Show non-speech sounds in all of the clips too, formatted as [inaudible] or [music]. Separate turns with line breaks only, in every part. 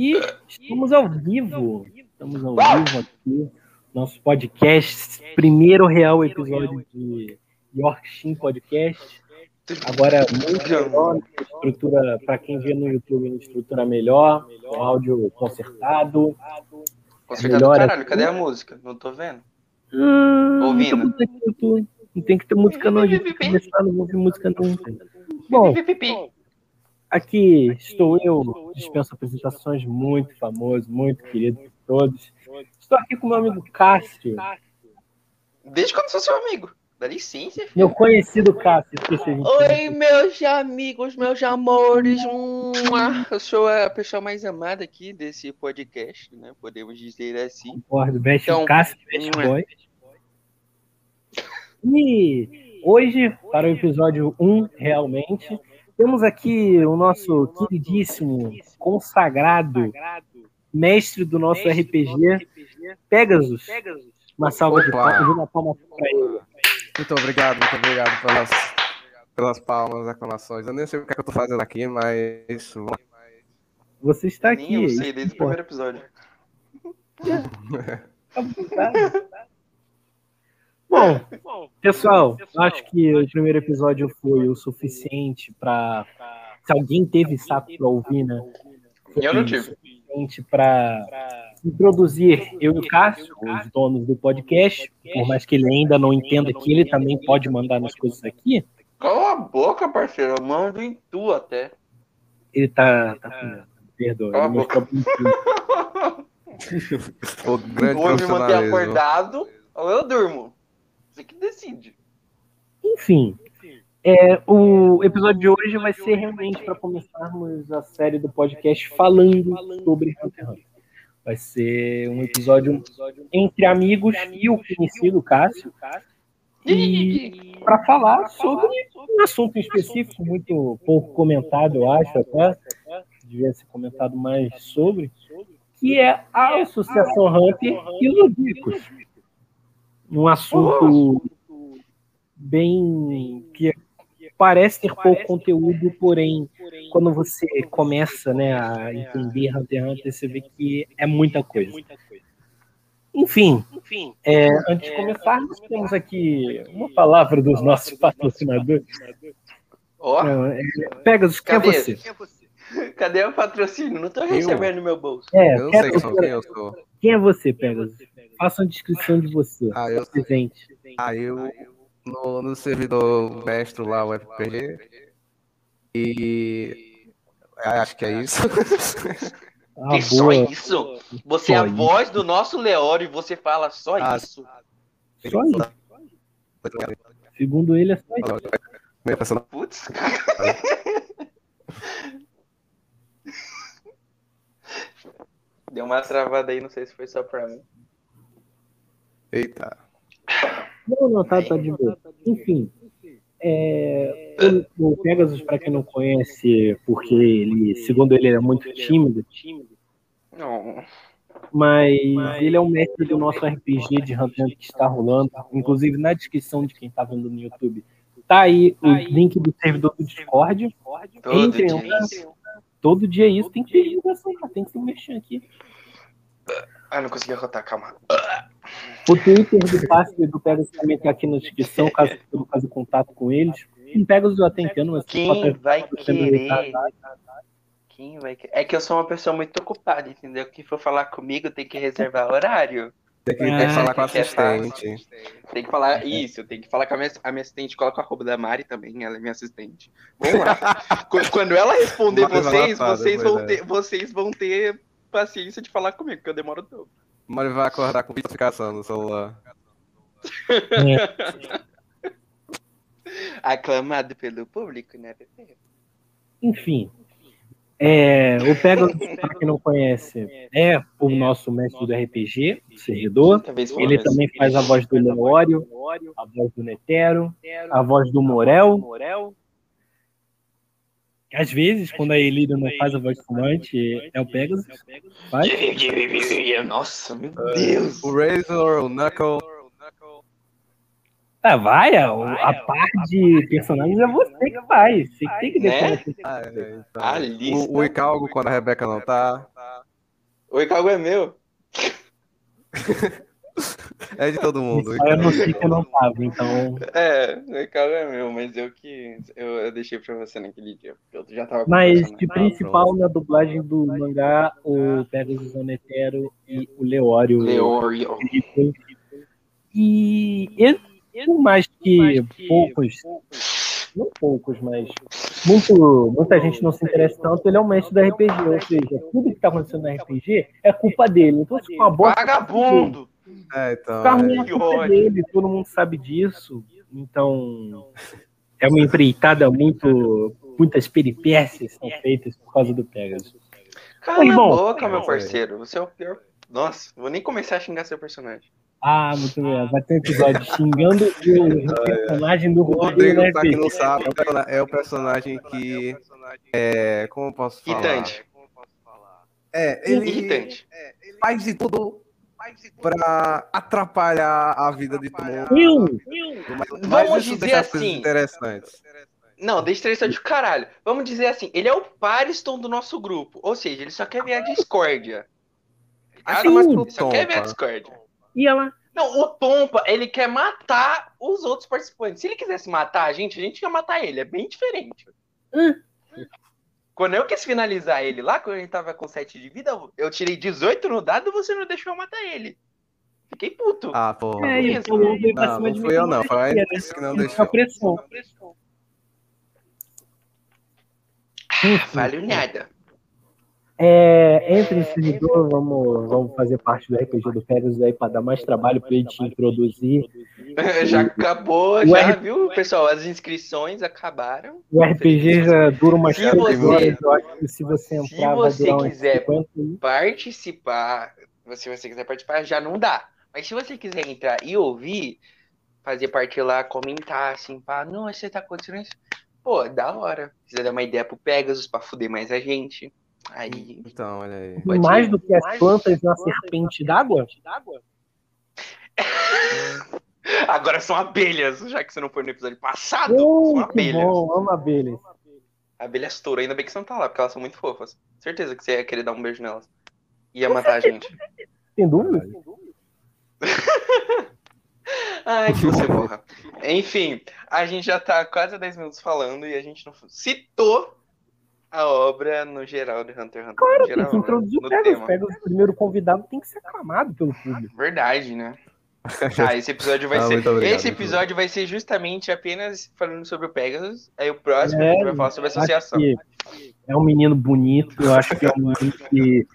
E estamos ao vivo. Estamos ao vivo aqui. Nosso podcast, primeiro real episódio de Yorkshire Podcast. Agora, muito melhor, estrutura, para quem vê no YouTube, estrutura melhor, áudio consertado.
Consertado melhor caralho, aqui. cadê a música? Não tô vendo.
Hum, Ouvindo. Não tem que ter música não, a gente começar, não ouvir música nunca. Bom, aqui estou eu, dispenso apresentações, muito famoso, muito querido por todos. Estou aqui com meu amigo Cássio.
Desde quando sou seu amigo? Dá licença, filho.
Meu conhecido Cássio.
Oi, meus amigos, meus amores. Eu sou a pessoa mais amada aqui desse podcast, né? Podemos dizer assim.
Concordo, best então, Cássio, best boy. E hoje, para o episódio 1, realmente, temos aqui o nosso queridíssimo, consagrado, mestre do nosso RPG, Pegasus. Uma salva de palmas, uma palma para ele.
Muito obrigado, muito obrigado pelas, pelas palmas, aclamações. Eu nem sei o que, é que eu tô fazendo aqui, mas.
Você está aqui.
Nem eu sei, desde o primeiro episódio. [laughs]
Bom, pessoal, acho que o primeiro episódio foi o suficiente para. Se alguém teve saco para ouvir, né?
Eu não tive.
Suficiente para introduzir eu e o Cássio, os donos do podcast, por mais que ele ainda não entenda que ele também pode mandar nas coisas aqui.
Cala a boca, parceiro, eu mando em tu até.
Ele tá. tá perdoa. Cala a boca.
o [laughs] grande Vou me manter acordado ou eu durmo. Você que decide.
Enfim, é, o episódio de hoje vai ser realmente para começarmos a série do podcast falando sobre Hunter x Hunter. Vai ser um episódio entre amigos e o conhecido Cássio. E para falar sobre um assunto específico, muito pouco comentado, eu acho até. Devia ser comentado mais sobre, que é a Associação Hunter e os Ludicos um assunto bem que parece ter pouco conteúdo, porém, quando você começa né, a entender Hunter x Hunter, você vê que é muita coisa. Enfim, é, antes de começar, nós temos aqui uma palavra dos nossos patrocinadores.
Oh.
Pegasus, quem é você?
Cadê o patrocínio? Não estou recebendo no meu bolso.
É, eu sei quem eu sou. Quem é você, Pegasus? Faça uma descrição de você.
Ah, eu presente. Ah, eu no, no servidor mestre lá, o FPG. E acho que é isso. [laughs]
Ah, e só isso? Você só é a isso. voz do nosso Leório e você fala só ah, isso.
Só isso. Segundo ele, é só isso.
Putz, [laughs] Deu uma travada aí, não sei se foi só pra mim.
Eita.
Não, não, tá, tá de boa. Enfim, é, o, o Pegasus, para quem não conhece, porque ele, segundo ele, é muito tímido.
Não.
Mas ele é o mestre do nosso RPG de Hunter que está rolando. Inclusive, na descrição de quem está vendo no YouTube, tá aí o link do servidor do Discord. Entrem lá. Todo dia é isso, tem que ter divulgação, tem que se mexer aqui.
Ah, não consegui arrotar, calma.
O Twitter do Passe do Pegasus também tá aqui na descrição, caso eu fazer contato com eles. Quem Pegasus eu até entendo, mas
quem vai querer? Quem vai querer? É que eu sou uma pessoa muito ocupada, entendeu? Quem for falar comigo tem que reservar horário.
Tem que, tem que falar com a assistente.
Tem que falar isso, tem que falar com a minha, a minha assistente. Coloca a roupa da Mari também, ela é minha assistente. Vamos lá. [laughs] Quando ela responder vocês, vocês vão, ter, vocês vão ter paciência de falar comigo, que eu demoro todo.
Mari vai acordar com notificação no celular. É.
Aclamado pelo público, né, Pepe?
Enfim, é, o Pegasus, para quem não conhece, é o nosso mestre do RPG, o servidor. Ele também faz a voz do Leório, a voz do Netero, a voz do Morel. Às vezes, quando a Elida não faz a voz fumante, é o Pegasus. Faz.
Nossa, meu Deus!
O Razor, o Knuckle.
Ah, vai, a, a parte de personagens é você que faz. Você que tem que
né? Ah, é, então.
O, o Icalgo, quando a Rebeca não tá.
O Ikago é meu. [laughs] [laughs]
É de todo mundo.
Só eu não sei que eu não tava, então.
É, o Ikago é meu, mas eu que. Eu, eu deixei pra você naquele dia. porque Eu já tava
Mas de principal na dublagem do mangá, o Pegasus Onetero e o Leório.
Leorio.
E ele, por mais que poucos, não poucos, mas muito, muita gente não se interessa tanto, ele é o mestre do RPG, ou seja, tudo que tá acontecendo no RPG é culpa dele. Então, se uma bosta,
Vagabundo!
É, então.
ruim
é.
é dele, todo mundo sabe disso. Então, é uma empreitada muito, muitas peripécias são feitas por causa do Pegasus.
Cala
Mas,
a boca, meu parceiro. Você é o pior. Nossa, vou nem começar a xingar seu personagem.
Ah, muito bem. Vai ter um episódio xingando o [laughs] personagem do
O
Rodrigo
Rodrigo, pra quem não sabe, é o persona- é o personagem que. É, como eu posso falar?
Irritante.
É, ele
Irritante.
faz de tudo pra atrapalhar a vida de todo mundo. Mas,
Vamos
mas isso
dizer assim.
interessantes.
Não, deixa interessante de caralho. Vamos dizer assim, ele é o Pariston do nosso grupo. Ou seja, ele só quer ver a discórdia.
Acho
Sim.
mais pro
Ele só quer ver a discórdia.
e ela.
Não, o Tompa, ele quer matar os outros participantes. Se ele quisesse matar a gente, a gente ia matar ele. É bem diferente.
Hum.
Quando eu quis finalizar ele lá, quando ele tava com 7 de vida, eu tirei 18 no dado e você não deixou eu matar ele. Fiquei puto.
Ah, porra.
É, e
isso.
Não, não
de
fui
mim.
eu não, foi a
Ele
Inês que não deixou.
pressão.
Valeu nada.
É, entre em servidor, vamos, vamos fazer parte do RPG do Pegasus aí para dar mais trabalho para ele te introduzir. [laughs]
Já acabou,
O
já,
R-
viu, pessoal? As inscrições acabaram.
O RPG já dura umas
Se
30
você-
horas, se você
se
entrar vai
você quiser
50 aí.
Participar, se você quiser participar, já não dá. Mas se você quiser entrar e ouvir, fazer parte lá, comentar assim, pá, não, você tá acontecendo isso. Pô, da hora. Se quiser dar uma ideia pro Pegasus pra fuder mais a gente. Aí.
Então, olha aí.
Pode
Mais
ir.
do que as plantas na serpente d'água? [laughs]
Agora são abelhas, já que você não foi no episódio passado, são
Oh, que
abelhas.
bom, amo abelhas.
Abelhas touro, ainda bem que você não tá lá, porque elas são muito fofas. Certeza que você ia querer dar um beijo nelas. Ia matar a gente.
Tem dúvida? [laughs]
Ai, que você [laughs] morra. Enfim, a gente já tá quase há 10 minutos falando e a gente não citou a obra no geral de Hunter x Hunter.
Claro,
no
tem
geral,
que
né?
introduzir o
no
Pegasus.
tema.
Pegasus, o primeiro convidado, tem que ser aclamado pelo público.
Verdade, né? Tá, [laughs] esse episódio vai
Ah,
ser.
obrigado,
esse episódio vai ser justamente apenas falando sobre o Pegasus. Aí o próximo
É,
a gente vai falar sobre a associação.
que é um menino bonito, eu acho que é um menino que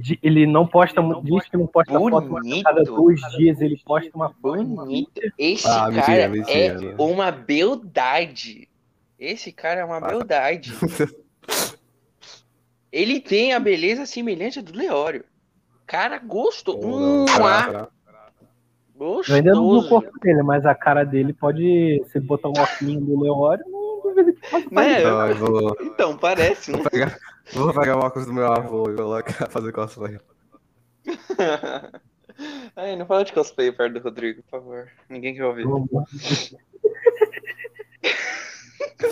de- ele não posta muito, diz que não posta foto, mas a cada
Bonito.
dois dias ele posta uma foto.
Bonito. Esse
Ah, mentira,
cara
mentira.
é uma beldade. Esse cara é uma
Ah.
beldade. [laughs] Ele tem a beleza semelhante à do Leório. Cara, gosto.
Não,
Mua.
será,
Eu ainda não vi o
Gostoso.
corpo dele, mas a cara dele pode, se ele botar um óculos do Leório, não duvido que possa
Né?
Eu vou,
Então, parece. Não...
vou pegar, vou pegar o óculos do meu avô e colocar, fazer cosplay. [laughs]
Ai, não fala de cosplay perto do Rodrigo, por favor. Ninguém quer ouvir. [laughs]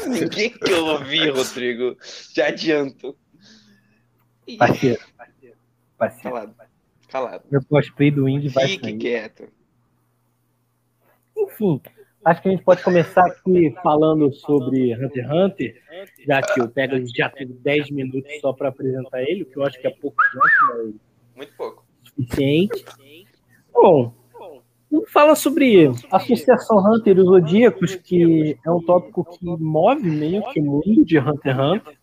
Ninguém quer ouvir, Rodrigo. Já adianto.
Parceiro, parceiro.
Calado. Calado.
Meu cosplay do Indy vai
Fique
sair.
quieto.
Enfim, acho que a gente pode começar aqui falando sobre Hunter x Hunter, já que o Pegasus já teve 10 minutos só para apresentar ele, o que eu acho que é pouco mas
Muito pouco.
suficiente. Bom, vamos falar sobre a Associação Hunter e os Zodíacos, que é um tópico que move meio que o mundo de Hunter x Hunter,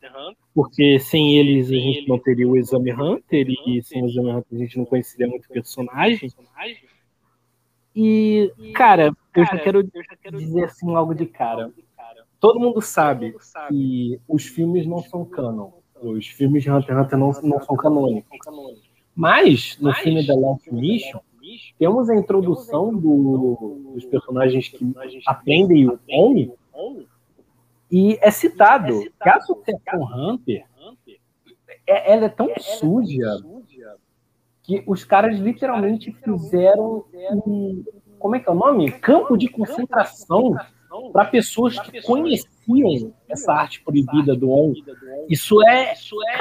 porque sem eles a gente não teria o Exame Hunter, e sem o Exame Hunter a gente não conheceria muito personagem. E, cara, eu já quero dizer assim logo de cara. Todo mundo sabe que os filmes não são canon. Os filmes de Hunter x Hunter não, não são canônicos. Mas, no filme The Last Mission, temos a introdução do- dos personagens que aprendem o Oni, e é citado que a Associação Hunter é- ela é tão suja que os caras literalmente fizeram um, como é que é o nome? Campo de concentração para pessoas que conheciam essa arte proibida do On. Isso é,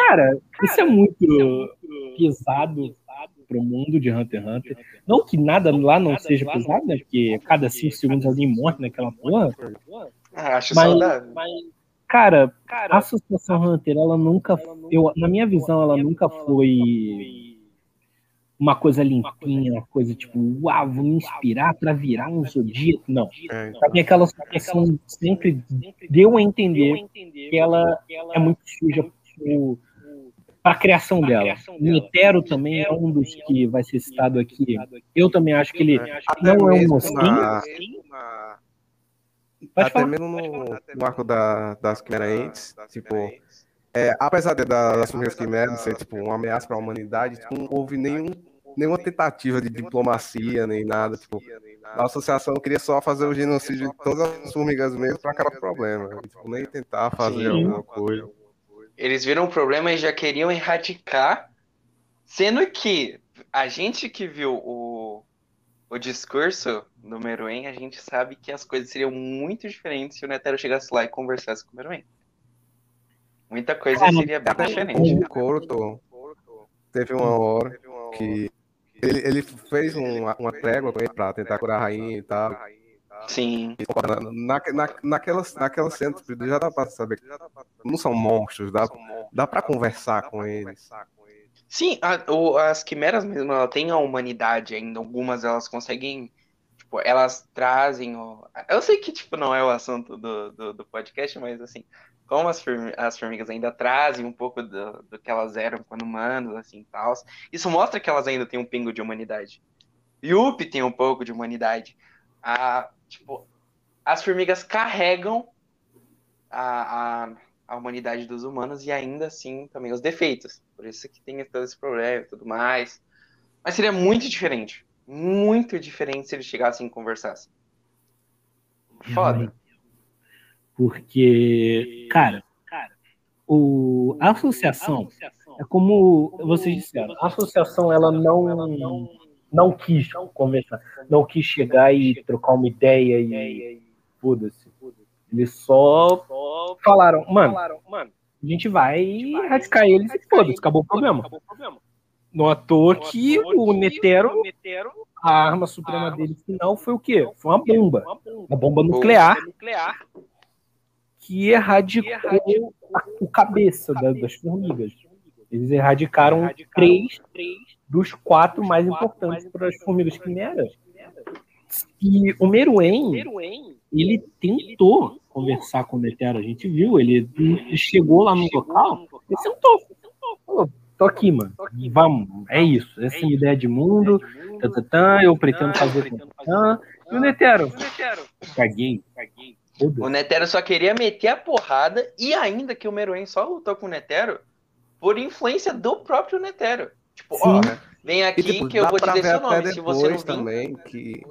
cara, isso é muito pesado pro mundo de Hunter x Hunter. Não que nada lá não seja pesado, né? Porque cada cinco segundos alguém morre naquela porra.
Ah, acho
Mas-
saudável.
Cara, a Associação Hunter, ela nunca, eu, na minha visão, ela nunca foi uma coisa limpinha, uma coisa tipo, uau, vou me inspirar pra virar um zodíaco. Não.
É,
Pra mim, aquela associação sempre deu a entender que ela é muito suja pro, pra criação dela. O Netero também é um dos que vai ser citado aqui. Eu também acho que ele não é um mocinho. Pode
até
falar.
mesmo no, no arco da, das Quimeraentes, tipo, é, apesar de, da- das primeiras quimeras ser tipo, uma ameaça para a humanidade, tipo, não houve nenhum, nenhuma tentativa de diplomacia, nem nada. Tipo, a associação queria só fazer o genocídio de todas as formigas mesmo para acabar com o problema. Tipo, nem tentar fazer
Sim.
alguma coisa.
Eles viram o problema e já queriam erradicar, sendo que a gente que viu o, o discurso do Meruem, a gente sabe que as coisas seriam muito diferentes se o Netero chegasse lá e conversasse com o Meruem. Muita coisa
Cara,
seria bem diferente.
o Corto teve uma hora que ele, ele fez uma, uma trégua com ele pra tentar curar a rainha e tal.
Sim.
Na, na, naquelas, naquelas cenas, já dá pra saber que não são monstros, dá, dá pra conversar com eles.
Sim, a- o- as quimeras mesmo, ela tem a humanidade ainda. Algumas elas conseguem, tipo, elas trazem o... Eu sei que, tipo, não é o assunto do, do, do podcast, mas, assim, como as, formi- as formigas ainda trazem um pouco do, do que elas eram quando humanos, assim, tal, isso mostra que elas ainda têm um pingo de humanidade. Yuppie tem um pouco de humanidade. A, tipo, as formigas carregam a, a, a humanidade dos humanos e ainda assim também os defeitos. Por isso que tem todo esse problema e tudo mais. Mas seria muito diferente. Muito diferente se eles chegassem e conversassem. Foda.
Porque, cara, o, a associação é como vocês disseram, a associação ela não não quis conversar, não quis chegar e trocar uma ideia e foda-se. Eles só falaram, mano, a gente vai erradicar eles e foda-se, acabou o problema. Não à toa que o Netero, a arma suprema dele final foi o quê? Foi uma bomba. Uma bomba nuclear que erradicou a- o cabeça da- das formigas. Eles erradicaram três dos quatro mais importantes para as formigas quimeras. E o Meruem, ele tentou conversar com o Netero, a gente viu, ele chegou lá no local e sentou. Falou, tô aqui, mano. Vamos, é isso. Essa é a ideia de mundo. Tá, tá, tá, eu pretendo fazer com tá. E o Netero? Caguei.
O
Foda-se.
Netero só queria meter a porrada e ainda que o Meruem só lutou com o Netero por influência do próprio Netero. Tipo, ó,
Sim.
vem aqui
E, tipo,
que eu vou te dizer seu nome. Se você não vir,
também que,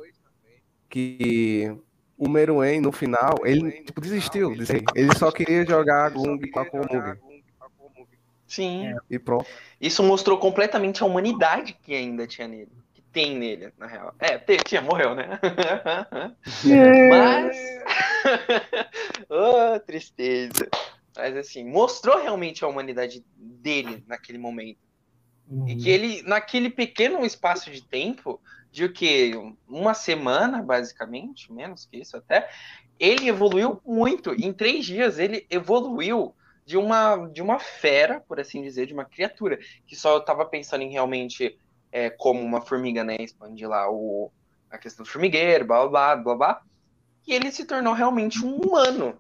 que o Meruem, no final, ele tipo, desistiu. aí. Ele só queria jogar a Gung com a Komug.
sim.
E pronto.
Isso mostrou completamente a humanidade que ainda tinha nele. Que tem nele, na real. É, tinha, morreu, né? [laughs] Mas. [laughs] oh, tristeza. Mas assim, mostrou realmente a humanidade dele naquele momento. E que ele, naquele pequeno espaço de tempo, de o quê? Uma semana, basicamente, menos que isso até, ele evoluiu muito. Em três dias, ele evoluiu de uma, de uma fera, por assim dizer, de uma criatura, que só estava pensando em realmente é, como uma formiga, né? Expandir lá o, a questão do formigueiro, blá blá blá blá. E ele se tornou realmente um humano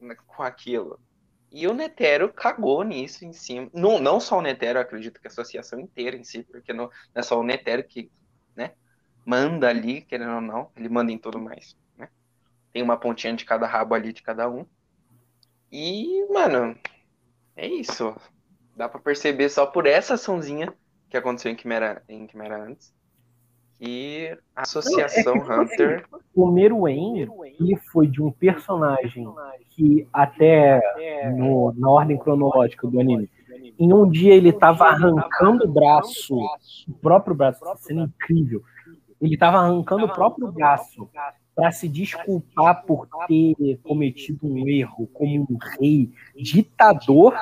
né, com aquilo. E o Netero cagou nisso em cima. Não, não só o Netero, eu acredito que a associação inteira em si, porque não, não é só o Netero que manda ali, querendo ou não, ele manda em tudo mais. Né? Tem uma pontinha de cada rabo ali de cada um. E, mano, é isso. Dá pra perceber só por essa açãozinha que aconteceu em Quimera, em Quimera antes. Que a associação
Não, é
Hunter.
O Meruem, ele foi de um personagem que até no- na ordem cronológica do anime, em um dia ele tava arrancando o braço, o próprio braço, cena é incrível. Ele tava arrancando o próprio braço para se desculpar por ter cometido um erro como um rei ditador,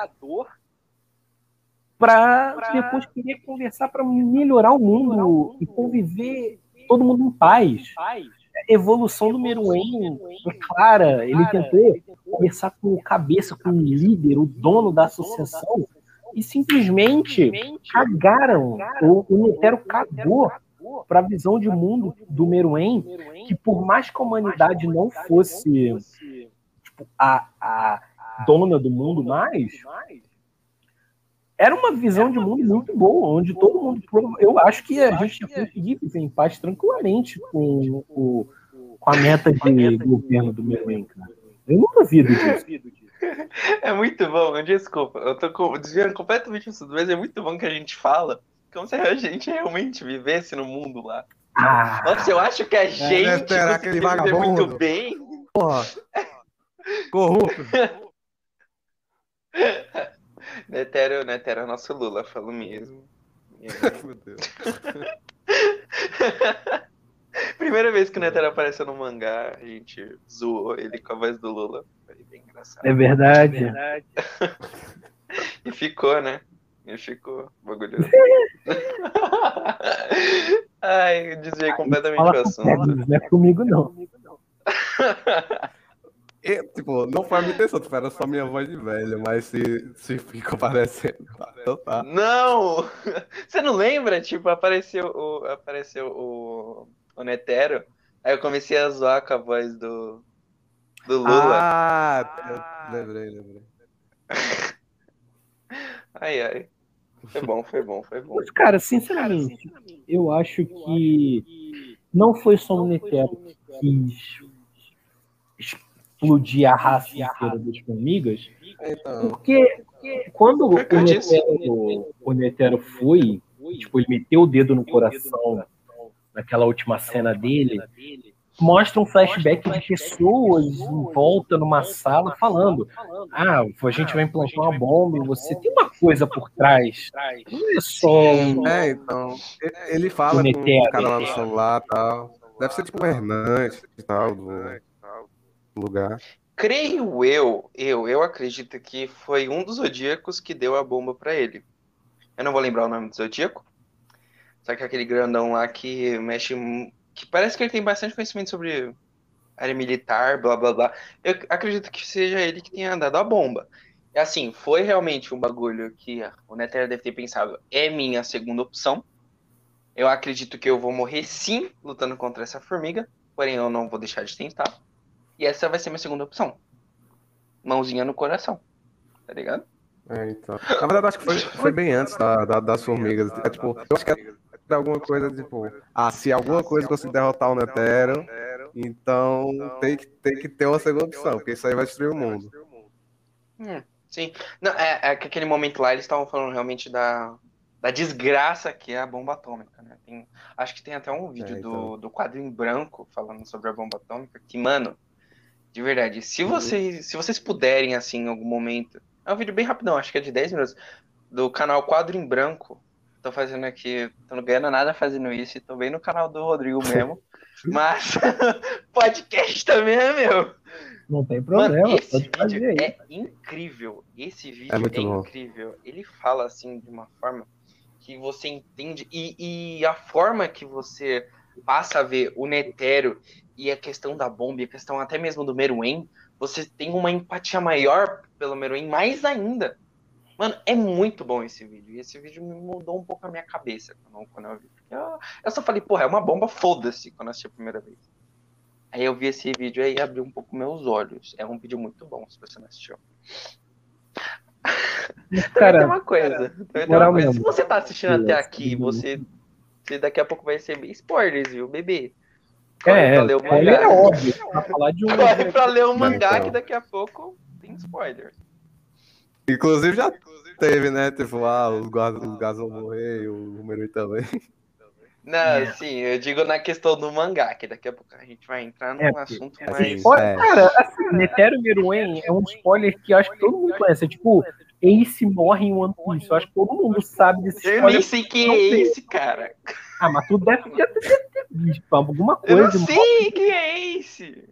para depois querer conversar para melhorar o mundo e conviver todo mundo em paz. Evolução do Meruem é clara. Ele tentou conversar com o cabeça, com o líder, o dono da associação, e simplesmente cagaram. O, o Netero cagou para a visão de mundo do Meruem, que por mais que a humanidade não fosse tipo, a, a dona do mundo mais, era uma visão de mundo muito boa, onde todo mundo. Eu acho que a gente ia conseguir viver em paz tranquilamente com, o, com a meta de governo do Meruem, cara. Eu não duvido disso. [laughs]
É muito bom, desculpa, eu tô desviando completamente isso, mas é muito bom que a gente fala como se a gente realmente vivesse no mundo lá. Ah, Nossa, eu acho que a gente
é, que viver muito
bem.
Porra. Corrupto. [laughs]
Netero, Netero é nosso Lula, falo mesmo. [laughs] Meu Deus. [laughs] Primeira vez que o Netero apareceu no mangá, a gente zoou ele com a voz do Lula. Foi bem engraçado.
É verdade. É verdade.
e ficou, né? E ficou bagulho. [laughs] Ai, desviei completamente o assunto.
Não é comigo, não.
E, [laughs] tipo, não foi a minha intenção, tipo, era só minha voz de velho, mas se, se fica parecendo, então tá.
Não! [laughs] Você não lembra? Tipo, apareceu o, apareceu o, o Netero, aí eu comecei a zoar com a voz do, do Lula.
Ah, eu lembrei, lembrei.
Ai, ai. Foi bom, foi bom, foi bom.
Mas, cara, sinceramente, eu acho que não foi só o Netero que explodir a raça inteira das formigas, então. porque quando o Netero, o Netero foi, tipo, ele meteu o dedo no coração naquela última cena dele, mostra um flashback de pessoas em volta numa sala falando: Ah, a gente vai implantar uma bomba e você tem uma coisa por trás. Não é só.
É, então. Ele fala com o cara lá no celular e tal. Deve ser tipo o Hernandes e tal, do lugar.
Creio eu, eu, eu acredito que foi um dos zodíacos que deu a bomba para ele. Eu não vou lembrar o nome do zodíaco. Só que aquele grandão lá que mexe que parece que ele tem bastante conhecimento sobre área militar, blá blá blá. Eu acredito que seja ele que tenha dado a bomba. E assim, foi realmente um bagulho que o Nether deve ter pensado, é minha segunda opção. Eu acredito que eu vou morrer sim lutando contra essa formiga, porém eu não vou deixar de tentar. E essa vai ser minha segunda opção. Mãozinha no coração. Tá ligado?
É, então. Na verdade, acho que foi, foi bem antes da, da das formigas. É, tipo, eu acho que é alguma coisa, tipo, ah, se alguma coisa conseguir derrotar o Netero, então tem que, tem que ter uma segunda opção, porque isso aí vai destruir o mundo.
Hum, sim. Não, é, é que aquele momento lá eles estavam falando realmente da, da desgraça que é a bomba atômica, né? Tem, acho que tem até um vídeo é, então. do, do quadro em branco falando sobre a bomba atômica, que, mano, de verdade, se uhum. vocês, se vocês puderem, assim, em algum momento. É um vídeo bem rapidão, acho que é de 10 minutos. Do canal Quadro em Branco tô fazendo aqui, tô não ganhando nada fazendo isso, tô bem no canal do Rodrigo mesmo. [laughs] mas [laughs] podcast também é meu.
Não tem problema, Mano,
esse vídeo é incrível. Esse vídeo é, é incrível. Ele fala assim de uma forma que você entende e, e a forma que você passa a ver o Netero e a questão da bomba, e a questão até mesmo do Meruem, você tem uma empatia maior pelo Meruem mais ainda. Mano, é muito bom esse vídeo. E esse vídeo me mudou um pouco a minha cabeça quando, eu vi. Eu, eu, só falei, porra, é uma bomba, foda-se, quando eu assisti a primeira vez. Aí eu vi esse vídeo aí e abriu um pouco meus olhos. É um vídeo muito bom, se você não assistiu. [laughs] Cara, tem uma coisa. Tem uma coisa. Se você tá assistindo até aqui, você, você daqui a pouco vai receber spoilers, viu, bebê?
é, pra ler o mangá. é óbvio. Pra falar de um...
Corre [laughs] pra ler o mangá que daqui a pouco tem spoilers.
Inclusive já teve, né? Tipo, ah, os Gás vão morrer, o Meruem também.
Não, é. sim, eu digo na questão do mangá, que daqui a pouco a gente vai entrar num é, assunto
é,
mais.
Spoiler, cara, assim, Netero Meruem é um spoiler que eu acho que todo mundo conhece. É tipo, Ace morre em One Piece. Eu acho que todo mundo sabe desse
spoiler. Eu nem sei quem é Ace, cara.
Ah, mas tu deve, deve, deve, alguma coisa. Eu
não sei quem é esse.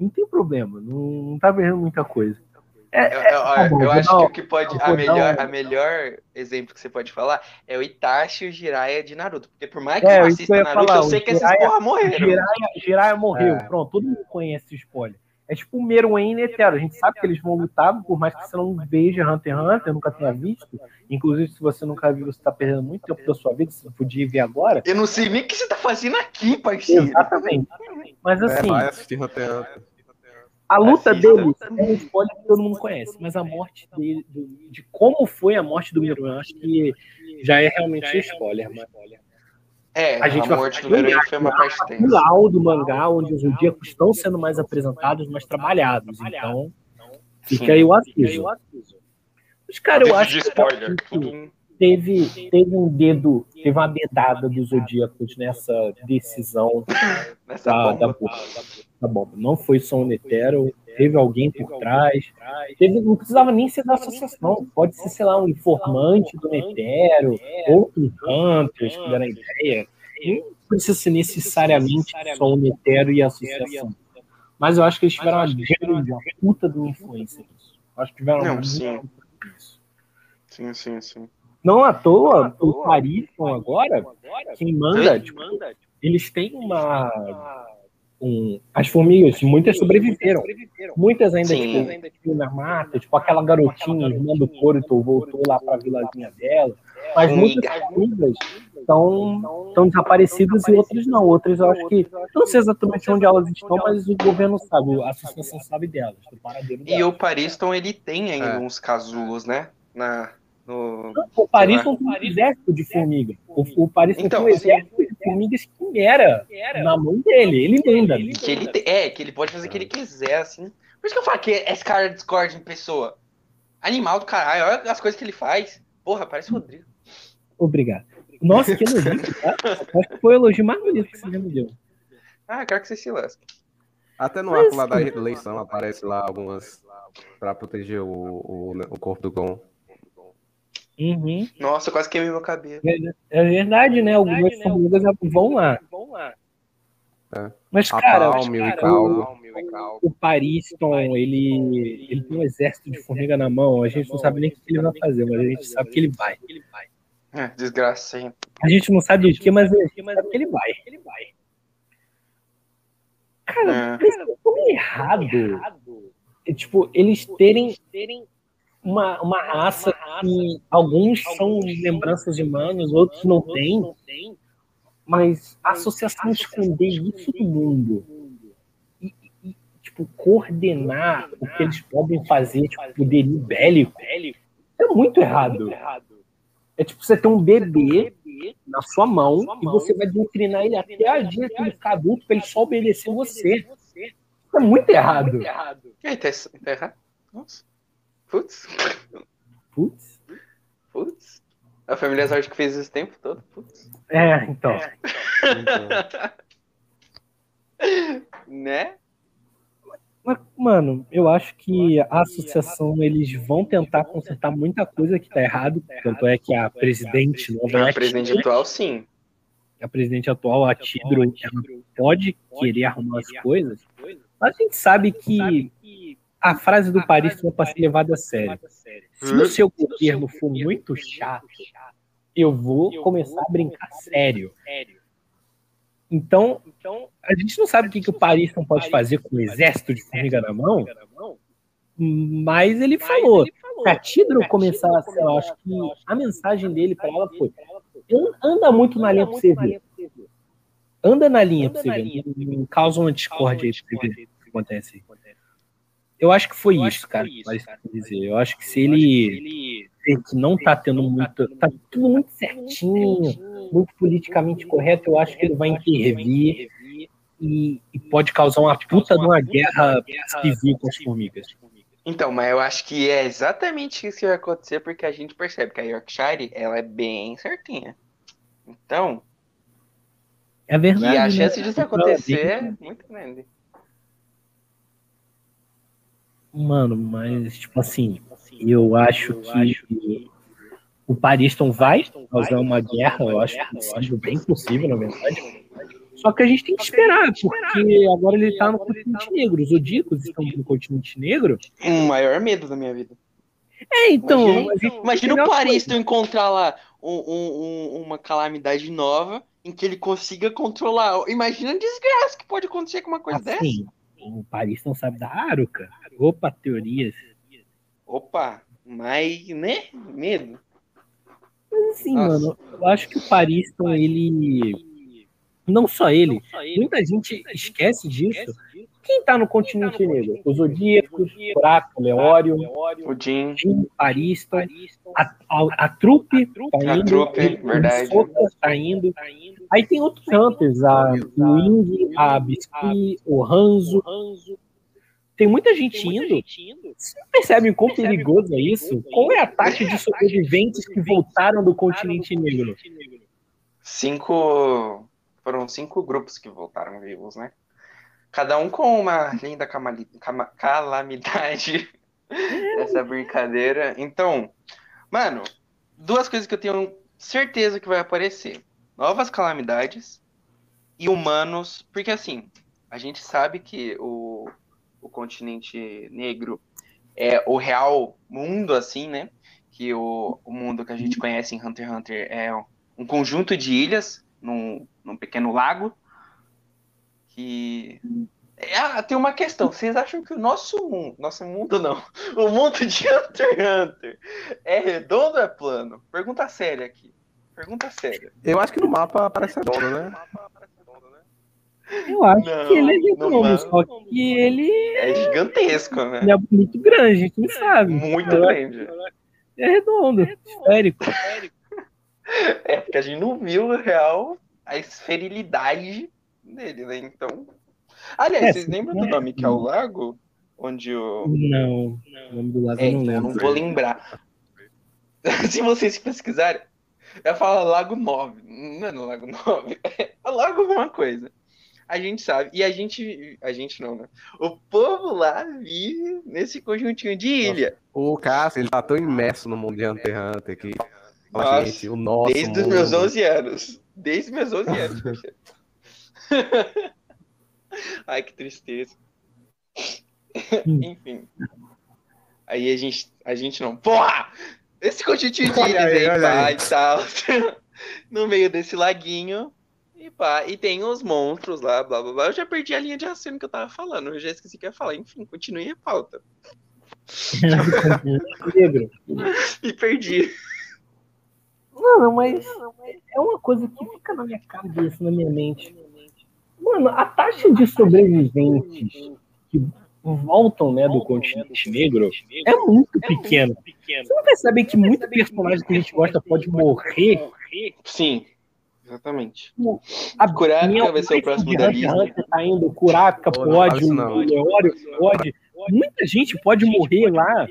Não tem problema, não, não tá vendo muita coisa.
É, é, é tá eu acho que o que pode. A melhor, a melhor exemplo que você pode falar é o Itachi e o Jiraiya de Naruto. Porque por mais que é, eu assista Naruto, falar, eu sei que Jiraiya, esses porra morreram.
Jiraiya, Jiraiya morreu. É. Pronto, todo mundo conhece o spoiler. É tipo o Meruem e Netero. A gente sabe que eles vão lutar, por mais que você não veja Hunter x Hunter, nunca tenha visto. Inclusive, se você nunca viu, você tá perdendo muito tempo da sua vida, você podia ver agora.
Eu não sei nem o que você tá fazendo aqui, parceiro.
Exatamente. Mas é, assim. É, vai assistir Hunter x Hunter. A luta dele é um spoiler que todo mundo conhece, mas a morte dele, de como foi a morte do Meruem, acho que já é realmente spoiler. Mas...
É, a, gente a morte do Meruem foi uma parte tensa.
final do mangá, onde os zodíacos estão sendo mais apresentados, mais trabalhados. Então, fica aí o aviso. Mas, cara, eu acho que teve, teve um dedo, teve uma dedada dos zodíacos nessa decisão [laughs] nessa da, bomba. Da, bomba, da bomba. Não foi só o Netero, teve alguém por trás. Teve, não precisava nem ser da associação, pode ser, sei lá, um informante do Netero, outro Hunters que deram a ideia. Não precisa ser necessariamente só o Netero e a associação. Mas eu acho que eles tiveram uma grande, uma puta de uma influência nisso. Acho que tiveram
não, sim. Sim, sim, sim.
Não à toa, o Parisson agora, quem manda, tipo, eles têm uma um, as formigas, muitas sobreviveram. Muitas ainda, Sim. tipo, na mata, tipo aquela garotinha, irmã do Corito, voltou lá para a vilazinha dela. Mas muitas formigas estão, estão desaparecidas e outras não. Outras eu acho que. Não sei exatamente onde elas estão, mas o governo sabe, a associação sabe delas.
E o Pariston, ele tem ainda é. uns casulos, né? Na, no,
o Paris tem um exército de formiga. O, o Paris então, tem um exército de formigas que era na mão dele. Ele manda.
Que ele é, que ele pode fazer o que ele quiser, assim. Por isso que eu falo que esse cara Discord em pessoa. Animal do caralho, olha as coisas que ele faz. Porra, parece o Rodrigo.
Obrigado. Nossa, que elogio, [laughs] tá? Acho que foi o elogio mais bonito que você já me deu.
Ah, quero que você se lasque.
Até no arco lá da eleição aparece lá algumas para proteger o, o, o corpo do Gon.
Uhum.
Nossa, quase queimei meu cabelo.
É, verdade, né? Algumas é formigas vão lá. Vão lá. É. Mas, cara, cara o, o Pariston, ele, ele tem um exército de formiga na mão. A gente não sabe nem o que ele vai fazer, mas a gente sabe que ele vai.
É, desgraça,
A gente não sabe o que, mas a gente sabe que ele vai. Ele vai. Cara, é. isso é errado. É, tipo, eles terem uma, uma raça que alguns são lembranças de humanos, outros não têm, mas a associação esconder isso do mundo e, e, tipo, coordenar o que eles podem fazer, tipo, poderio bélico, é muito errado. É tipo você ter um bebê na sua mão e você vai doutrinar ele até a dia que ele ficar adulto para ele só obedecer você. é muito errado.
É, tá, tá errado. Nossa. Putz.
Putz?
Putz. A família Sorte que fez esse tempo todo? Putz.
É, então.
É. [laughs] né?
Mas, mano, eu acho que a associação eles vão tentar consertar muita coisa que tá errado. Tanto é que a presidente
nova. A presidente atual, sim.
A presidente atual, a Tidro, ela pode querer arrumar as coisas. Mas a gente sabe que a frase do Paris não pode ser levada a sério. Se o seu governo for muito chato, eu vou começar a brincar sério. Então, a gente não sabe o que, que o Paris não pode fazer com o exército de formiga na mão, mas ele falou. Se a Tidro começar, eu acho que a mensagem dele para ela foi: anda muito na linha para você ver. Anda na linha para você ver. Não causa uma discórdia aí para ver o que acontece. Eu acho que foi eu isso, cara. Foi isso, dizer. Eu acho que se ele que não tá tendo muito. tá tudo muito certinho, muito politicamente correto, eu acho que ele vai intervir e, e pode causar uma puta de uma guerra civil com as formigas.
Então, mas eu acho que é exatamente isso que vai acontecer, porque a gente percebe que a Yorkshire, ela é bem certinha. Então...
É verdade.
E a né? chance disso acontecer é muito grande.
Mano, mas, tipo assim, eu acho que o Pariston vai causar uma guerra, eu acho possível, bem possível, na verdade. Só que a gente tem que esperar, porque agora ele tá no continente negro. Os Zodíacos estão no continente negro.
O maior medo da minha vida.
É, então.
Imagina, imagina o Paris encontrar lá um, um, uma calamidade nova em que ele consiga controlar. Imagina a desgraça que pode acontecer com uma coisa assim, dessa.
O Paris não sabe da Aruca. Opa, teorias.
Opa, mas, né? Medo.
Mas assim, Nossa. mano, eu acho que o Paris, ele. Não só ele, muita gente esquece disso. Quem tá no continente negro? Os Zodíacos, Buraco, Leório,
o Jim,
Parista, a, a, a Trupe tá
indo. A Trupe, verdade.
tá indo. Aí tem outros Hunters, a Wing, a Biscuit, o Ranzo. Tem muita gente indo. Vocês percebem quão perigoso é isso? Qual é a taxa de sobreviventes que voltaram do continente negro?
Cinco. Foram cinco grupos que voltaram vivos, né? Cada um com uma linda calamidade dessa brincadeira. Então, mano, duas coisas que eu tenho certeza que vai aparecer: novas calamidades e humanos. Porque assim, a gente sabe que o, o continente negro é o real mundo, assim, né? Que o, o mundo que a gente conhece em Hunter x Hunter é um conjunto de ilhas num, num pequeno lago. Que. É, tem uma questão. Vocês acham que o nosso mundo. Nosso mundo não. [laughs] O mundo de Hunter x Hunter é redondo ou é plano? Pergunta séria aqui. Pergunta séria.
Eu acho que no mapa parece redondo, né?
Eu acho não, que ele é redondo, só que ele.
É gigantesco, né?
Ele é muito grande, a gente não sabe.
Muito grande.
É redondo, esférico.
É, porque a gente não viu real a esferilidade dele, né? Então. Aliás, é, vocês lembram do nome que é o lago? Onde o.
Não, o nome do lago é, eu não lembro.
Eu não vou lembrar. [laughs] Se vocês pesquisarem, eu falo Lago 9. Não é no Lago 9, [laughs] é Lago alguma coisa a gente sabe. E a gente. A gente não, né? O povo lá vive nesse conjuntinho de ilha.
Nossa, o Cássio, ele tá tão imerso no mundo de Hunter x Hunter que.
Nossa, gente, o nosso desde os meus 11 anos. Desde meus 11 anos. [laughs] Ai, que tristeza. Hum. Enfim. Aí a gente. A gente não. Porra! Esse conjuntinho de ilhas aí, aí, aí. e tal. [laughs] no meio desse laguinho e pá, e tem os monstros lá, blá blá blá. Eu já perdi a linha de raciocínio que eu tava falando. Eu já esqueci o que ia falar. Enfim, continue a pauta. [laughs] Me perdi.
Mano, mas é uma coisa que fica na minha cabeça, na minha mente. Mano, a taxa de sobreviventes que voltam né, do continente negro é muito pequena. Você não percebe que muito personagem que a gente gosta pode morrer?
Sim. Exatamente. A Kurapika vai ser o próximo da lista.
Tá indo, Kurapika pode, o Leório pode. Muita gente pode morrer lá.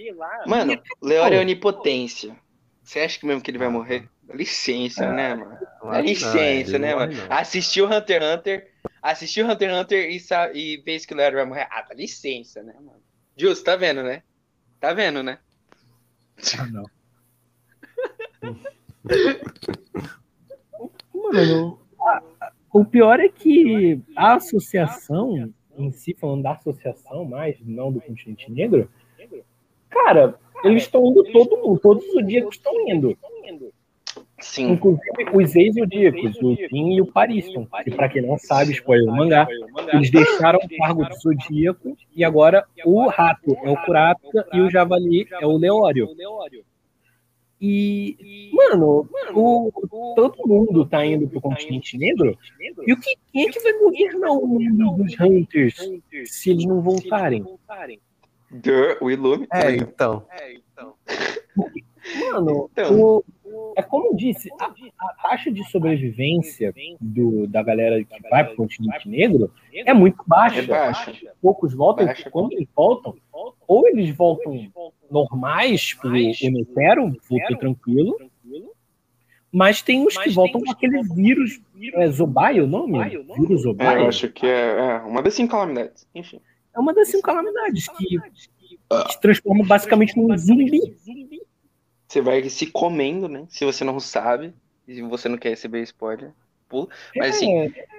Mano, Leório é onipotência. Você acha que mesmo que ele vai morrer? Dá licença, é, né, mano? Dá licença, né, mano? Assistiu Hunter x Hunter, assistiu Hunter x Hunter e, sabe, e vê que o Leório vai morrer. Ah, dá licença, né, mano? Justo, tá vendo, né? Tá vendo, né?
Ah, não. [laughs] Mano, o pior é que a associação em si, falando da associação mais, não do continente negro, cara, eles estão indo todo mundo, todos os dias estão indo.
Sim.
Inclusive os ex-zodíacos, o Tim e o Pariston. E para quem não sabe, spoiler do mangá, eles deixaram o cargo de zodíaco e agora o rato é o Kurapika e o javali é o Leório. E, mano, o, todo mundo tá indo pro continente negro. E o que, quem é que vai governar o mundo dos Hunters se eles não voltarem?
o Ilume.
É, então.
Mano, então. O, é como eu disse, a, a, taxa de sobrevivência do, da galera que vai pro continente negro é muito baixa. É
baixa.
Poucos voltam, baixa. quando eles voltam, ou eles voltam normais, tipo, o Netero, voltou tranquilo. Mas tem os que voltam com aquele vírus. É Zobai o nome? Vírus Zobai?
É, eu acho que é, é, uma das cinco calamidades. Enfim.
É uma das cinco calamidades que, que se transforma basicamente num zumbi.
Você vai se comendo, né? Se você não sabe, e você não quer receber spoiler, pula. Mas assim,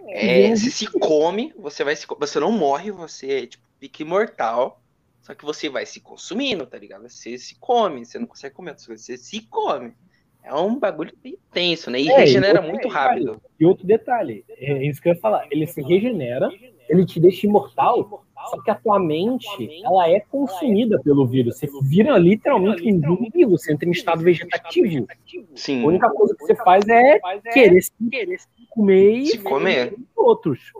é, é, se se come, você vai se. Você não morre, você tipo, fica imortal. Só que você vai se consumindo, tá ligado? Você se come, você não consegue comer você se come. É um bagulho bem tenso, né? E é, regenera e muito rápido.
E outro detalhe, é isso que eu ia falar, ele se regenera, ele te deixa imortal, só que a tua mente, ela é consumida pelo vírus. Você vira literalmente um zumbi, você entra em estado vegetativo. Sim. A única coisa que você faz é querer se comer e
se comer
outros.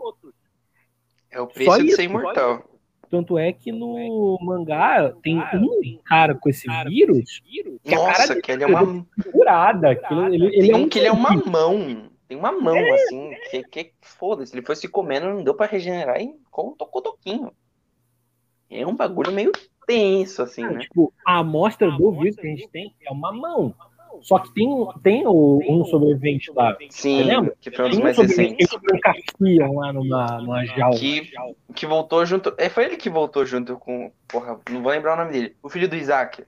É o preço de ser imortal.
Tanto é que no mangá tem um cara com esse vírus.
Que Nossa, que ele é uma.
Curada. Ele, ele, ele
é um que ele é uma mão. Tem uma mão, é. assim, que, que foda-se. Ele foi se comendo, não deu pra regenerar e com tocou toquinho. É um bagulho meio tenso, assim, é, né?
Tipo, a amostra do vírus que a gente tem é uma mão. Só que tem, tem o, um sobrevivente lá.
Sim, lembra? que foi um dos mais recentes.
Que lá numa, numa jaula.
Que, que voltou junto. É, foi ele que voltou junto com. Porra, não vou lembrar o nome dele. O filho do Isaac.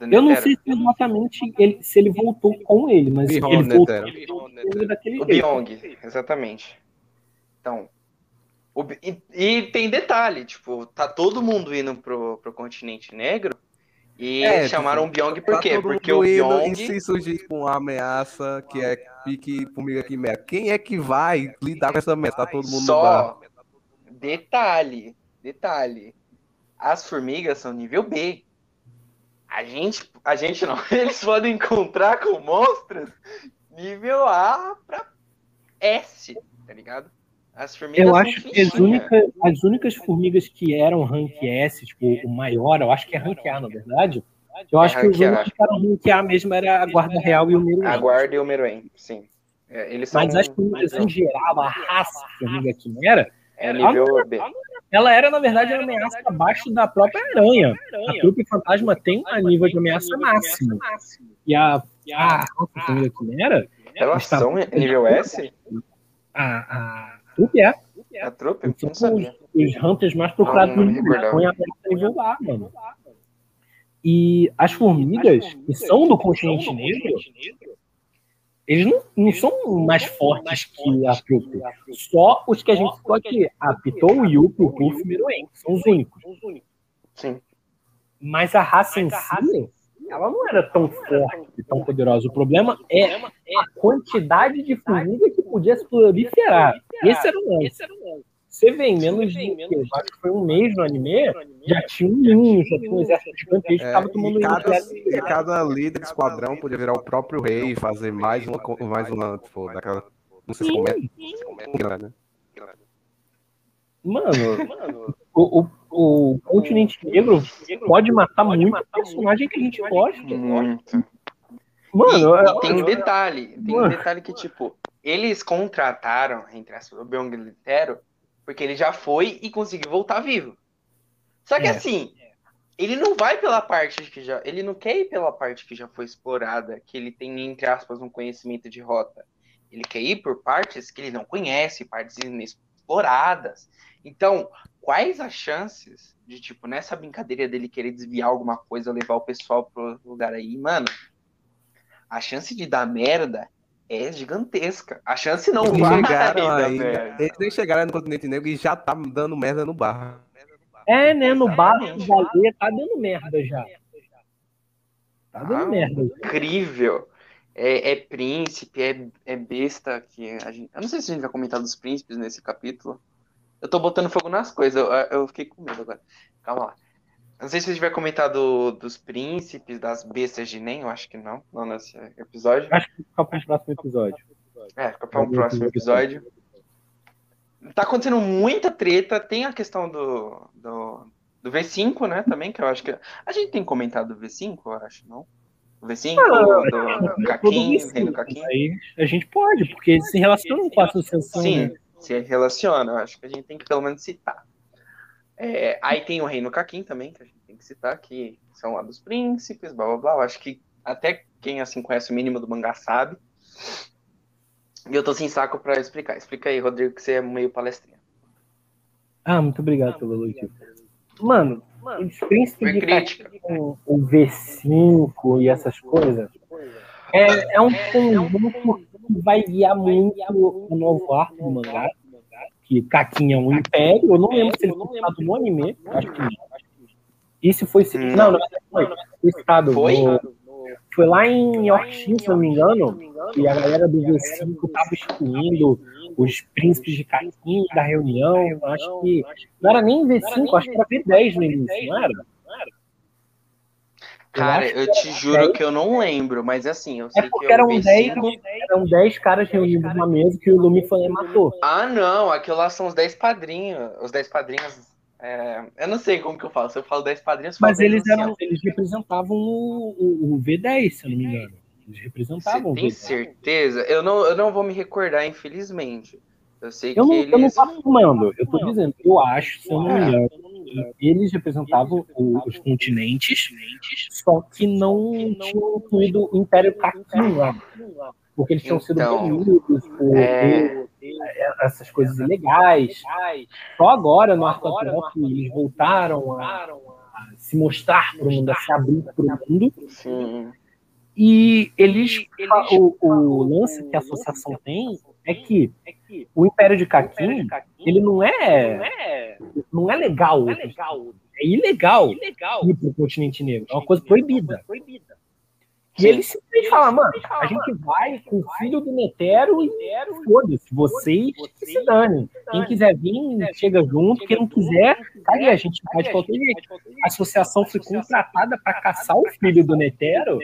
Eu não sei se exatamente ele, se ele voltou com ele, mas Bihon, ele voltou, ele voltou
daquele o Byong, exatamente. Então, o, e, e, tem detalhe, tipo, tá todo mundo indo pro, pro continente negro e é, chamaram tipo, o Byong por tá quê? Porque o Byong... E
se surgir com uma ameaça que é pique formiga quimera, quem é que vai lidar com essa ameaça? Tá todo mundo
Só detalhe, detalhe, as formigas são nível B. A gente, a gente não, [laughs] eles podem encontrar com monstros nível A pra S, tá ligado?
As formigas eu acho que as únicas, as únicas formigas que eram rank S, tipo, o maior, eu acho que é rank A, na verdade. Eu acho é que os únicos que eram rank A mesmo era a Guarda Real e o Meruem.
A Guarda e o Meruem, sim. É, eles
Mas as formigas em geral, a raça formiga quimera,
é nível
ela,
B.
Ela era, na verdade, uma ameaça abaixo da própria aranha. A trupe fantasma tem a nível de ameaça máximo. E a, a, a formiga quimera.
Elas são nível S?
A, a Trupe é.
A Trupe?
São os, os Hunters mais procurados do mundo. Põe a nível lá, mano. E as formigas, que são do continente negro, eles não, não são mais fortes que a Trupe. Só os que a gente citou aqui. A Pitou, o Yuppie, o Puff e o Miroen. São os únicos.
Sim.
Mas a raça em si ela não era tão forte e tão poderosa. O problema é a quantidade de formiga que podia se proliferar. Esse era o lance. Você vê, em menos de acho que foi um mês no anime, já tinha um ninho, já tinha um exército gigantesco que estava tomando
e cada, e cada líder de esquadrão podia virar o próprio rei e fazer mais uma, mais uma tipo, daquela. Não sei se comenta. Né?
Mano, o, o, o continente negro pode matar muito personagem que a gente gosta.
Muito. Mano, e, e tem um detalhe, tem mano. um detalhe que, tipo, eles contrataram, entre aspas, o Byung Litero, porque ele já foi e conseguiu voltar vivo. Só que é. assim, ele não vai pela parte que já. Ele não quer ir pela parte que já foi explorada, que ele tem, entre aspas, um conhecimento de rota. Ele quer ir por partes que ele não conhece, partes inexploradas. Então, quais as chances de, tipo, nessa brincadeira dele querer desviar alguma coisa, levar o pessoal pro lugar aí, mano? A chance de dar merda é gigantesca. A chance não
eles vai chegaram aí, Eles nem chegaram no continente negro e já tá dando merda no bar.
É, né? No bar da tá dando merda já. Tá dando ah, merda.
Incrível. É, é príncipe, é, é besta que a gente. Eu não sei se a gente vai comentar dos príncipes nesse capítulo. Eu tô botando fogo nas coisas, eu, eu fiquei com medo agora. Calma lá. Não sei se a gente vai comentar do, dos príncipes, das bestas de Nen, eu acho que não, não nesse episódio.
Acho que fica para o próximo episódio.
É, fica para o próximo episódio. Tá acontecendo muita treta, tem a questão do, do, do V5, né, também, que eu acho que... A gente tem comentado do V5, eu acho, não? O V5, ah, do, do Caquim,
Rei do Caquim. Aí a gente pode, porque eles se relacionam com a associação.
Sim, né? Se relaciona. Eu acho que a gente tem que pelo menos citar. É, aí tem o Reino Caquim também, que a gente tem que citar, que são lá dos príncipes, blá blá blá. Eu acho que até quem assim conhece o mínimo do mangá sabe. E eu tô sem saco pra explicar. Explica aí, Rodrigo, que você é meio palestrinha.
Ah, muito obrigado pelo elogio. Mano, os príncipes de Caquim, o V5 e essas coisas, é, é um conjunto vai guiar muito o novo arco do mangá. Que Kakin é um império. Eu não lembro se ele foi citado no anime. Acho que não. Isso foi.
Hum.
Não, não foi. Foi citado.
Foi?
foi lá em Yorkshire, se não me engano, e a galera do V5 tava excluindo os príncipes de Kakin da reunião. Acho que não era nem V5, acho que era V10 no início, não era?
Cara,
acho
eu te juro que eu não lembro, mas assim, eu sei que
porque
é o
eram 10,
V5.
eram 10 caras reunidos numa mesa que o Lumi foi matou.
Ah, não, aquilo lá são os 10 padrinhos. Os 10 padrinhos. é, Eu não sei como que eu falo. Se eu falo 10 padrinhos, eu
Mas
10
eles eram, eles representavam o, o- o V10, se eu não me engano. Eles
Você
representavam o
tem
V10.
certeza? Eu não, eu não vou me recordar, infelizmente. Eu sei
Eu
que
não, eu não
eles.
tô afirmando, eu tô dizendo, eu acho, se eu não me engano, eles representavam os continentes, só que não tinham incluído o Império Kakin lá. Porque eles tinham sido
Então,
banidos por
é.
essas coisas ilegais. Só agora, no arco que eles voltaram a se mostrar para o mundo, a se abrir para o mundo.
Sim.
E eles, o, o lance que a associação tem é que o Império de Kakin, ele não é, não é legal, é ilegal ir para o continente negro, é uma coisa proibida. E eles simplesmente falam, mano, a gente vai com o filho do Netero e foda-se, vocês que se danem. Quem quiser vir, chega junto, quem não quiser, aí, a gente vai de qualquer jeito. A associação foi contratada para caçar o filho do Netero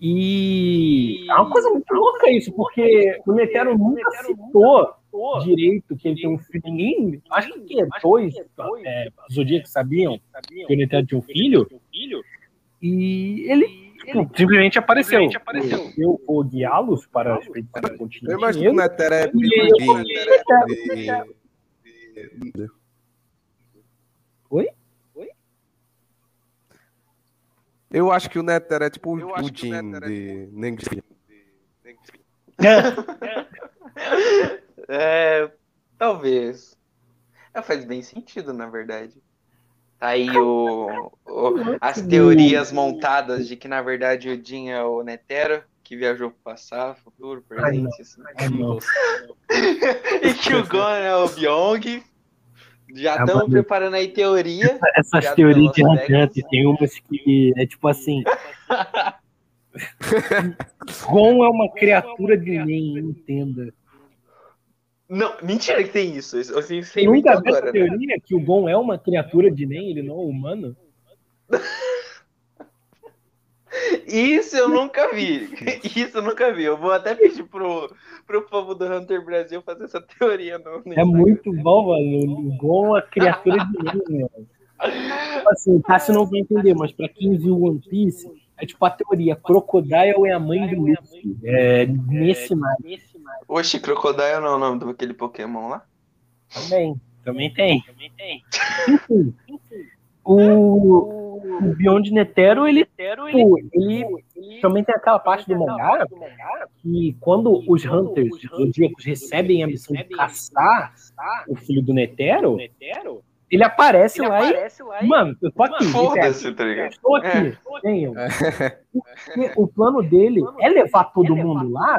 e é uma coisa muito louca isso, porque o Netero nunca citou direito que ele tem um filho. Ninguém, acho que dois é, Zodíacos sabiam que o Netero tinha um filho. E ele simplesmente apareceu. Eu vou guiá-los para a expedição do
Eu imagino que o. Netero é de- de-
Oi?
Eu acho que o Netero é tipo o Jin de Nengri. [laughs]
É, talvez. É, faz bem sentido, na verdade. Tá aí o, o- as teorias montadas de que, na verdade, o Jin é o Netero, que viajou pro passado, futuro,
Ai, não.
presente. assim.
Ai, não. [laughs]
e que o Gon é o Byong. Já
É,
estamos
mano.
preparando aí teoria.
Essas teorias de Hunter, tem umas que é tipo assim. [laughs] Gon é uma criatura de nem, entenda.
Não, mentira que tem isso. Eu
Você
muito
nunca
agora,
essa
né?
teoria que o Gon é uma criatura de nem, ele não é humano? [laughs]
Isso eu nunca vi. [laughs] Isso eu nunca vi. Eu vou até pedir pro, pro povo do Hunter Brasil fazer essa teoria no, no
É muito bom, mano. É uma criatura de nem, mano. Tipo assim, o Cássio não vai entender, mas pra quem viu One Piece, é tipo a teoria: Crocodile é a mãe do Luffy. É nesse mar.
Oxe, Crocodile não é o nome daquele Pokémon lá?
Também. Também tem. Enfim, o, o Beyond Netero, ele, pô, ele também tem aquela parte do mangá que quando os Hunters Zodíacos recebem a missão de caçar o filho do Netero, ele aparece lá e, mano, eu tô aqui,
Foda-se, tá
eu
ligado?
estou aqui, venham. Porque [laughs] o plano dele é levar todo mundo lá,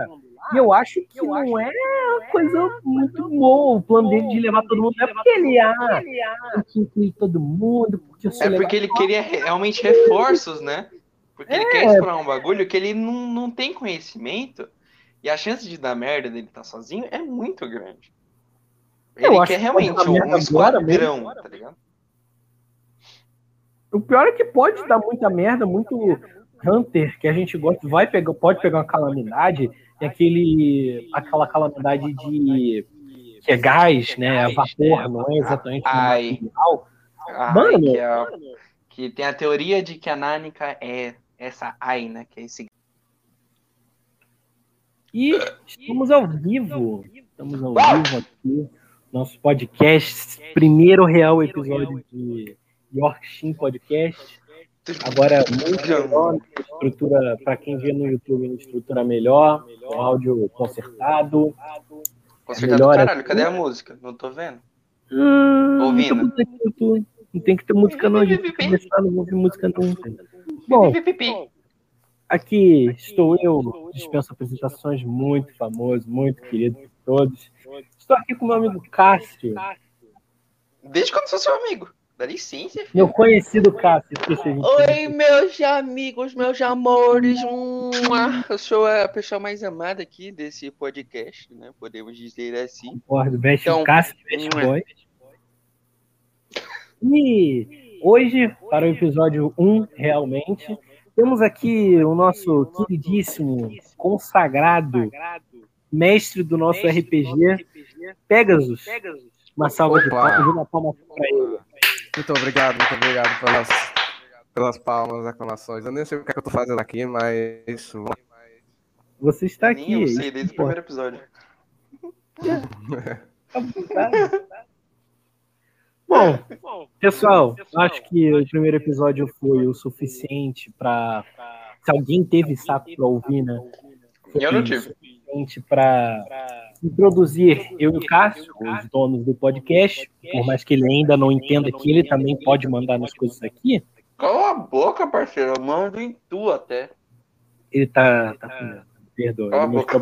e eu acho que não é uma coisa muito boa o plano dele de levar todo mundo. Não é porque ele, ah, tem que incluir todo mundo, porque eu sou
É
legal.
porque ele queria re- realmente reforços, né? Porque ele quer explorar um bagulho que ele não, não tem conhecimento e a chance de dar merda dele estar sozinho é muito grande.
Eu
Ele
acho
quer
que
realmente
dar
um, esquadrão,
mesmo.
tá ligado?
O pior é que pode dar muita merda, muito Hunter que a gente gosta, vai pegar, pode pegar uma calamidade, e aquele, aquela calamidade de que é gás, né, a vapor, não é exatamente
Ai. Ai,
Mano.
que, é que tem a teoria de que a Nanika é essa Ai, né? Que é esse
E estamos ao vivo, estamos ao vivo aqui, nosso podcast, primeiro real episódio de Yorkshire Podcast. Agora muito melhor, estrutura para quem vê no YouTube, uma estrutura melhor, com áudio consertado.
Consertado
melhor
caralho,
aqui.
cadê a música? Não tô vendo.
Hum,
Ouvindo.
Não tem, que ter YouTube. Não tem que ter música não, a gente tem que começar, não vou ouvir música não. Bom. Aqui estou eu, dispenso apresentações, muito famoso, muito querido por todos. Estou aqui com meu amigo Cássio.
Desde quando sou seu amigo? Dá licença, filho.
Meu conhecido Cássio.
Oi, meus amigos, meus amores. Eu sou a pessoa mais amada aqui desse podcast, né? Podemos dizer assim.
Concordo, então, Cássio, best boy. E hoje, para o episódio 1, realmente, temos aqui o nosso queridíssimo, consagrado, mestre do nosso RPG, Pegasus. Uma salva de palmas, uma palma para ele.
Muito obrigado, muito obrigado pelas, pelas palmas, aclamações. Eu nem sei o que, é que eu tô fazendo aqui, mas.
Você está aqui.
Nem eu sei, desde o primeiro episódio. [laughs]
Bom, pessoal, acho que o primeiro episódio foi o suficiente para. Se alguém teve saco para ouvir, né?
Eu não tive.
Suficiente para introduzir eu e o Cássio, os donos do podcast, por mais que ele ainda não entenda que ele também pode mandar nas coisas aqui.
Cala a boca, parceiro. Eu mando em tu até.
Ele tá. tá perdoa. Cala ele boca.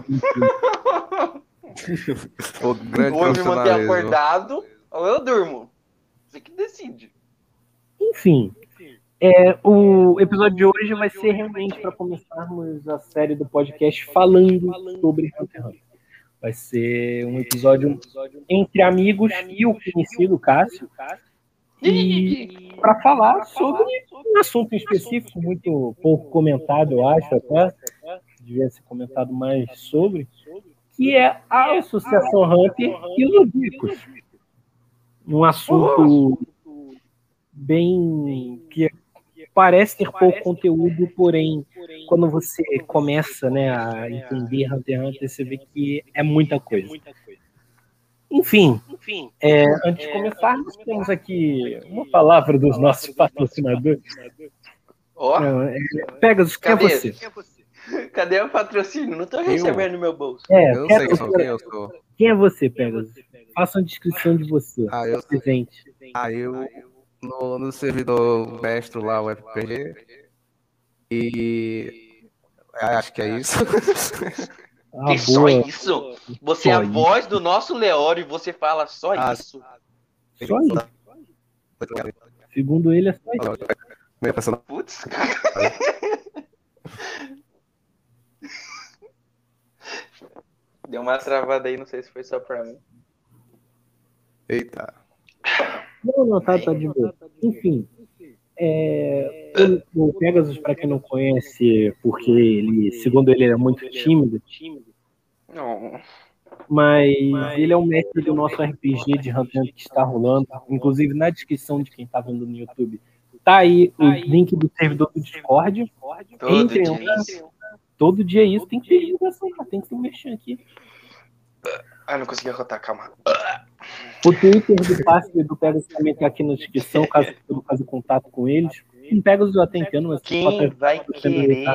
o grande
Vou me manter acordado ou eu durmo. Você que decide.
Enfim, é, o episódio de hoje vai ser realmente para começarmos a série do podcast falando sobre Hunter x Hunter. Vai ser um episódio entre amigos e o conhecido Cássio. E [laughs] para falar sobre um assunto específico, muito pouco comentado, eu acho até, devia ser comentado mais sobre, que é a Associação Hunter e Ludicos. um assunto bem que parece ter pouco conteúdo, porém, quando você começa né, a entender Hunter x Hunter, você vê que é muita coisa. Enfim, é, antes de começar, nós temos aqui uma palavra dos nossos patrocinadores.
Oh.
Pegasus, quem é você?
Cadê o patrocínio? Não estou recebendo no meu bolso.
É,
eu não sei quem eu sou.
Quem é você, Pegasus? Faça uma descrição de você.
Ah, eu presente. Ah, eu no, no servidor mestre lá, o RPG. E acho que é isso.
Ah, só isso? Você só é a isso. voz do nosso Leório e você fala só ah, isso.
Só isso. Segundo ele, é só isso.
Putz. [laughs] Deu uma travada aí, não sei se foi só pra mim.
Eita.
Não, não, tá, tá de boa. Enfim, é, o, o Pegasus, para quem não conhece, porque ele, segundo ele, é muito tímido.
Não.
Mas ele é o mestre do nosso RPG de Hunter que está rolando. Inclusive, na descrição de quem está vendo no YouTube, tá aí o link do servidor do Discord. Entre, todo dia isso tem que ter divulgação, tem que se mexer aqui.
Ah, não consegui arrotar, calma.
O Twitter do passe do Pegasus também tá aqui na descrição, caso você fazer contato com eles. Não Pegasus eu até entendo, mas
Quem vai querer?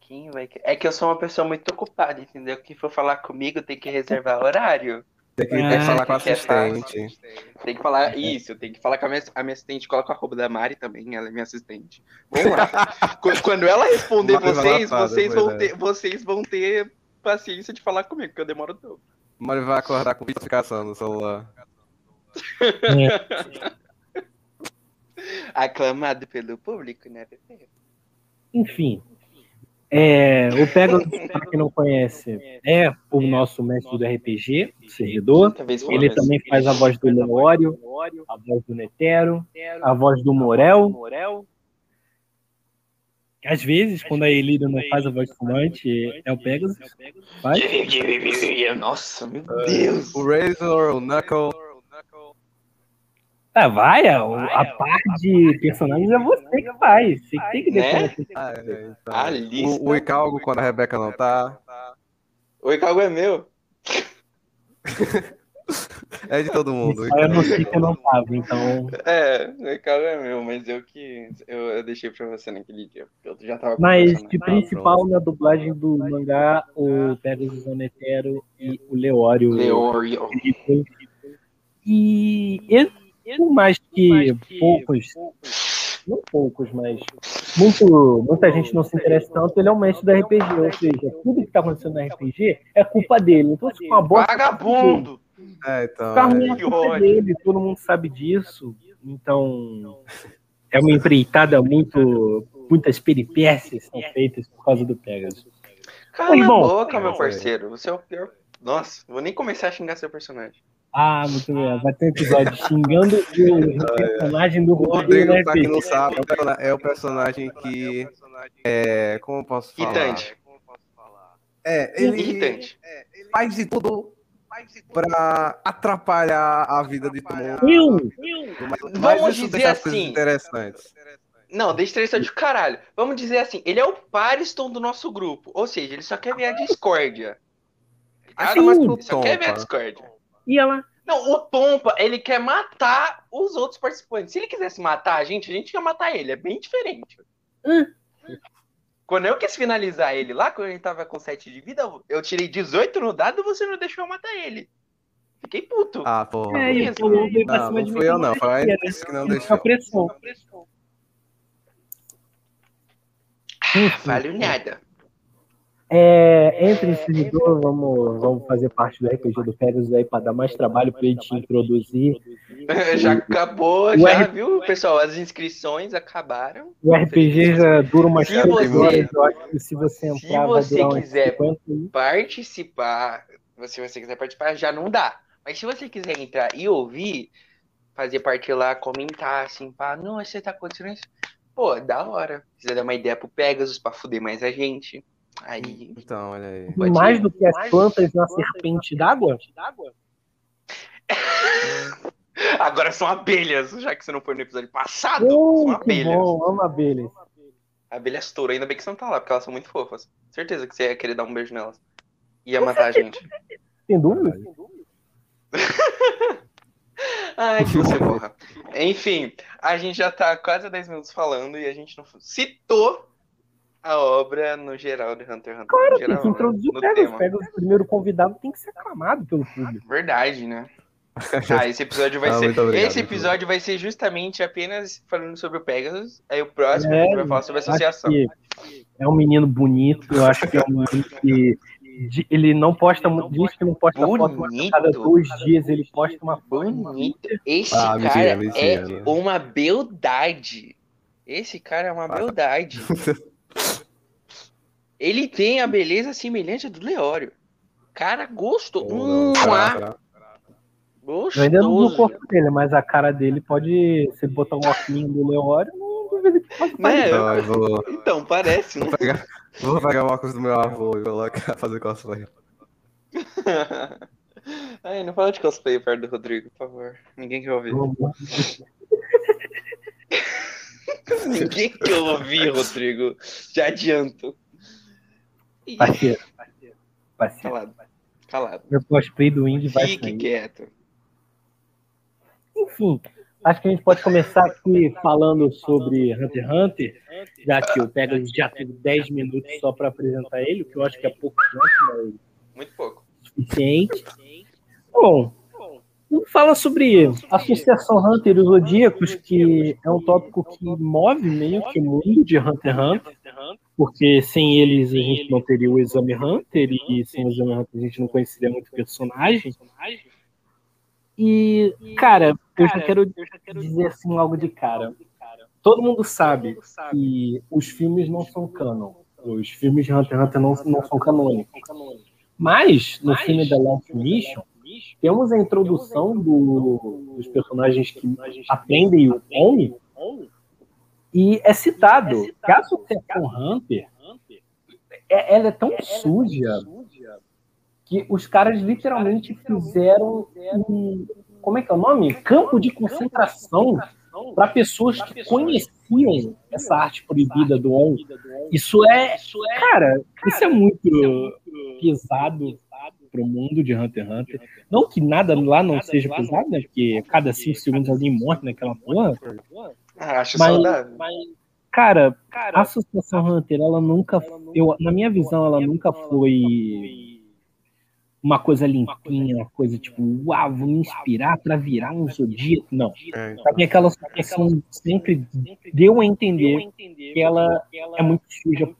Quem vai querer? É que eu sou uma pessoa muito ocupada, entendeu? Quem for falar comigo tem que reservar horário.
Tem que, é, falar com a assistente.
Tem que falar isso, tem que falar com a minha, a minha assistente. Coloca a arroba da Mari também, ela é minha assistente. Vamos lá. [laughs] Quando ela responder vocês, vocês vão, ter, vocês vão ter paciência de falar comigo, porque eu demoro tanto.
Mas vai acordar com notificação no celular. [laughs]
Aclamado pelo público, né, Pepe?
Enfim. É, o Pegasus, [laughs] para quem não conhece, é o nosso mestre do RPG, o servidor. Ele também faz a voz do Leório, a voz do Netero, a voz do Morel às vezes, quando a Elida não faz a voz fumante, é o Pegasus. Faz.
Nossa, meu Deus.
O Razor, o Knuckle.
Ah, vai, a, a parte de personagens é você que faz. Você que tem que
né?
Ah, é, então. O, o Icalgo, quando a Rebeca não tá. [laughs]
O Icalgo é meu. [laughs]
É de todo mundo.
eu não sei que eu não tava, então.
É, o carro é meu, mas eu que. Eu, eu deixei pra você naquele dia. Eu já tava
Mas de principal na dublagem do mangá, o Pegasus Onetero e o Leório.
Leório.
E, e por mais que poucos não poucos, mas muito, muita gente não se interessa tanto, ele é o mestre da RPG, ou seja, tudo que tá acontecendo no RPG é culpa dele. Então, se uma bosta.
Vagabundo!
É, então.
Ficar ruim
é.
é dele, todo mundo sabe disso. Então, é uma empreitada muito. Muitas peripécias são feitas por causa do Pegasus.
Cala a boca, meu parceiro. Você é o pior. Nossa, vou nem começar a xingar seu personagem.
Ah, muito bem. Vai ter um episódio xingando o [laughs] personagem do
O
Rodrigo,
Rodrigo, pra quem não sabe, é o persona- é o personagem que. É. Como eu posso falar?
Irritante.
É, ele
Irritante.
faz de tudo pra atrapalhar a vida de todo mundo.
Vamos dizer assim.
interessantes.
Não, deixa interessante de caralho. Vamos dizer assim, ele é o Pariston do nosso grupo. Ou seja, ele só quer ver a discórdia.
Acho mais pro
só quer ver a discórdia.
E ela?
Não, o Tompa, ele quer matar os outros participantes. Se ele quisesse matar a gente, a gente ia matar ele. É bem diferente.
Hum.
Quando eu quis finalizar ele lá, quando ele tava com 7 de vida, eu tirei 18 no dado e você não deixou eu matar ele. Fiquei puto.
Ah, porra.
É, e pra
Não,
cima
não
de
fui
mim.
eu não, foi a que não deixou.
pressão.
Ah, valeu nada.
É, entre esse servidor, vamos, vamos fazer parte do RPG do Pegasus aí para dar mais trabalho para ele te introduzir. [laughs]
Já acabou, já,
R-
viu, pessoal? As inscrições acabaram.
O RPG já dura umas
Se
30
você-
horas, se você
se
entrar vai
você quiser
50 aí.
Participar, se você quiser participar, já não dá. Mas se você quiser entrar e ouvir, fazer parte lá, comentar assim, pá, não, você tá acontecendo isso. Pô, da hora. Se quiser dar uma ideia pro Pegasus pra fuder mais a gente. Aí.
Então, olha aí.
Pode
Mais
ir.
do que as plantas na serpente d'água? [laughs]
Agora são abelhas, já que você não foi no episódio passado.
Oh,
são
que
abelhas.
bom, amo abelhas.
Abelhas touro, ainda bem que você não tá lá, porque elas são muito fofas. Certeza que você ia querer dar um beijo nelas. Ia matar a gente.
Tem dúvida? [laughs]
Ai, que você morra. Enfim, a gente já tá quase há 10 minutos falando e a gente não citou a obra no geral de Hunter x Hunter.
Claro, tem que introduzir o Pegasus.
tema.
Pegasus, o primeiro convidado, tem que ser aclamado pelo público.
Verdade, né? [laughs] Ah, esse episódio vai
Ah,
ser.
muito obrigado,
esse
muito
episódio vai ser justamente apenas falando sobre o Pegasus. Aí o próximo a
É,
gente vai falar sobre a associação.
é um menino bonito, eu acho que é um menino que de- ele não posta, mu- diz que não posta foto, mas a cada
Bonito.
dois dias ele posta uma foto.
Bonito. Esse
Ah, mentira,
cara
mentira,
é
né?
uma beldade. Esse cara é uma beldade. [laughs] Ele tem a beleza semelhante à do Leório. Cara, gostoso. Hum, ah,
Eu ainda não vi o
gostoso.
corpo dele, mas a cara dele pode. Se ele botar um óculos do Leório, não duvido que.
Né?
Então, eu vou,
Então, parece, né?
vou pegar, vou pegar o óculos do meu avô e colocar, fazer cosplay. [laughs]
Ai, não fala de cosplay perto do Rodrigo, por favor. Ninguém quer ouvir. [laughs] Ninguém quer ouvir, Rodrigo. Já adianto. Ih,
Parceiro. Parceiro.
Calado. Calado.
Meu cosplay do Indy vai
Fique
sair.
quieto.
Enfim, acho que a gente pode começar aqui falando sobre Hunter x Hunter, já que o Pegasus já teve 10 minutos só para apresentar ele, o que eu acho que é pouco tempo, mas
Muito pouco.
suficiente. Bom, vamos falar sobre a Associação Hunter e os Zodíacos, que é um tópico que move meio que o mundo de Hunter x Hunter, porque sem eles a gente não teria o Exame Hunter, e sem o Exame Hunter a gente não conheceria muito personagem. E, cara, eu já quero dizer assim logo de cara. Todo mundo sabe que os filmes não são canon. Os filmes de Hunter x Hunter não, não são canônicos. Mas, no filme The Last Mission, temos a introdução do- dos personagens que aprendem o Oni, e é citado que a Associação Hunter é- ela é tão suja que os caras literalmente fizeram um, como é que é o nome? Campo de concentração para pessoas que conheciam essa arte proibida do On. Isso é, cara, isso é muito pesado pro mundo de Hunter x Hunter. Não que nada lá não seja pesado, né? Porque cada cinco segundos alguém morre naquela porra.
Ah, acho
Mas-
saudável.
Cara, a Associação Hunter, ela nunca, eu, na minha visão, ela nunca foi uma coisa limpinha, uma coisa tipo, uau, vou me inspirar para virar um zodíaco. Não.
É, então.
Mim, aquela situação sempre deu a entender que ela é muito suja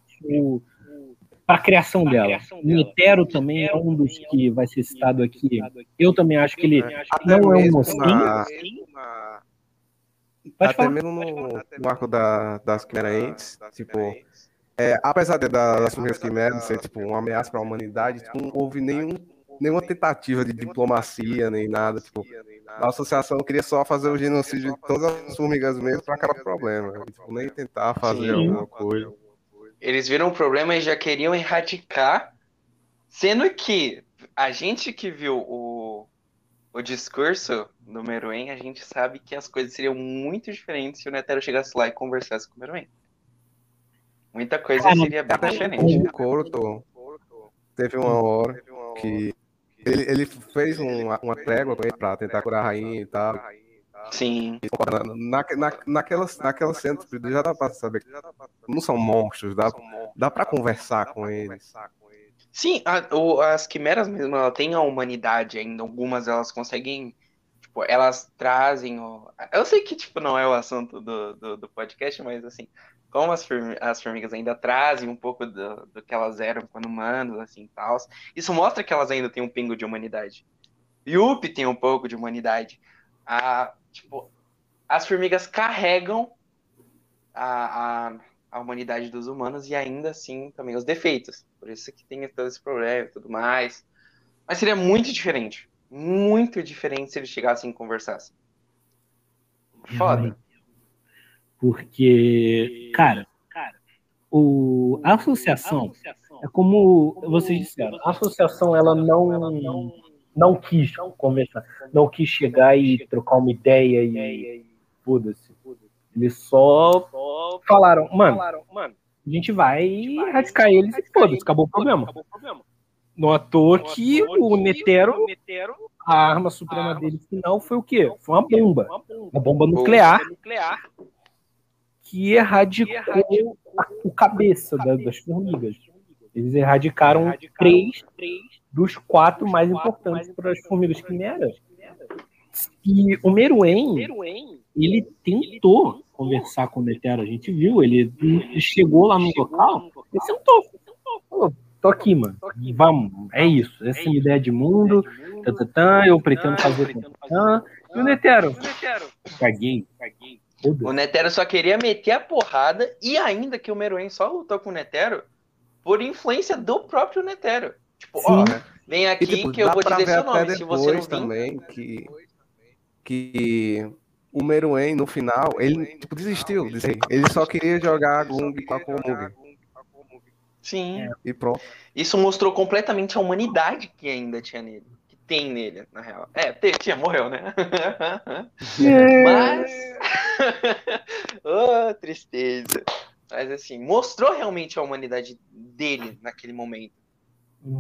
para a criação dela. O Netero também é um dos que vai ser citado aqui. Eu também acho que ele não é um mocinho. Pode
até
falar.
mesmo no, no arco da, das Quimeraentes, tipo, é, apesar de, da- das primeiras quimeras ser tipo uma ameaça para a humanidade, tipo, não houve nenhum, nenhuma tentativa de diplomacia nem nada. Tipo, a associação queria só fazer o genocídio de todas as formigas mesmo para acabar o problema. Tipo, nem tentar fazer
Sim.
alguma coisa.
Eles viram o problema e já queriam erradicar, sendo que a gente que viu o, o discurso do Meruem, a gente sabe que as coisas seriam muito diferentes se o Netero chegasse lá e conversasse com o Meruem. Muita coisa
Cara,
seria bem
Até
diferente.
o Corto teve uma hora que ele, ele fez uma, uma trégua com ele pra tentar curar a rainha e tal.
Sim.
Na, na, naquelas, naquelas cenas já dá pra saber que não são monstros, dá, dá pra conversar com eles.
Sim, a- o- as quimeras mesmo, ela tem a humanidade ainda. Algumas elas conseguem. Tipo, elas trazem. O... Eu sei que, tipo, não é o assunto do, do, do podcast, mas assim, como as, as formigas ainda trazem um pouco do, do que elas eram quando humanos, assim, tal. Isso mostra que elas ainda têm um pingo de humanidade. Yuppie tem um pouco de humanidade. A, tipo, as formigas carregam a, a, a humanidade dos humanos e ainda assim também os defeitos. Por isso que tem todo esse problema e tudo mais. Mas seria muito diferente. Muito diferente se eles chegassem e conversassem. Foda.
Porque, cara, o, a associação é como vocês disseram, a associação ela não não quis conversar, não quis chegar e trocar uma ideia e foda-se. Eles só falaram, mano, a gente vai erradicar eles e foda-se, acabou o problema. Não à toa que o Netero, a arma suprema dele final foi o quê? Foi uma bomba. Uma bomba nuclear que erradicou a- o cabeça da- das formigas. Eles erradicaram três dos quatro mais importantes para as formigas quimeras. E o Meruem, ele tentou conversar com o Netero, a gente viu, ele, ele chegou lá no local e sentou. Falou, tô aqui, mano. Vamos, é isso. Essa é a minha ideia de mundo. Tá, tá, tá, eu pretendo fazer. Tá. E o Netero? Caguei.
O Netero só queria meter a porrada e ainda que o Meruem só lutou com o Netero por influência do próprio Netero. Tipo, ó,
Sim.
vem aqui
E, tipo,
que eu vou te dizer seu
até
nome. Se você não
depois
vir,
também que, que o Meruem, no final, ele tipo, desistiu. Ele só queria jogar a Gung com a Komug.
sim.
E pronto.
Isso mostrou completamente a humanidade que ainda tinha nele. Que tem nele, na real. É, tinha, morreu, né? [laughs] Mas. [laughs] oh, tristeza. Mas assim, mostrou realmente a humanidade dele naquele momento.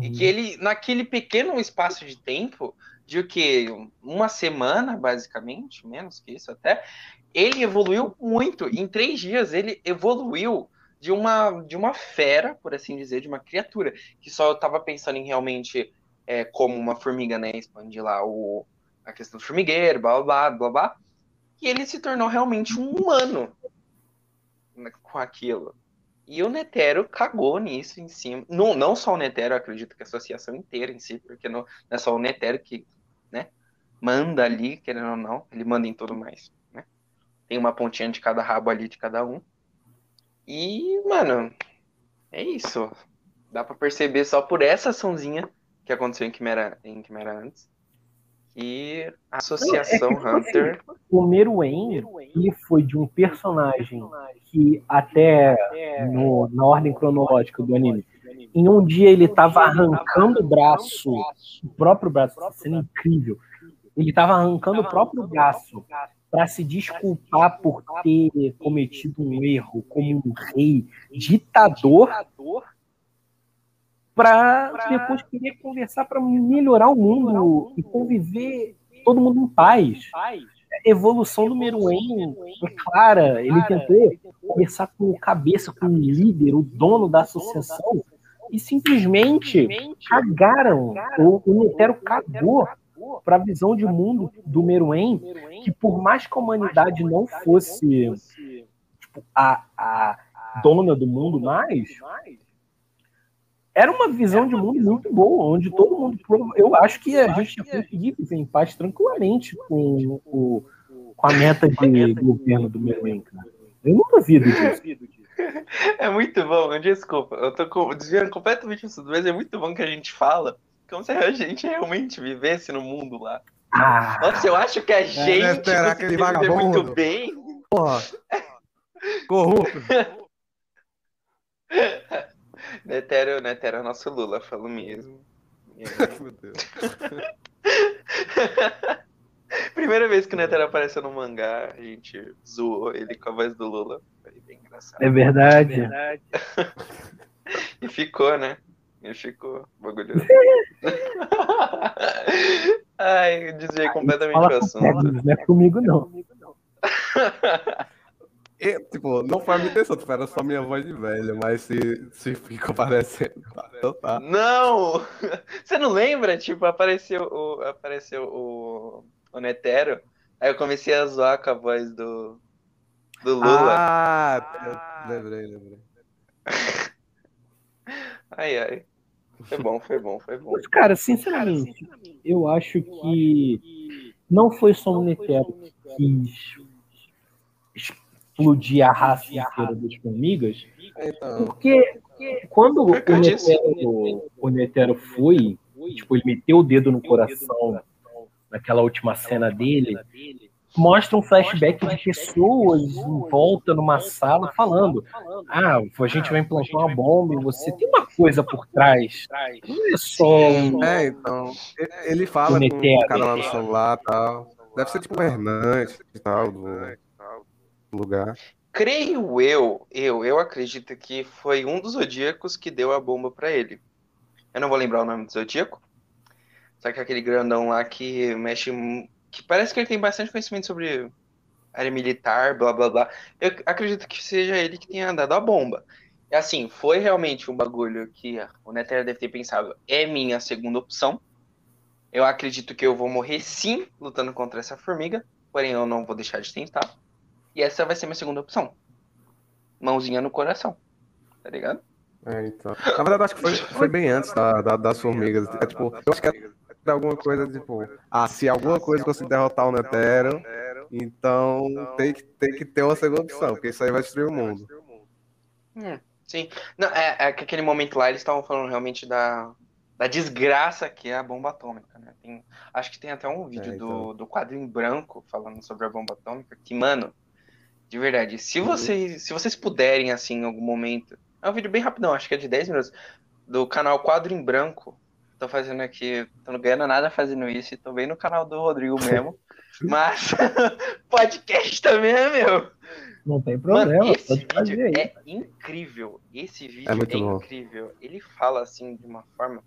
E que ele, naquele pequeno espaço de tempo, de o que? Uma semana, basicamente, menos que isso até, ele evoluiu muito. Em três dias, ele evoluiu de uma, de uma fera, por assim dizer, de uma criatura, que só estava pensando em realmente é, como uma formiga, né? Expandir lá o, a questão do formigueiro, blá blá blá blá. E ele se tornou realmente um humano com aquilo. E o Netero cagou nisso em cima. Não, não só o Netero, acredito que a associação inteira em si, porque não, não é só o Netero que manda ali, querendo ou não, ele manda em tudo mais. Né? Tem uma pontinha de cada rabo ali de cada um. E, mano, é isso. Dá pra perceber só por essa açãozinha que aconteceu em Quimera, em Quimera antes. E a associação
é tipo
Hunter.
O Meruem, ele foi de um personagem que até no- na ordem cronológica do anime, em um dia ele tava arrancando o braço, o próprio braço, cena é incrível. Ele tava arrancando o próprio braço para se desculpar por ter cometido um erro como um rei ditador, para depois querer conversar para melhorar o mundo e conviver todo mundo em paz. Evolução do Meruem é clara. Ele tentou conversar com o cabeça, com o líder, o dono da associação, e simplesmente cagaram. O, o Netero cagou para a visão de mundo do Meruem, que por mais que a humanidade não fosse tipo, a, a dona do mundo mais, era uma visão de mundo muito boa, onde todo mundo. Eu acho que a gente ia conseguir viver em paz tranquilamente com, o, com a meta de governo do Meruem, cara. Eu não duvido disso. [laughs]
É muito bom, desculpa, eu tô desviando completamente isso, mas é muito bom que a gente fala como se a gente realmente vivesse no mundo lá. Ah, Nossa, eu acho que a é, gente
é, aquele vagabundo.
muito bem.
Porra. Corrupto. [laughs]
Netero, Netero é nosso Lula, falo mesmo. [laughs] [laughs] Primeira vez que o Netero apareceu no mangá, a gente zoou ele com a voz do Lula. Foi bem engraçado.
É verdade. É verdade.
e ficou, né? E ficou bagulho. [laughs] Ai, eu desviei completamente o assunto.
Não é comigo, não.
E, tipo, não foi a minha intenção, tipo, era só minha voz de velho, mas se, se fica parecendo, tá, então tá.
Não! [laughs] Você não lembra? Tipo, apareceu o, apareceu o, o Netero, aí eu comecei a zoar com a voz do, do Lula.
Ah, lembrei, lembrei. [laughs]
Ai, ai. Foi bom, foi bom, foi bom. Mas,
cara, sinceramente, eu acho que não foi só o Netero que quis explodir a raça inteira das formigas, então, porque quando o Netero, o Netero foi, tipo, ele meteu o dedo no coração naquela última cena dele, mostra um flashback de pessoas em volta numa sala falando: Ah, a gente vai implantar uma bomba e você tem uma coisa por trás. Não é só.
É, então. Ele fala com o cara lá no celular e tal. Deve ser tipo um Hernandes e tal do lugar.
Creio eu, eu, eu acredito que foi um dos zodíacos que deu a bomba para ele. Eu não vou lembrar o nome do zodíaco. Só que aquele grandão lá que mexe que parece que ele tem bastante conhecimento sobre área militar, blá blá blá. Eu acredito que seja ele que tenha dado a bomba. E assim, foi realmente um bagulho que o Nether deve ter pensado, é minha segunda opção. Eu acredito que eu vou morrer sim lutando contra essa formiga, porém eu não vou deixar de tentar. E essa vai ser minha segunda opção. Mãozinha no coração. Tá ligado?
É, então. Na verdade, acho que foi, foi bem antes da, da, das formigas. É, tipo, eu acho que é alguma coisa tipo, ah, se alguma coisa conseguir derrotar o Netero, então tem que, tem que ter uma segunda opção, porque isso aí vai destruir o mundo.
Hum, sim. Não, é, é que aquele momento lá eles estavam falando realmente da, da desgraça que é a bomba atômica, né? Tem, acho que tem até um vídeo é, então... do, do quadro em branco falando sobre a bomba atômica, que, mano, de verdade, se uhum. vocês, se vocês puderem, assim, em algum momento. É um vídeo bem rapidão, acho que é de 10 minutos. Do canal Quadro em Branco tô fazendo aqui, tô não ganhando nada fazendo isso, e tô bem no canal do Rodrigo mesmo. [laughs] mas [laughs] podcast também é meu.
Não tem problema. Mano,
esse vídeo é incrível. Esse vídeo é, é incrível. Ele fala assim de uma forma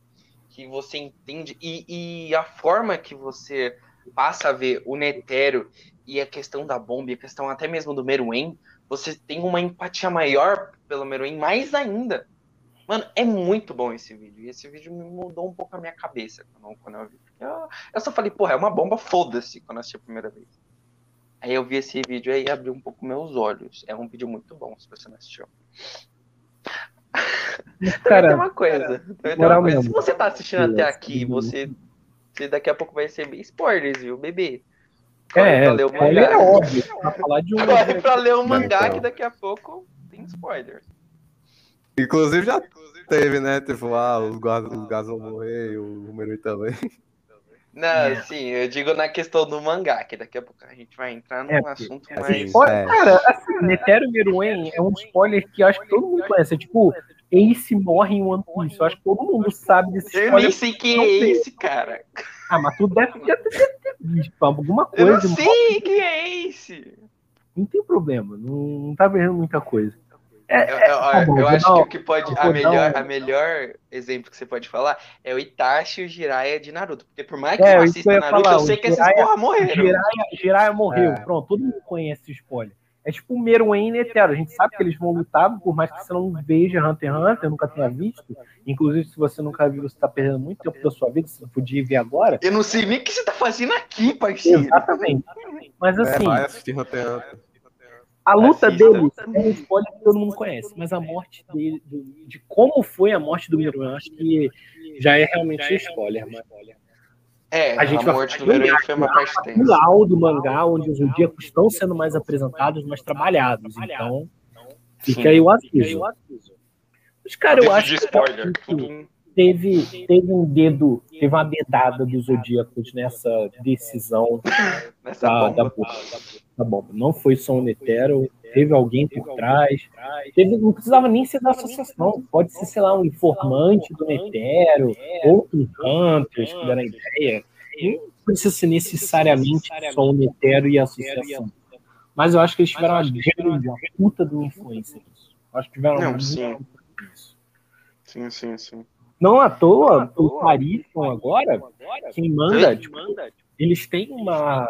que você entende e, e a forma que você passa a ver o Netero e a questão da bomba e a questão até mesmo do Meruem, você tem uma empatia maior pelo Meruem mais ainda. Mano, é muito bom esse vídeo. E esse vídeo me mudou um pouco a minha cabeça quando, eu vi. Eu, eu, só falei, porra, é uma bomba, foda-se, quando eu assisti a primeira vez. Aí eu vi esse vídeo aí e abriu um pouco meus olhos. É um vídeo muito bom, se você não assistiu. [laughs] Cara, tem uma coisa. Tem uma coisa. Se você tá assistindo até aqui, você, você daqui a pouco vai receber spoilers, viu, bebê?
Corre é, pra ler o mangá. É óbvio. Pra falar de um...
Corre pra ler o mangá que daqui a pouco tem spoilers.
Inclusive já teve, né? Tipo, ah, os gás vão morrer, o Meruem também.
Não, é. sim, eu digo na questão do mangá, que daqui a pouco a gente vai entrar num é, assunto
é,
mais.
Spoiler, é. Cara, assim, Netero Meruem é um spoiler que eu acho que todo mundo conhece. É tipo, Ace morre em One Piece. Eu acho que todo mundo sabe desse
spoiler. Eu nem sei quem é Ace, cara.
Ah, mas tu deve ter, ter visto alguma coisa. Eu
não sei quem é Ace.
Não tem problema, não, não tá vendo muita coisa.
É, eu, eu, tá eu, eu acho que o que pode. A melhor, a melhor exemplo que você pode falar é o Itachi e o Jiraiya de Naruto. Porque por mais que é, eu assista Naruto, falar, eu sei que Jiraiya, esses porra morreram.
Jiraiya, Jiraiya morreu. É. Pronto, todo mundo conhece esse spoiler. É tipo o Meruem e Netero. A gente sabe que eles vão lutar, por mais que você não veja Hunter x Hunter, nunca tenha visto. Inclusive, se você nunca viu, você está perdendo muito tempo da sua vida, você não podia ver agora.
Eu não sei nem o que você está fazendo aqui, parceiro.
Exatamente. Mas assim. É,
vai assistir Hunter x Hunter.
A luta deles é um spoiler que todo mundo conhece, mas a morte dele, de como foi a morte do Meruem, acho que já é realmente spoiler, mas.
É, a, gente a morte do Meruem foi uma parte tensa.
final do mangá, onde os zodíacos estão sendo mais apresentados, mais trabalhados. Então, fica aí o aviso. Mas, cara, eu acho que teve, teve um dedo, teve uma dedada dos zodíacos nessa decisão
nessa da, bomba. Da,
da, bomba. Não foi só um Netero, teve alguém por trás. Teve, não precisava nem ser da associação, pode ser, sei lá, um informante do Netero, outros campos que deram ideia. Não precisa ser necessariamente só o Netero e a associação. Mas eu acho que eles tiveram uma grande, uma puta de uma influência nisso. Acho que tiveram
não, sim. Sim, sim, sim.
Não à toa, o Parisson agora, quem manda, tipo, eles têm uma.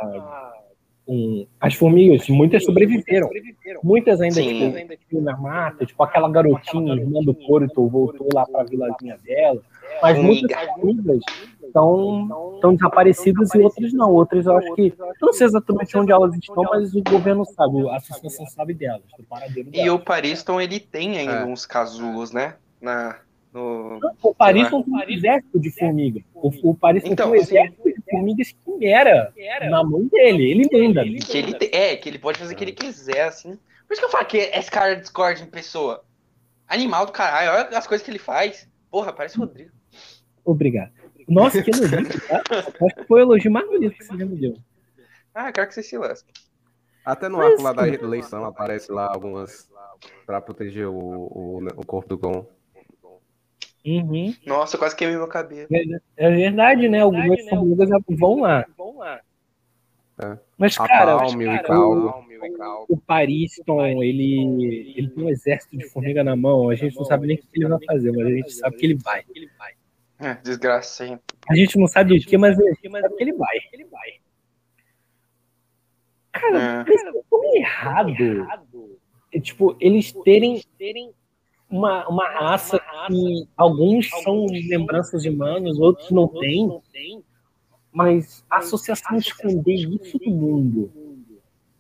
Um, as formigas, muitas sobreviveram. Muitas ainda tipo, na mata, tipo aquela garotinha, irmã do Porto, voltou lá para a vilazinha dela. Mas muitas formigas estão, desaparecidas e outras não. Outras eu acho que. Não sei exatamente onde elas estão, mas o governo sabe, a associação sabe delas, do paradeiro delas.
E o Pariston, ele tem ainda é. uns casulos, né? Na, no,
o Paris não tem um exército de formiga. O, o Paris então, tem um exército de formigas que era, na mão dele. Ele manda.
Que ele, é, que ele pode fazer o que ele quiser, assim. Por isso que eu falo que esse cara Discord em pessoa. Animal do caralho, olha as coisas que ele faz. Porra, parece o Rodrigo.
Obrigado. Nossa, que elogio, tá? [laughs] Acho que foi o elogio mais bonito que você já me deu.
Ah, quero que você se lasque.
Até no arco lá da eleição aparece lá algumas para proteger o, o, o corpo do Gon.
Uhum.
Nossa, quase queimei meu cabelo.
É, verdade, né? Algumas né? formigas vão lá. É. Mas, cara, cara o, o Pariston, ele, ele tem um exército de formiga na mão. A gente não sabe nem o que ele vai fazer, mas a gente sabe que ele vai.
É, desgraça, hein?
A gente não sabe o que, mas a gente sabe que ele vai. Cara, é. eles estão errado. É, tipo, eles terem uma, uma raça que alguns são lembranças de outros não têm. Mas a associação esconder isso do mundo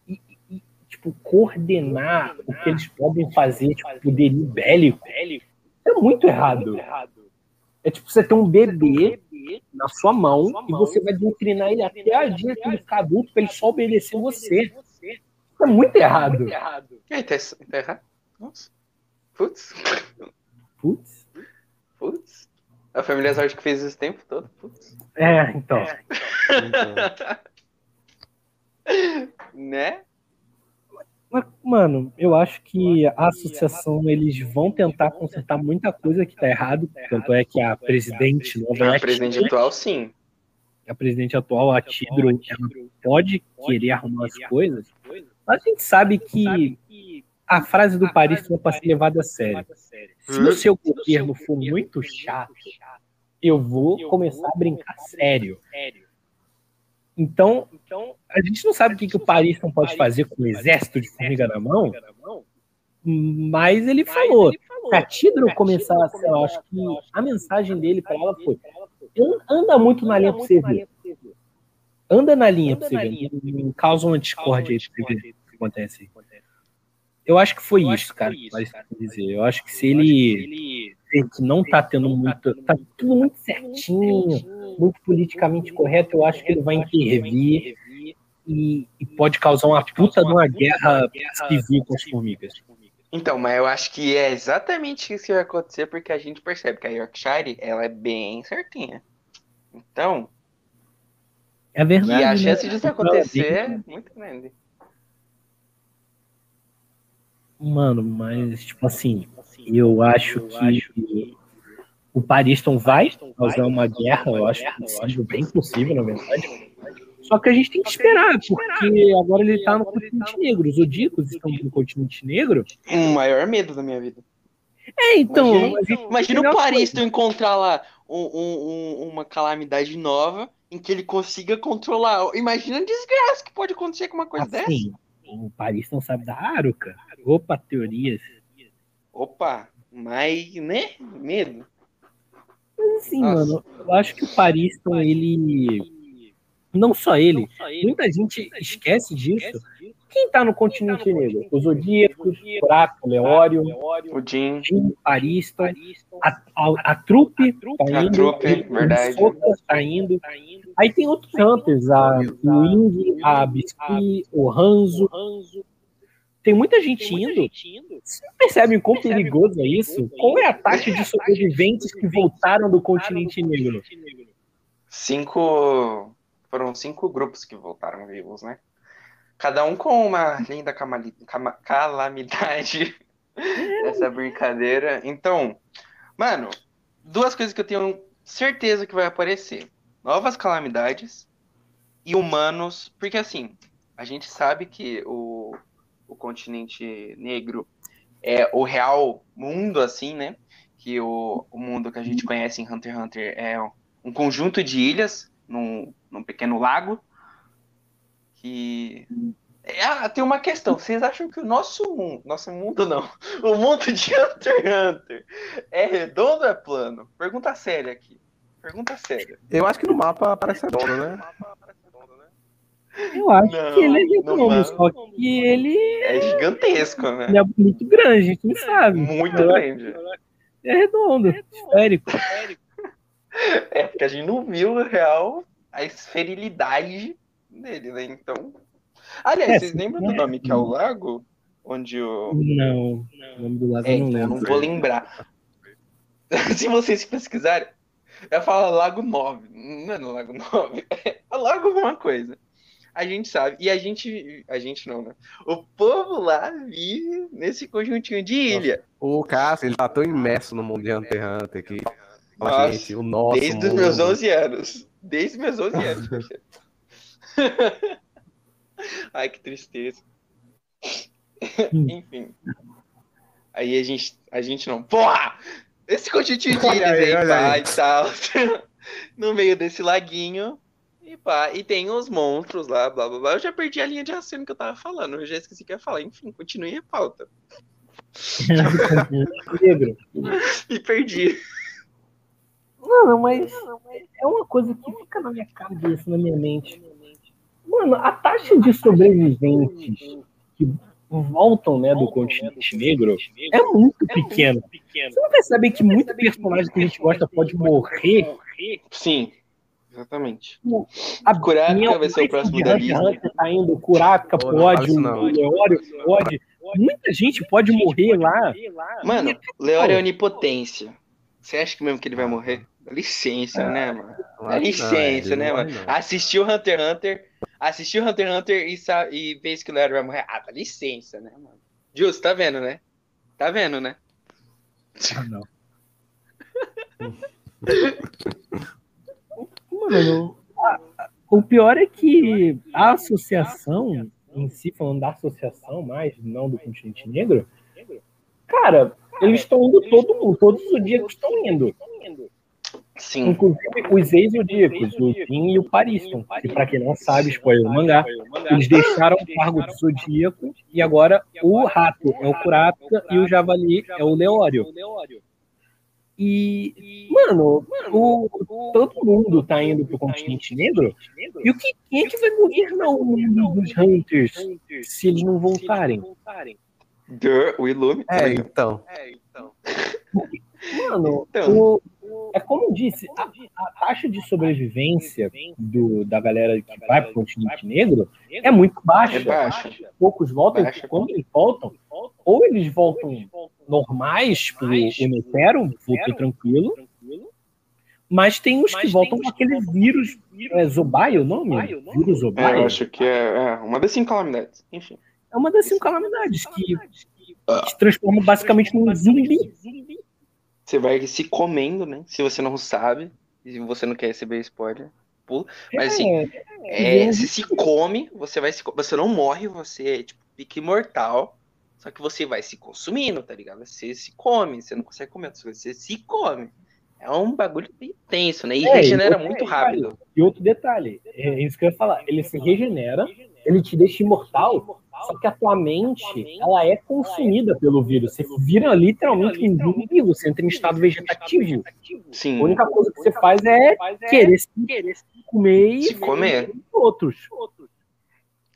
e, e, tipo, coordenar o que eles podem fazer, tipo, poderio bélico, é muito errado. É tipo você ter um bebê na sua mão e você vai doutrinar ele até a dia que ele ficar adulto para ele só obedecer você. É muito errado.
É, tá, tá errado. Nossa. Putz.
Putz?
Putz. A família Zord que fez esse tempo todo? Putz.
É, então.
É. [laughs] né?
Mas, mano, eu acho que a associação eles vão tentar consertar muita coisa que tá errado. Tanto é que a presidente
nova. A presidente atual, sim.
A presidente atual, a Tidro, ela pode querer arrumar as coisas. Mas a gente sabe que a frase do Paris não pode ser levada a sério. Se o seu governo for muito chato, eu vou começar a brincar sério. Então, a gente não sabe o que, que o Paris não pode fazer com o exército de formiga na mão, mas ele falou. Se a Tidro começar a ser, eu acho que a mensagem dele para ela foi: anda muito na linha para você ver. Anda na linha para você ver. Não causa uma discórdia aí para ver o que acontece. Eu acho que foi eu isso, cara. Isso, cara. Dizer. Eu acho que se ele, ele que não tá tendo muito. Tá tudo muito certinho, muito politicamente correto, eu acho que ele vai intervir e, e pode causar uma puta de uma guerra civil com as formigas.
Então, mas eu acho que é exatamente isso que vai acontecer, porque a gente percebe que a Yorkshire ela é bem certinha. Então.
É verdade.
E a chance né? disso acontecer é muito grande.
Mano, mas, tipo assim, eu acho que o Pariston vai causar uma guerra, eu acho possível, bem possível, na verdade. Só que a gente tem que esperar, porque agora ele tá no continente negro. Os Zodíacos estão no continente negro.
O maior medo da minha vida.
É, então.
Imagina, imagina o Pariston encontrar lá um, um, uma calamidade nova em que ele consiga controlar. Imagina a desgraça que pode acontecer com uma coisa assim, dessa.
O Paris não sabe da Haruka. Opa, teorias.
Opa, mas, né? Medo.
Mas assim, Nossa. mano, eu acho que o Pariston, ele. Não só ele, muita gente esquece disso. Quem tá no continente negro? Os Zodíacos, Buraco, Leório,
o Jim,
Pariston, a, a, a Trupe tá indo,
a Trupe, verdade.
tá indo. Aí tem outros Hunters, a Wing, a Biscuit, o Ranzo. Tem muita gente indo. Vocês percebem quão perigoso é isso? Qual é a taxa de sobreviventes que voltaram do continente negro?
Cinco. Foram cinco grupos que voltaram vivos, né? Cada um com uma linda calamidade [laughs] essa brincadeira. Então, mano, duas coisas que eu tenho certeza que vai aparecer: novas calamidades e humanos. Porque assim, a gente sabe que o o continente negro é o real mundo, assim, né? Que o, o mundo que a gente conhece em Hunter x Hunter é um conjunto de ilhas num, num pequeno lago. Que. É, ah, tem uma questão. Vocês acham que o nosso mundo. Nosso mundo não. O mundo de Hunter x Hunter é redondo ou é plano? Pergunta séria aqui. Pergunta séria.
Eu acho que no mapa parece redondo, né?
Eu acho não, que ele é redondo, só que ele.
É gigantesco, né?
Ele é muito grande, a gente não sabe.
Muito grande.
É redondo, é esférico.
É, porque a gente não viu real a esferilidade dele, né? Então. Aliás, é, vocês lembram do nome que é o lago? Onde o.
Não, o nome do lago é, eu não
então,
lembro.
Eu não vou lembrar. [laughs] Se vocês pesquisarem, eu falo Lago 9. Não é no Lago 9, [laughs] é Lago alguma coisa a gente sabe. E a gente. A gente não, né? O povo lá vive nesse conjuntinho de ilha.
O Cássio, ele tá tão imerso no mundo de Hunter x Hunter que.
Nossa, gente, o nosso desde mundo. os meus 11 anos. Desde meus 11 anos. [laughs] Ai, que tristeza. Enfim. Aí a gente. A gente não. Porra! Esse conjuntinho de ilhas aí, pai, e tal. [laughs] no meio desse laguinho e pá, e tem os monstros lá, blá blá blá. Eu já perdi a linha de raciocínio que eu tava falando, eu já esqueci o que ia falar. Enfim, continue a pauta. [laughs] Me perdi.
Mano, mas é uma coisa que fica na minha cabeça, na minha mente. Mano, a taxa de sobreviventes que voltam né, do continente negro é muito pequena. Você não percebe que muito personagem que a gente gosta pode morrer?
Sim. Exatamente. A Kurapika vai ser o próximo da lista.
Tá indo, Kurapika pode, o Leório pode. Muita gente pode morrer lá.
Mano, Leório é onipotência. Você acha que mesmo que ele vai morrer? Dá licença, é, né, mano? Dá licença, né, mano? Assistiu Hunter x Hunter, assistiu Hunter x Hunter e, sabe, e vê que o Leório vai morrer. Ah, dá licença, né, mano? Justo, tá vendo, né? Tá vendo, né?
Ah, não. [laughs] Mano, o pior é que a associação em si, falando da associação mais, não do continente negro, cara, eles estão indo todo mundo, todos os dias estão indo.
Sim.
Inclusive os ex-zodíacos, o Jin e o Pariston, que para quem não sabe, spoiler o mangá, eles deixaram o cargo de zodíaco e agora o rato é o Kurapika e o javali é o Leório. E, mano, o, todo mundo tá indo pro continente negro. E o que, quem é que vai governar o mundo dos Hunters se eles não voltarem?
o Ilume.
É, então.
É, então.
Mano, então. O, é como eu disse, a, a, taxa de sobrevivência do, da galera que vai pro continente negro é muito baixa. É
baixa.
Poucos voltam, baixa. quando eles voltam, ou eles voltam normais pro Unitero, voltou tranquilo, mas tem os que voltam com aquele vírus, é Zobai o nome?
Vírus Zobai? É, eu acho que é, é, uma das cinco calamidades, enfim.
É uma das cinco calamidades que, que se transforma basicamente num zumbi.
Você vai se comendo, né? Se você não sabe, e você não quer receber spoiler, pula. Mas assim, é, é, se se come, você vai se, você não morre, você é tipo pique imortal. Só que você vai se consumindo, tá ligado? Você se come, você não consegue comer, você se come. É um bagulho bem tenso, né? E é, regenera muito rápido.
E outro detalhe, é isso que eu ia falar, ele se regenera, ele te deixa imortal só que a tua mente, ela é consumida pelo vírus. Você vira literalmente um zumbi, você entra em estado vegetativo.
Sim.
A única coisa que você faz é querer se comer e
Se comer.
outros.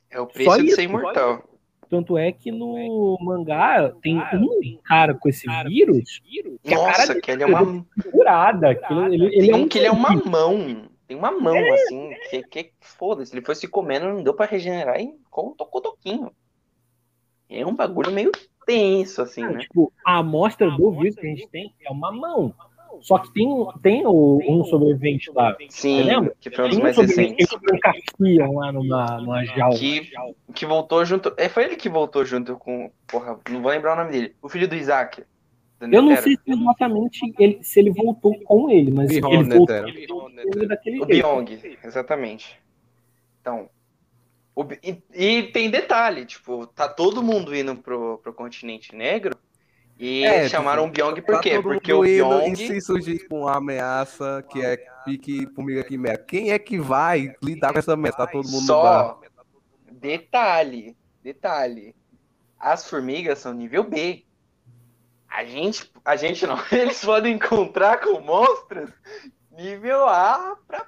É o preço de
isso.
ser imortal.
Tanto é que no mangá tem um cara com esse vírus que
Nossa, que ele é uma.
curada. Ele, ele
Tem
é
um que ele é uma mão. Tem uma mão, assim, que, que foda-se. Ele foi se comendo, não deu pra regenerar e com um tocotoquinho. É um bagulho meio tenso, assim, né?
Tipo, a amostra do vírus que a gente tem é uma mão. Só que tem, tem o, um sobrevivente lá.
Sim,
lembra?
que foi um dos
Tem um
mais recentes.
que trancafiam lá numa, numa jaula.
Que, que voltou junto. É, foi ele que voltou junto com. Porra, não vou lembrar o nome dele. O filho do Isaac.
Eu não sei se exatamente ele, se ele voltou com ele, mas
Bihon,
ele voltou ele daquele
O. Byong, exatamente. Então. E, e tem detalhe, tipo, tá todo mundo indo pro, pro continente negro. E
É,
chamaram o Byong por quê? Porque o Byong.
Se surgir tipo, uma ameaça que é pique formiga quimera, quem é que vai lidar com essa ameaça? Tá todo mundo.
Só detalhe, detalhe. As formigas são nível B. A gente, a gente não. [laughs] Eles podem encontrar com monstros nível A pra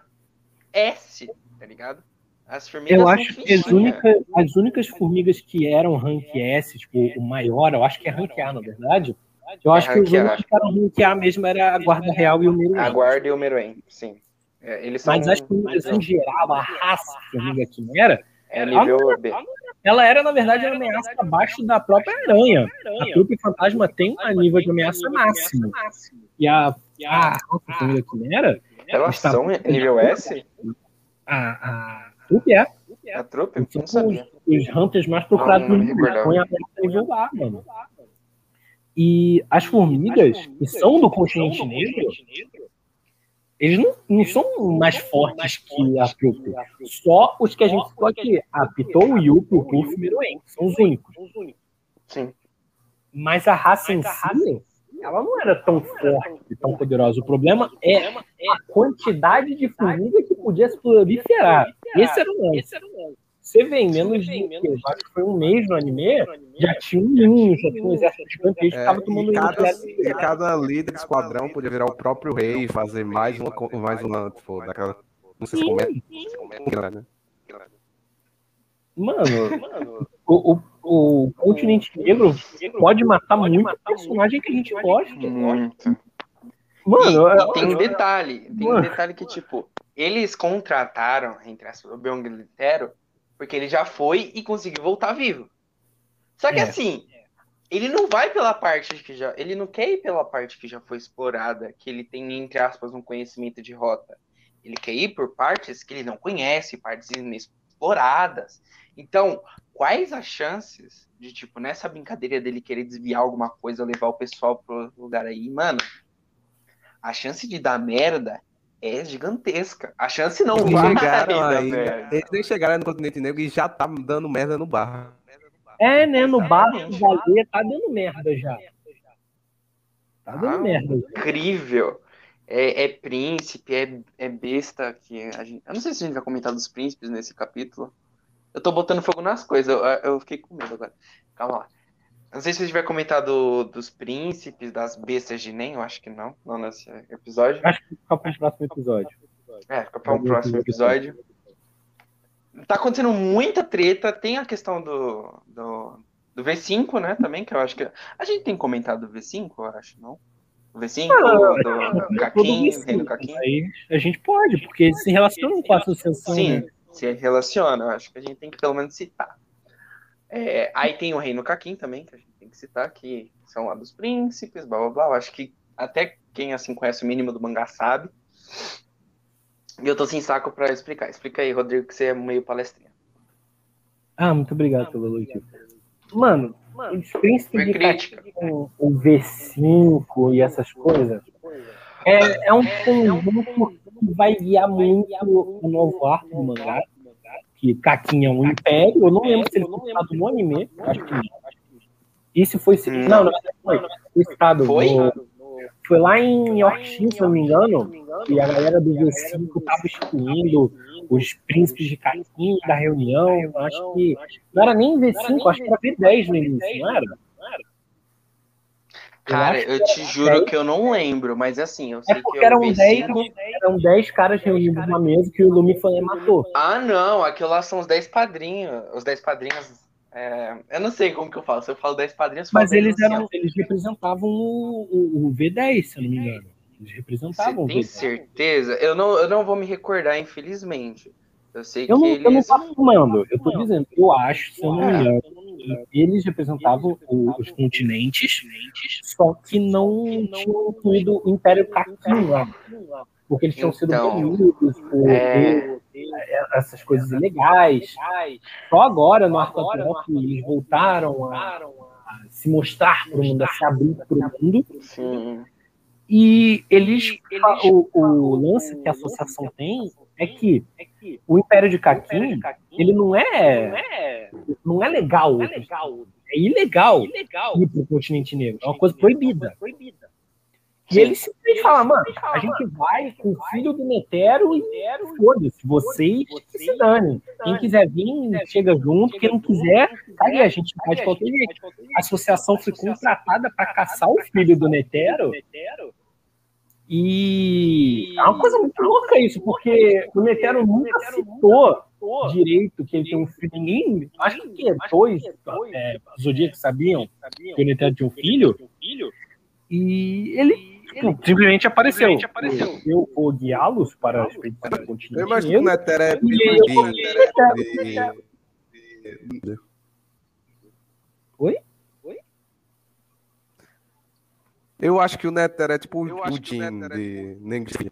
S, tá ligado? As formigas
Eu acho que as únicas, as únicas formigas que eram rank S, tipo, o maior, eu acho que é rank A, na verdade. Eu acho que os
A.
únicos que eram rank A mesmo era a Guarda Real e o Meruem.
A guarda e o Meruem, sim. É, eles são
Mas as formigas em geral, a raça formiga quimera,
é nível B.
ela era, na verdade, uma ameaça abaixo da própria aranha. A Trupe Fantasma tem um nível de ameaça máximo. E a, a raça formiga quimera,
Elas são nível S?
a, a Trupe é.
A trupe? Eu
São
não sabia.
os hunters mais procurados
Não,
do
não
mundo.
recordava.
Põe a nível A, mano. E as formigas, que são do continente negro, eles não, não são mais fortes que a trupe. Só os que a gente citou aqui. A Pitou, o Yuppie, o Puff e o Meruem. São os únicos.
Sim.
Mas a raça em si, ela não era tão forte e tão poderosa. O problema é a quantidade de formiga que podia se proliferar. Esse era o lance. Você vê, em menos de, eu acho que foi um mês no anime, já tinha um ninho, já tinha um exército gigantesco que
É,
estava tomando
e, cada, e cada líder de esquadrão podia virar o próprio rei e fazer mais uma, mais uma, tipo, daquela. Não sei se comenta. Né?
Mano, o, o, o continente negro pode matar muito personagem que a gente gosta.
Muito.
Mano,
e, e tem um detalhe, tem um
Mano.
detalhe que, tipo, eles contrataram, entre aspas, o Byung Litero, porque ele já foi e conseguiu voltar vivo. Só que
É.
assim, ele não vai pela parte que já. Ele não quer ir pela parte que já foi explorada, que ele tem, entre aspas, um conhecimento de rota. Ele quer ir por partes que ele não conhece, partes inexploradas. Então, quais as chances de, tipo, nessa brincadeira dele querer desviar alguma coisa, levar o pessoal pro lugar aí, mano? A chance de dar merda é gigantesca. A chance não
Eles
vai
chegaram
dar
aí,
merda.
eles nem chegaram no continente negro e já tá dando merda no bar.
É, né? No bar do baleia tá dando merda já. Tá dando
Ah,
merda.
Incrível. É, é príncipe, é, é besta que a gente. Eu não sei se a gente vai comentar dos príncipes nesse capítulo. Eu tô botando fogo nas coisas, eu, eu fiquei com medo agora. Calma lá. Não sei se a gente vai comentar do, dos príncipes, das bestas de Nen, eu acho que não, não nesse episódio.
Acho que fica pro próximo episódio.
É, fica para um próximo episódio. Tá acontecendo muita treta. Tem a questão do, do, do V5, né? Também, que eu acho que. A gente tem comentado do V5, eu acho, não? O V5, do, do Caquim, Rei do Caquim.
Aí a gente pode, porque eles se relacionam com a associação.
Sim,
né?
Se relaciona. Eu acho que a gente tem que pelo menos citar. É, aí tem o Reino Caquim também, que a gente tem que citar, que são lá dos príncipes, blá blá blá. Eu acho que até quem assim conhece o mínimo do mangá sabe. E eu tô sem saco pra explicar. Explica aí, Rodrigo, que você é meio palestrinha.
Ah, muito obrigado pelo elogio. Mano, os príncipes de
crítica.
Caquim, o V5 e essas coisas, é, é um conjunto que vai guiar muito o novo arco do mangá. Que Caquim é um império, eu não lembro se ele foi citado no anime, acho que não. Se foi.
Hum.
Não, não, foi. Foi citado
Foi?
Foi lá em Yorkshire, se não me engano, e a galera do V5 tava excluindo os príncipes de Caquinho da reunião. Acho que não era nem V5, acho que era V10 no início, não era?
Cara, eu, eu te juro 10. que eu não lembro, mas assim, eu sei é que eu
eram 10, eram 10 caras reunidos numa mesa que o Lumifan matou.
Ah, não, aquilo lá são os 10 padrinhos. Os 10 padrinhos. É, eu não sei como que eu falo. Se eu falo 10 padrinhos,
Mas eles, eram, eles representavam o, o, o, V10, se eu não me engano. Eles representavam
Você tem certeza? Eu não, eu não vou me recordar, infelizmente. Eu sei
eu
que
não,
eles.
Eu não tô afirmando, eu tô dizendo, eu acho, se eu não me engano eles representavam os continentes, só que não tinham incluído o Império Caquim lá. Porque eles tinham sido então, banidos por é... essas coisas ilegais. Só agora, no Arco eles voltaram a, se mostrar para o mundo, a se abrir para o mundo.
Sim.
E eles, o, o lance que a associação tem é que o Império de Caquim, ele não é, não é legal. É ilegal, ir para o continente negro. É uma coisa proibida. E eles simplesmente falam, mano, a gente vai com o filho do Netero e foda-se, vocês que se danem. Quem quiser vir, chega junto. Quem não quiser, cague, a gente vai de qualquer jeito. A associação foi contratada para caçar o filho do Netero e é uma coisa muito louca isso, porque o Netero nunca citou direito que ele tem um filho. Ninguém, acho que é dois é, Zodíacos sabiam que o Netero tinha um filho. E ele tipo, simplesmente apareceu. Eu vou guiá-los para a expedição do continente.
Eu imagino que o Netero é
Oi?
Eu acho que o Nether é tipo o Jin de Nengsi.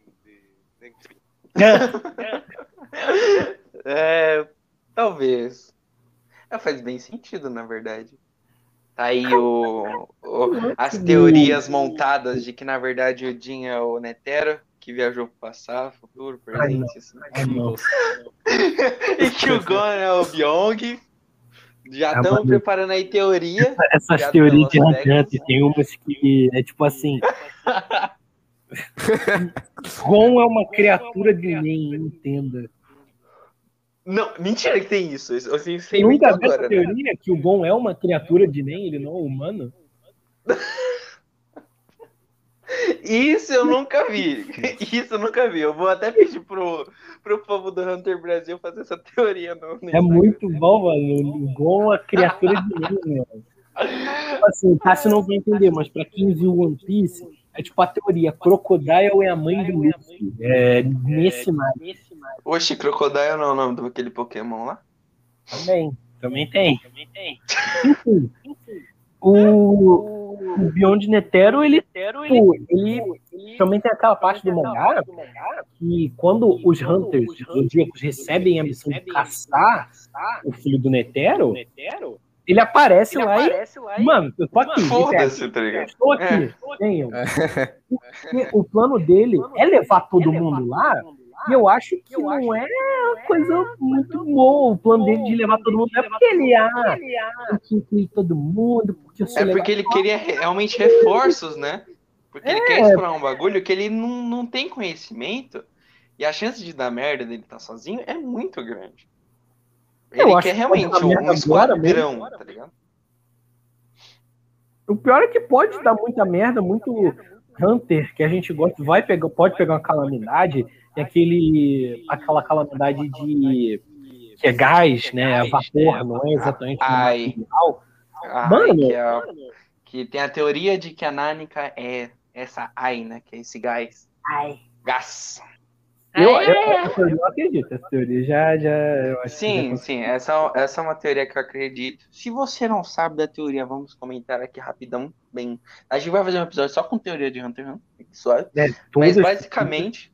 [laughs]
é, talvez. É, faz bem sentido, na verdade. Tá aí o, o, as teorias montadas de que, na verdade, o Jin é o Netero, que viajou pro passado, futuro, presente. Assim. [laughs] e que o Gon é o Byong, já estamos preparando aí teoria.
Essas teorias de Hunter tem umas que é tipo assim. [laughs] Gon é uma criatura de nem, entenda.
Não, mentira que tem isso. Eu sei, sei
Nunca viu essa teoria né? que o Gon é uma criatura de nem, ele não é humano? [laughs]
Isso eu nunca vi. [laughs] Isso eu nunca vi. Eu vou até pedir pro, pro povo do Hunter Brasil fazer essa teoria. No,
no é muito bom, mano. Gon é criatura de mim, mano. Tipo assim, tá, você não vai entender, mas pra quem viu One Piece, é tipo a teoria: Crocodile é a mãe do Luffy. É nesse mar.
Oxe, Crocodile não é o nome daquele Pokémon lá?
Também, também tem. Também tem. Enfim, o o Beyond Netero, ele, ele, ele, ele também tem aquela parte do mangá que quando os Hunters Zodíacos recebem a missão de caçar o filho do Netero, ele aparece, ele lá, aparece e, lá e. Mano, eu tô aqui.
Foda-se, tá ligado?
Estou aqui. É. Porque o plano dele é levar todo mundo lá e eu acho que eu não acho é uma coisa muito boa o plano dele de levar todo mundo. Não é porque ele ah, tem que incluir todo mundo. Porque
é porque ele queria realmente reforços, né? Porque é. ele quer explorar um bagulho que ele não, não tem conhecimento. E a chance de dar merda dele estar tá sozinho é muito grande. Ele eu quer realmente que um, um esquadrão, tá ligado?
O pior é que pode dar muita merda, muito Hunter que a gente gosta, vai pegar, pode pegar uma calamidade tem aquele, aquela calamidade de que é gás, né? A vapor, não é exatamente
Ai. mano, que, é, que, tem a teoria de que a Nânica é essa ai, né? Que é esse gás.
Ai.
Gás.
Eu, eu, eu, eu acredito, essa teoria já. já
sim,
já
sim, essa, essa é uma teoria que eu acredito. Se você não sabe da teoria, vamos comentar aqui rapidão. Bem, a gente vai fazer um episódio só com teoria de Hunter x Hunter, suave. É, Mas basicamente,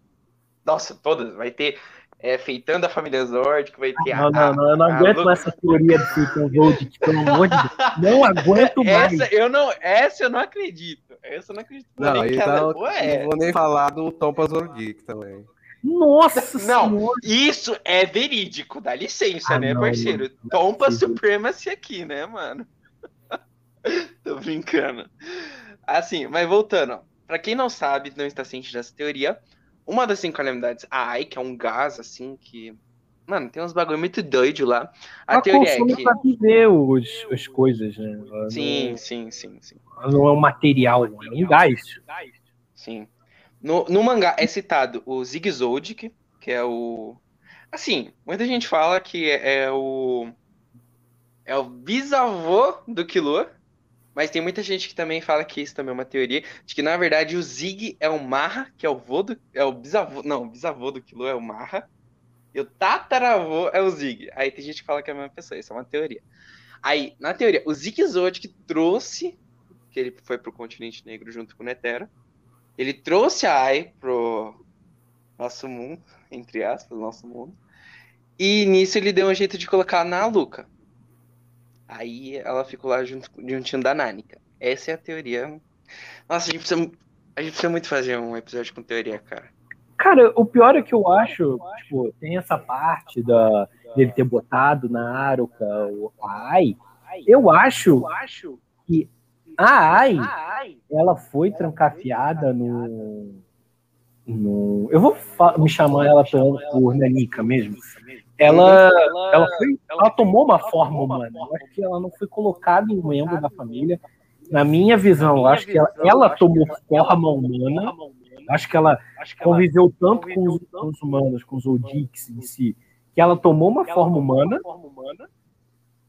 nossa, todas. Vai ter é, Feitando a Família Zord, que vai ter
não, a. Não, não, eu não aguento mais essa teoria do Feitando Zord, pelo amor de Deus. Não aguento [laughs] mais.
Essa eu não, essa eu não acredito. Essa eu não acredito.
Não, então, é. não vou nem falar do Tompa Zordic também.
Nossa
Não, senhora. isso é verídico, dá licença, ah, né, não, parceiro? Não, não, Tompa Supremacy aqui, né, mano? [laughs] Tô brincando. Assim, mas voltando, pra quem não sabe, não está ciente dessa teoria, uma das cinco calamidades, a AI, que é um gás, assim, que. Mano, tem uns bagulho muito doido lá. A
Ela
teoria é que.
pra viver os, as coisas, né? Ela
Sim, sim, sim, sim.
Não, ela não é um material, é um gás.
Sim. No, no mangá é citado o Zigzoldic, que é o. Assim, muita gente fala que é, é o. É o bisavô do Killua. Mas tem muita gente que também fala que isso também é uma teoria. De que, na verdade, o Zig é o Marra, que é o vô do. É o bisavô. Não, o bisavô do Killua é o Marra. E o tataravô é o Zig. Aí tem gente que fala que é a mesma pessoa. Isso é uma teoria. Aí, na teoria, o Zigzoldic trouxe. Que ele foi pro continente negro junto com o Netero. Ele trouxe a Ai pro nosso mundo, entre aspas, nosso mundo. E nisso ele deu um jeito de colocar na Luca. Aí ela ficou lá junto, juntinho da Nanika. Essa é a teoria. Nossa, a gente precisa, a gente precisa muito fazer um episódio com teoria, cara.
Cara, o pior é que eu acho, tipo, tem essa parte da, dele ter botado na Aruka o Ai. Eu acho que a Ai, ela foi trancafiada no. no eu vou me chamar ela por, por Nanika mesmo. Ela, ela, foi, ela tomou uma forma humana. Eu acho que ela não foi colocada em um membro da família. Na minha visão, eu acho que ela, ela tomou forma humana. Acho que ela conviveu tanto com os, com os humanos, com os Odix em si, que ela tomou uma forma humana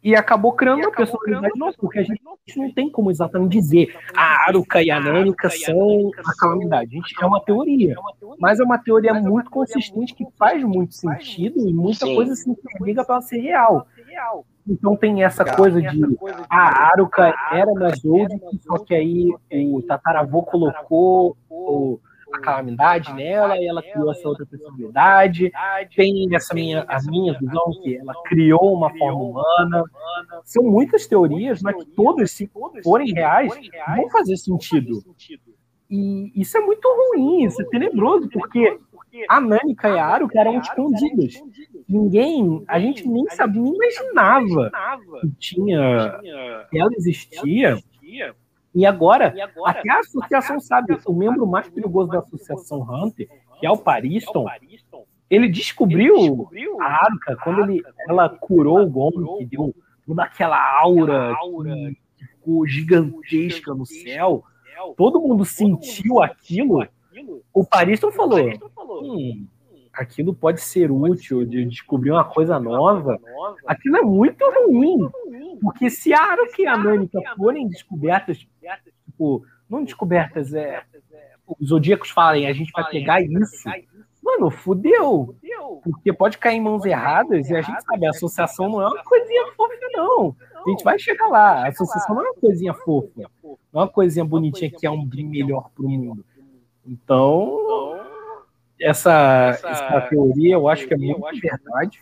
e acabou criando uma personalidade nova, porque a gente não tem como exatamente dizer a Aruka e a Nanika são a calamidade. A gente, é uma teoria, mas é uma teoria muito consistente que faz muito sentido e muita coisa se interliga para ser real. Então tem essa coisa de a Aruka era mais Zodic, só que aí o tataravô colocou o- a calamidade nela e ela criou essa outra personalidade. Tem essa minha, a minha visão que ela criou uma forma humana. São muitas teorias, mas que todas, se forem reais, vão fazer sentido. E isso é muito ruim, isso é tenebroso, porque a Nanika e a Aruka eram escondidas. Ninguém, a gente nem sabia, nem imaginava que tinha, que ela existia. E agora, até a associação sabe, o membro mais perigoso da associação Hunter, que é o Pariston, ele descobriu a Aruka quando ele, ela curou o Gon, que deu toda aquela aura que ficou gigantesca no céu. Todo mundo sentiu aquilo. O Pariston falou: hum, aquilo pode ser útil de descobrir uma coisa nova. Aquilo é muito ruim. Porque se a Aruka e a Nanika forem descobertas, tipo, não descobertas, é, os zodíacos falem, a gente vai pegar isso. Mano, fudeu. Porque pode cair em mãos erradas e a gente sabe, a associação não é uma coisinha fofa, não. A gente vai chegar lá. A associação não é uma coisinha fofa. Não é uma coisinha bonitinha que é um bem melhor pro mundo. Então, essa, essa teoria eu acho que é muito verdade.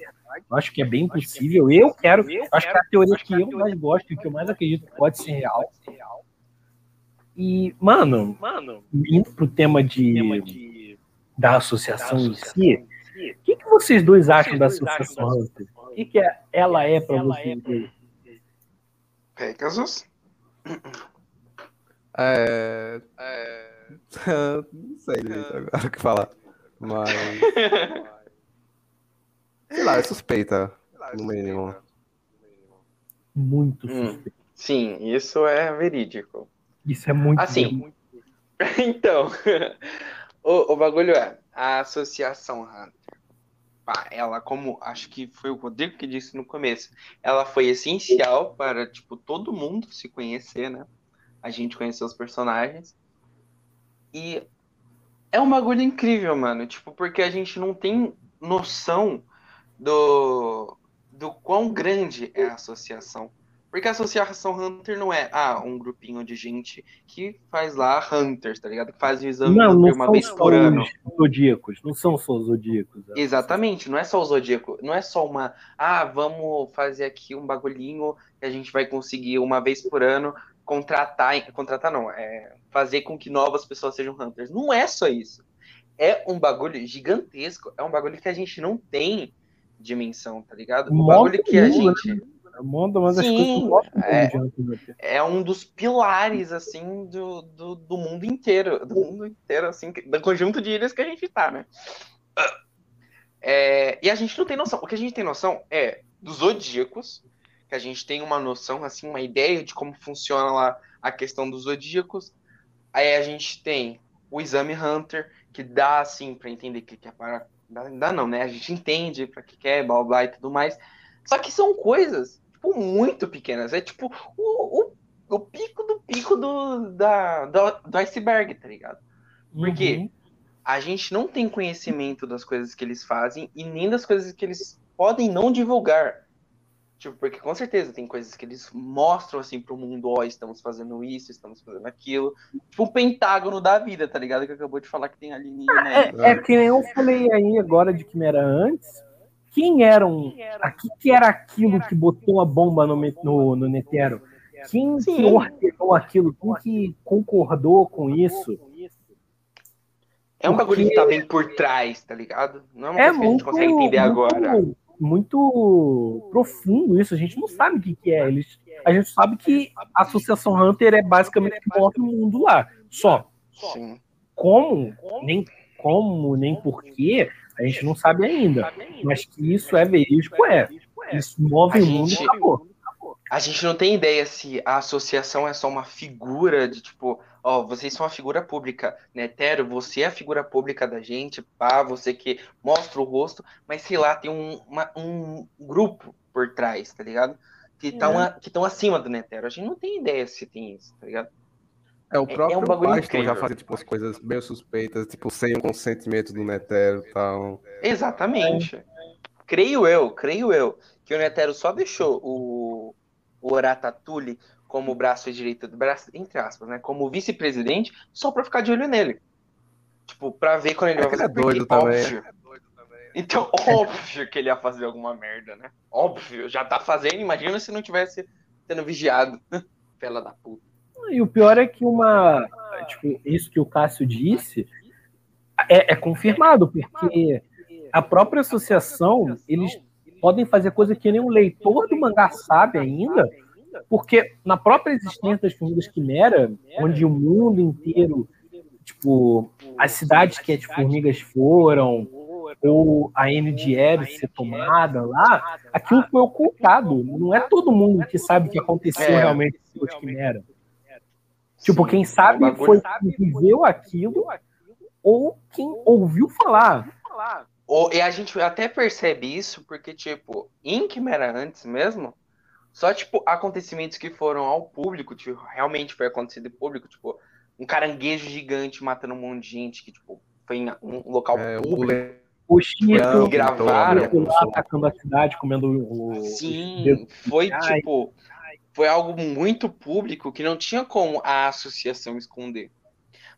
Eu acho que é bem possível. Eu quero. eu acho que é a teoria que eu mais gosto e que eu mais acredito que pode ser real. E, mano, indo pro tema de, da associação em si, o que, que vocês dois acham da associação Hunter? O que, que é- ela é pra vocês?
Pegasus?
É. [laughs] não sei direito agora o que falar. Mas. Sei lá, é suspeita. No mínimo.
Muito
Hum.
suspeito.
Sim, isso é verídico.
Isso é muito.
Assim, [laughs] então, [laughs] o, o bagulho é, a associação Hunter, pá, ela como, acho que foi o Rodrigo que disse no começo, ela foi essencial para, tipo, todo mundo se conhecer, né? A gente conhecer os personagens. E é um bagulho incrível, mano, tipo, porque a gente não tem noção do, do quão grande é a associação. Porque a associação Hunter não é, ah, um grupinho de gente que faz lá Hunters, tá ligado? Que faz o exame
Não, não
uma vez por ano.
os zodíacos. Não são só os zodíacos.
Exatamente, não é só o Zodíaco, não é só uma, ah, vamos fazer aqui um bagulhinho que a gente vai conseguir uma vez por ano contratar, contratar não, é fazer com que novas pessoas sejam Hunters. Não é só isso. É um bagulho gigantesco, é um bagulho que a gente não tem dimensão, tá ligado? Um bagulho que a gente
das
Sim,
coisas
é.
Hunter.
é um dos pilares, assim, do, do, do mundo inteiro. Do mundo inteiro, assim, do conjunto de ilhas que a gente tá, né? É, e a gente não tem noção. O que a gente tem noção é dos zodíacos, que a gente tem uma noção, assim, uma ideia de como funciona lá a questão dos zodíacos. Aí a gente tem o exame Hunter, que dá, assim, pra entender que, que é para. Dá, dá não, né? A gente entende pra que que é, blá blá e tudo mais. Só que são coisas, tipo, muito pequenas. É tipo o, o, o pico do pico do, da, do, do iceberg, tá ligado? Por quê?
Uhum.
A gente não tem conhecimento das coisas que eles fazem e nem das coisas que eles podem não divulgar. Tipo, porque com certeza tem coisas que eles mostram assim pro mundo, ó, estamos fazendo isso, estamos fazendo aquilo. Tipo o pentágono da vida, tá ligado? Que acabou de falar que tem alienígena aí.
É, é que nem eu falei aí agora de Quimera antes. Quem eram. Aqui que era aquilo que botou a bomba no, no, no Netero? Quem que
Sim.
ordenou aquilo? Quem que concordou com isso?
É um bagulho que tá bem por trás, tá ligado? Não é uma
É
coisa que a gente consegue entender agora.
muito, muito profundo isso. A gente não sabe o que, que é. Eles, a gente sabe que a Associação Hunter é basicamente que move o mundo lá. Só.
Sim.
Como, nem como, nem porquê, a gente não sabe ainda. Mas que isso é verídico, é. Isso move o mundo,
gente-
acabou.
A gente não tem ideia se a associação é só uma figura de tipo, ó, vocês são uma figura pública, né, Tero? Você é a figura pública da gente, pá, você que mostra o rosto, mas sei lá, tem um, uma- um grupo por trás, tá ligado? Que estão
É.
que tão acima do Netero. A gente não tem ideia se tem isso, tá ligado?
É, o
É- é
próprio
um bagulho
Baston já fazia tipo, as coisas meio suspeitas, tipo, sem o consentimento do Netero e tal.
Exatamente. Creio eu, creio eu, que o Netero só deixou o, o Oratatuli como braço direito do braço, entre aspas, né? Como vice-presidente, só pra ficar de olho nele. Tipo, pra ver quando ele
É
vai
ele
fazer.
é doido
porque,
também.
Óbvio. Então, [laughs] óbvio que ele ia fazer alguma merda, né? Óbvio, já tá fazendo, imagina se não tivesse sendo vigiado. [laughs] Fela da puta.
E o pior é que uma. Tipo, isso que o Cássio disse é, é confirmado, porque a própria associação, eles podem fazer coisa que nem um leitor do mangá sabe ainda, porque na própria existência das formigas quimera, onde o mundo inteiro, tipo, as cidades que as formigas foram, ou a NDR ser tomada lá, aquilo foi ocultado. Não é todo mundo que sabe o que aconteceu
É.
realmente com os quimera. Tipo, quem
é
sabe foi quem viveu aquilo ou quem ouviu falar.
Ou- E a gente até percebe isso porque, tipo, em Quimera antes mesmo, só, tipo, acontecimentos que foram ao público, tipo, realmente foi acontecido em público, tipo, um caranguejo gigante matando um monte de gente, que, tipo, foi em um local
É,
público.
O Chico
gravaram.
lá atacando a cidade, comendo o.
Sim, foi,
Ai.
tipo, foi algo muito público que não tinha como a associação esconder.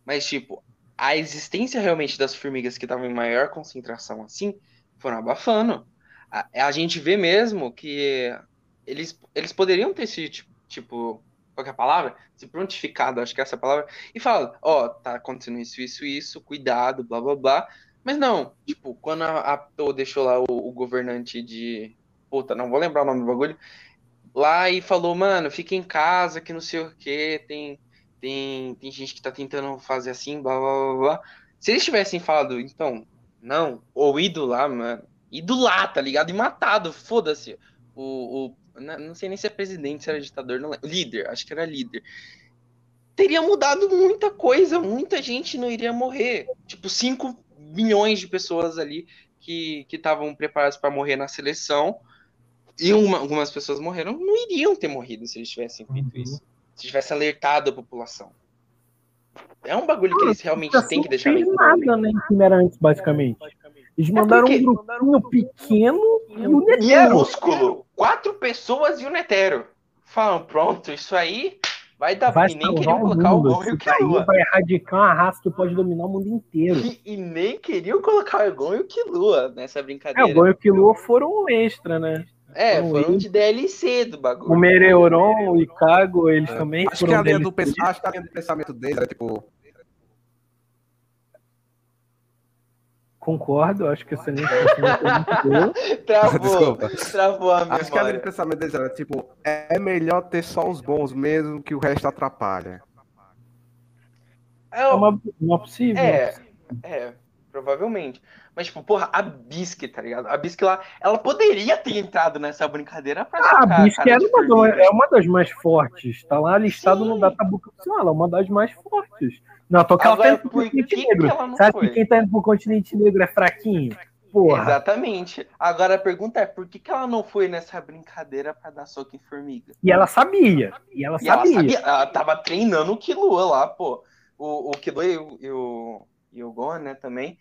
Mas, tipo, a existência realmente das formigas que estavam em maior concentração assim, foram abafando. A, a gente vê mesmo que eles, eles poderiam ter se, tipo, tipo, qual que é palavra? Se prontificado, acho que é essa palavra, e falado, ó, tá acontecendo isso, isso, isso, cuidado, blá, blá, blá. Mas não, tipo, quando a, a deixou lá o, o governante de. Puta, não vou lembrar o nome do bagulho. Lá e falou, mano, fica em casa, que não sei o que, tem, tem, tem gente que tá tentando fazer assim, blá blá blá blá. Se eles tivessem falado, então, não, ou ido lá, mano, ido lá, tá ligado? E matado, foda-se. O, o, não sei nem se é presidente, se era ditador, não lembro. Líder, acho que era líder. Teria mudado muita coisa, muita gente não iria morrer. Tipo, 5 milhões de pessoas ali que estavam preparadas para morrer na seleção. E uma- algumas pessoas morreram, não iriam ter morrido se eles tivessem feito
Uhum.
isso. Se tivesse alertado a população. É um bagulho que eles realmente têm que deixar
Não
bem
nada, né? Era antes, basicamente. Eles mandaram
porque-
um grupinho pequeno e o Netero.
Minúsculo! Quatro pessoas e o Netero. Falam, pronto, isso aí vai dar.
Vai
e nem queriam
o
colocar o. Gon e o Killua.
vai erradicar uma raça que pode dominar o mundo inteiro.
E, e nem queriam colocar o Gon e o Killua nessa
É,
brincadeira.
o Gon e o Killua foram um extra, né?
É,
foram
foram
eles.
de DLC do bagulho.
O Mereuron, o Ikago, eles também
Acho que,
foram
a linha
deles.
do, pens- acho que a linha do pensamento dele era tipo.
Concordo, acho que essa linha [laughs]
Travou, Desculpa. travou a memória.
Acho que a pensamento deles era, tipo, é melhor ter só os bons mesmo que o resto atrapalha.
É, uma, uma possível.
É, é, provavelmente. Mas, tipo, porra, a Bisque, tá ligado? A Bisque lá, ela poderia ter entrado nessa brincadeira pra
ah, A Bisque é uma, é uma das mais fortes. Tá lá listado Sim. no databook opcional. Ela é uma das mais fortes. Não, tô que ela tá indo pro continente que negro. Que Sabe foi? que quem tá indo pro continente negro é fraquinho? Porra.
Exatamente. Agora a pergunta é, por que, que ela não foi nessa brincadeira para dar soco em formiga?
E ela sabia. E ela, e sabia. ela sabia.
Ela tava treinando o Killua lá, pô. O, o Killua e o, e o, e o Gon, né, também.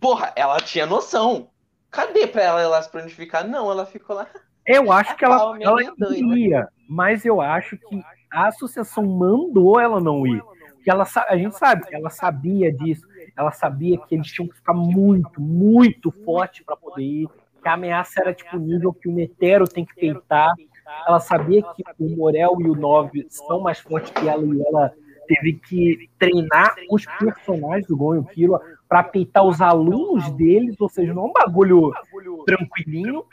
Porra, ela tinha noção. Cadê pra ela lá se planificar? Não, ela ficou lá.
Eu [laughs] acho que ela, ela queria, mas eu acho que a associação mandou ela não ir que ela a gente sabe que ela sabia disso, ela sabia que eles tinham que ficar muito, muito forte para poder ir, que a ameaça era tipo nível que o Netero tem que peitar. Ela sabia que o Morel e o Nove são mais fortes que ela e ela teve que treinar os personagens do Gon e o Killua para peitar os alunos deles, ou seja, não é um bagulho tranquilinho.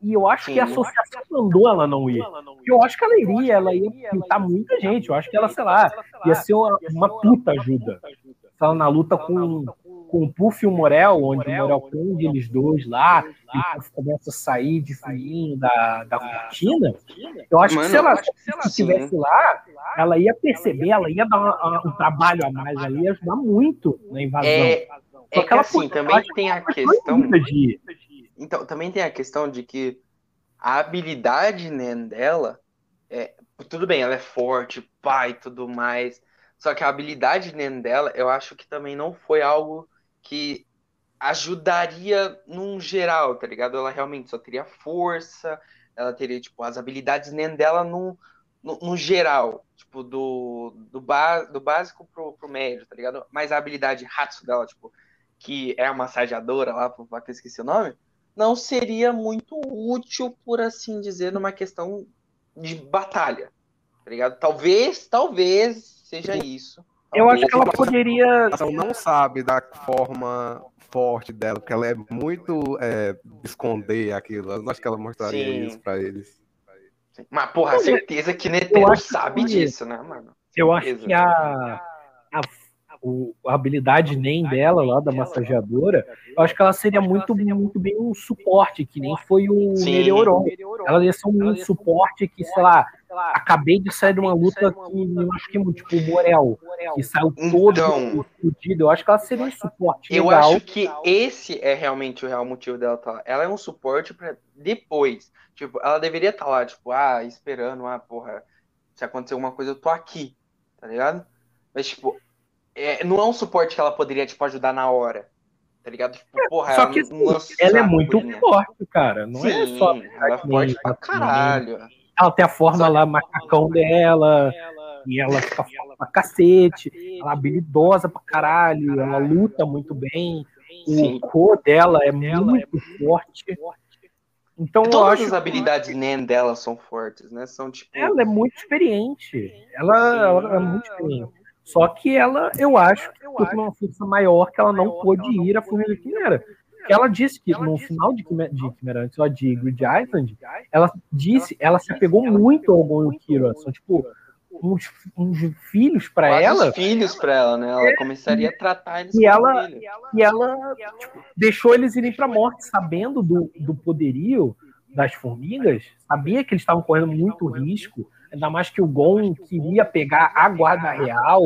E eu acho Sim. que a associação mandou ela não ir. Eu acho que ela iria, ela ia pintar muita gente. Eu acho que ela, sei lá, ia ser uma, uma puta ajuda. Ela na luta com, com o Puff e o Morel, onde o Morel prende eles dois lá, e o Puff começa a sair de fininho da, da cortina. Eu acho Mano, que se ela, se ela estivesse lá, ela ia perceber, ela ia dar um, um trabalho a mais, ela ia ajudar muito na invasão. É,
é que assim, também tem a questão. De, então, também tem a questão de que a habilidade né, dela é. Tudo bem, ela é forte, pai e tudo mais. Só que a habilidade né, dela, eu acho que também não foi algo que ajudaria num geral, tá ligado? Ela realmente só teria força, ela teria, tipo, as habilidades nem dela no, no, no, geral, tipo, do, do, ba, do básico pro, pro médio, tá ligado? Mas a habilidade Hatsu dela, tipo, que é a massageadora lá, que eu esqueci o nome, não seria muito útil, por assim dizer, numa questão de batalha. Tá ligado? Talvez, talvez seja isso.
Eu acho que ela poderia.
Ela não sabe da forma forte dela, porque ela é muito é, esconder aquilo. Eu não acho que ela mostraria Sim. isso pra eles.
Sim. Mas, porra, certeza que Netero sabe disso, né, mano?
Eu acho que a, a o, a habilidade nem dela lá da massageadora, eu acho que ela seria muito, muito bem um suporte, que nem foi o Melioron. Ela ia ser um suporte que, sei lá, acabei de sair de uma luta que me machuquei muito, tipo o Morel, que saiu todo então, explodido. Eu acho que ela seria um suporte
Eu acho que esse é realmente o real motivo dela estar tá lá. Ela é um suporte para depois. Tipo, ela deveria estar tá lá, tipo, ah, esperando, ah, porra, se acontecer alguma coisa, eu tô aqui, tá ligado? Mas, tipo, é, não é um suporte que ela poderia, tipo, ajudar na hora. Tá ligado? Tipo,
é, porra, só que ela, assim, ela é muito forte, cara. Não é Sim, é só.
Ela é forte pra caralho.
Ela tem a forma lá, macacão dela. E ela fica forte pra cacete. Ela é habilidosa pra caralho. Ela luta muito bem. O cor dela é muito forte. Então,
Todas
eu acho
as habilidades NEN dela são fortes, né? São tipo.
Ela é muito experiente. Ela, ela é muito experiente. Só que ela, eu acho que por uma força maior que ela não pôde ir à Formiga Quimera. Ela disse que no final de Quimera, de ó, de Grid Island, ela disse, ela se apegou muito ao Gon Kira. São tipo uns, uns filhos para ela.
filhos para ela, né? Ela começaria a tratar eles
e ela, E ela tipo, deixou eles irem para morte, sabendo do, do poderio das formigas, sabia que eles estavam correndo muito risco Ainda mais que o Gon queria pegar a guarda real,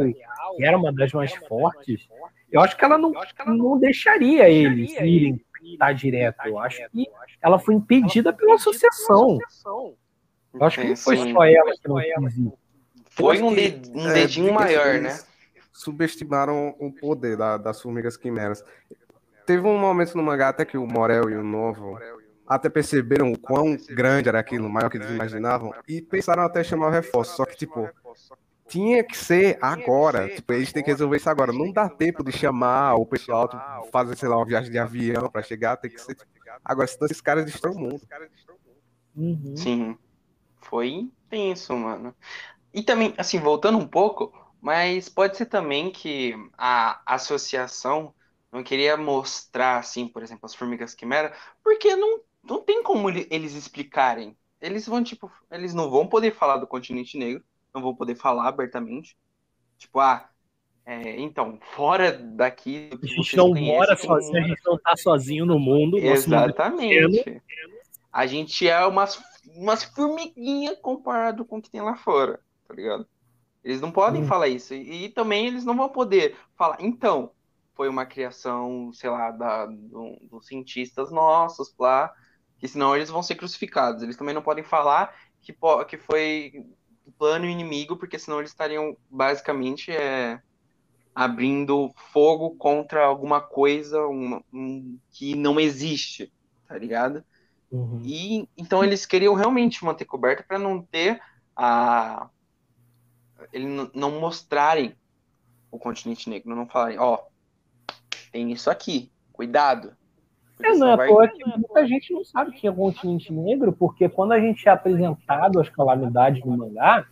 que era uma das mais fortes. Eu acho que ela não, não deixaria eles irem tá direto. Eu acho que ela foi impedida pela associação. Eu acho que não foi só ela que não quis ir.
Foi um, um dedinho é, maior, né?
Subestimaram o poder da, das formigas quimeras. Teve um momento no mangá até que o Morel e o Novo até perceberam o quão grande era aquilo, maior que eles imaginavam, e pensaram até chamar o reforço. Só que, tipo, tinha que ser agora. Tipo, eles têm que resolver isso agora. Não dá tempo de chamar o pessoal, tipo, fazer, sei lá, uma viagem de avião para chegar, tem que ser. Tipo, agora, senão esses caras destruem o mundo.
Uhum. Sim. Foi intenso, mano. E também, assim, voltando um pouco, mas pode ser também que a associação não queria mostrar, assim, por exemplo, as formigas quimera, porque não, não tem como eles explicarem. Eles vão, tipo, eles não vão poder falar do continente negro, não vão poder falar abertamente. Tipo, ah, é, então, fora daqui.
A gente não mora sozinho, a gente não tá sozinho no mundo.
Exatamente. Mundo a gente é umas, umas formiguinhas comparado com o que tem lá fora, tá ligado? Eles não podem hum. falar isso. E, e, também eles não vão poder falar, então, foi uma criação, sei lá, da, do, dos cientistas nossos lá, que senão eles vão ser crucificados. Eles também não podem falar que, que foi plano inimigo, porque senão eles estariam basicamente é, abrindo fogo contra alguma coisa um, um, que não existe, tá ligado? Uhum. E então eles queriam realmente manter coberto para não ter a eles não mostrarem o continente negro, não falarem, ó, oh, tem isso aqui, cuidado.
É, não é toa que muita gente não sabe que é o continente negro, porque quando a gente é apresentado as calamidades no mangá,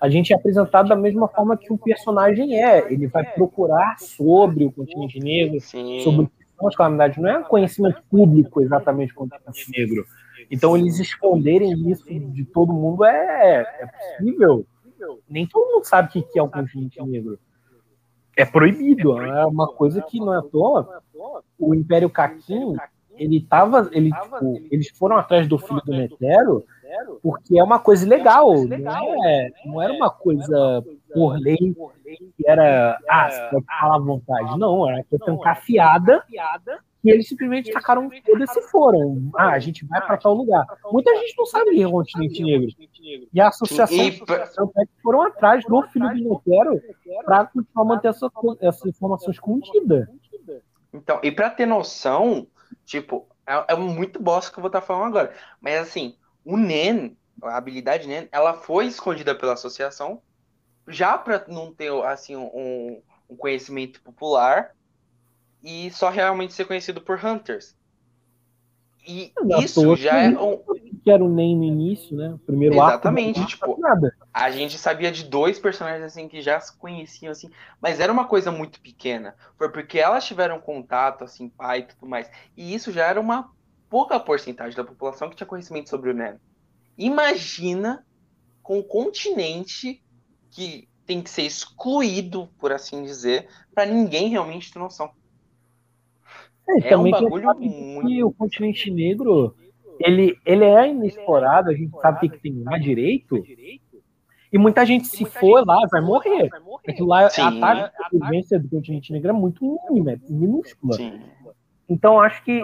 a gente é apresentado da mesma forma que o personagem é. Ele vai procurar sobre o continente negro, Sim. sobre o que são as calamidades. Não é um conhecimento público exatamente o continente negro. Então, eles esconderem isso de todo mundo é, é possível. Nem todo mundo sabe o que é o continente negro. É proibido. É uma coisa que não é à toa. O Império Kakin, ele tava. Ele, tipo, eles foram atrás do filho do Netero porque é uma coisa legal, não, é, não era uma coisa por lei que era, ah, você pode falar à vontade. Não, era que tancar fiada e eles simplesmente tacaram todas e se foram. Ah, a gente vai para tal lugar. Muita gente não sabe que é o continente negro. E a associação, e... associação foram atrás do filho do Netero para continuar manter essa, essa informação escondida.
Então, e para ter noção, tipo, é, é muito bosta que eu vou estar falando agora. Mas assim, o NEN, a habilidade NEN, ela foi escondida pela associação, já para não ter assim um, um, conhecimento popular e só realmente ser conhecido por Hunters. E não, isso já é um.
Que era o NEM no início, né? O primeiro
Exatamente, arco, tipo, nada. a gente sabia de dois personagens assim que já se conheciam assim, mas era uma coisa muito pequena. Foi porque elas tiveram contato, assim, pai e tudo mais. E isso já era uma pouca porcentagem da população que tinha conhecimento sobre o Nemo. Imagina com um continente que tem que ser excluído, por assim dizer, para ninguém realmente ter noção.
É, é um bagulho muito... que o continente negro ele, ele é inexplorado, a gente sabe o que tem lá direito, e muita gente, se for lá, vai morrer. Aquilo lá, Sim. a taxa de sobrevivência do continente negro é muito mínima, é minúscula. Sim. Então, acho que,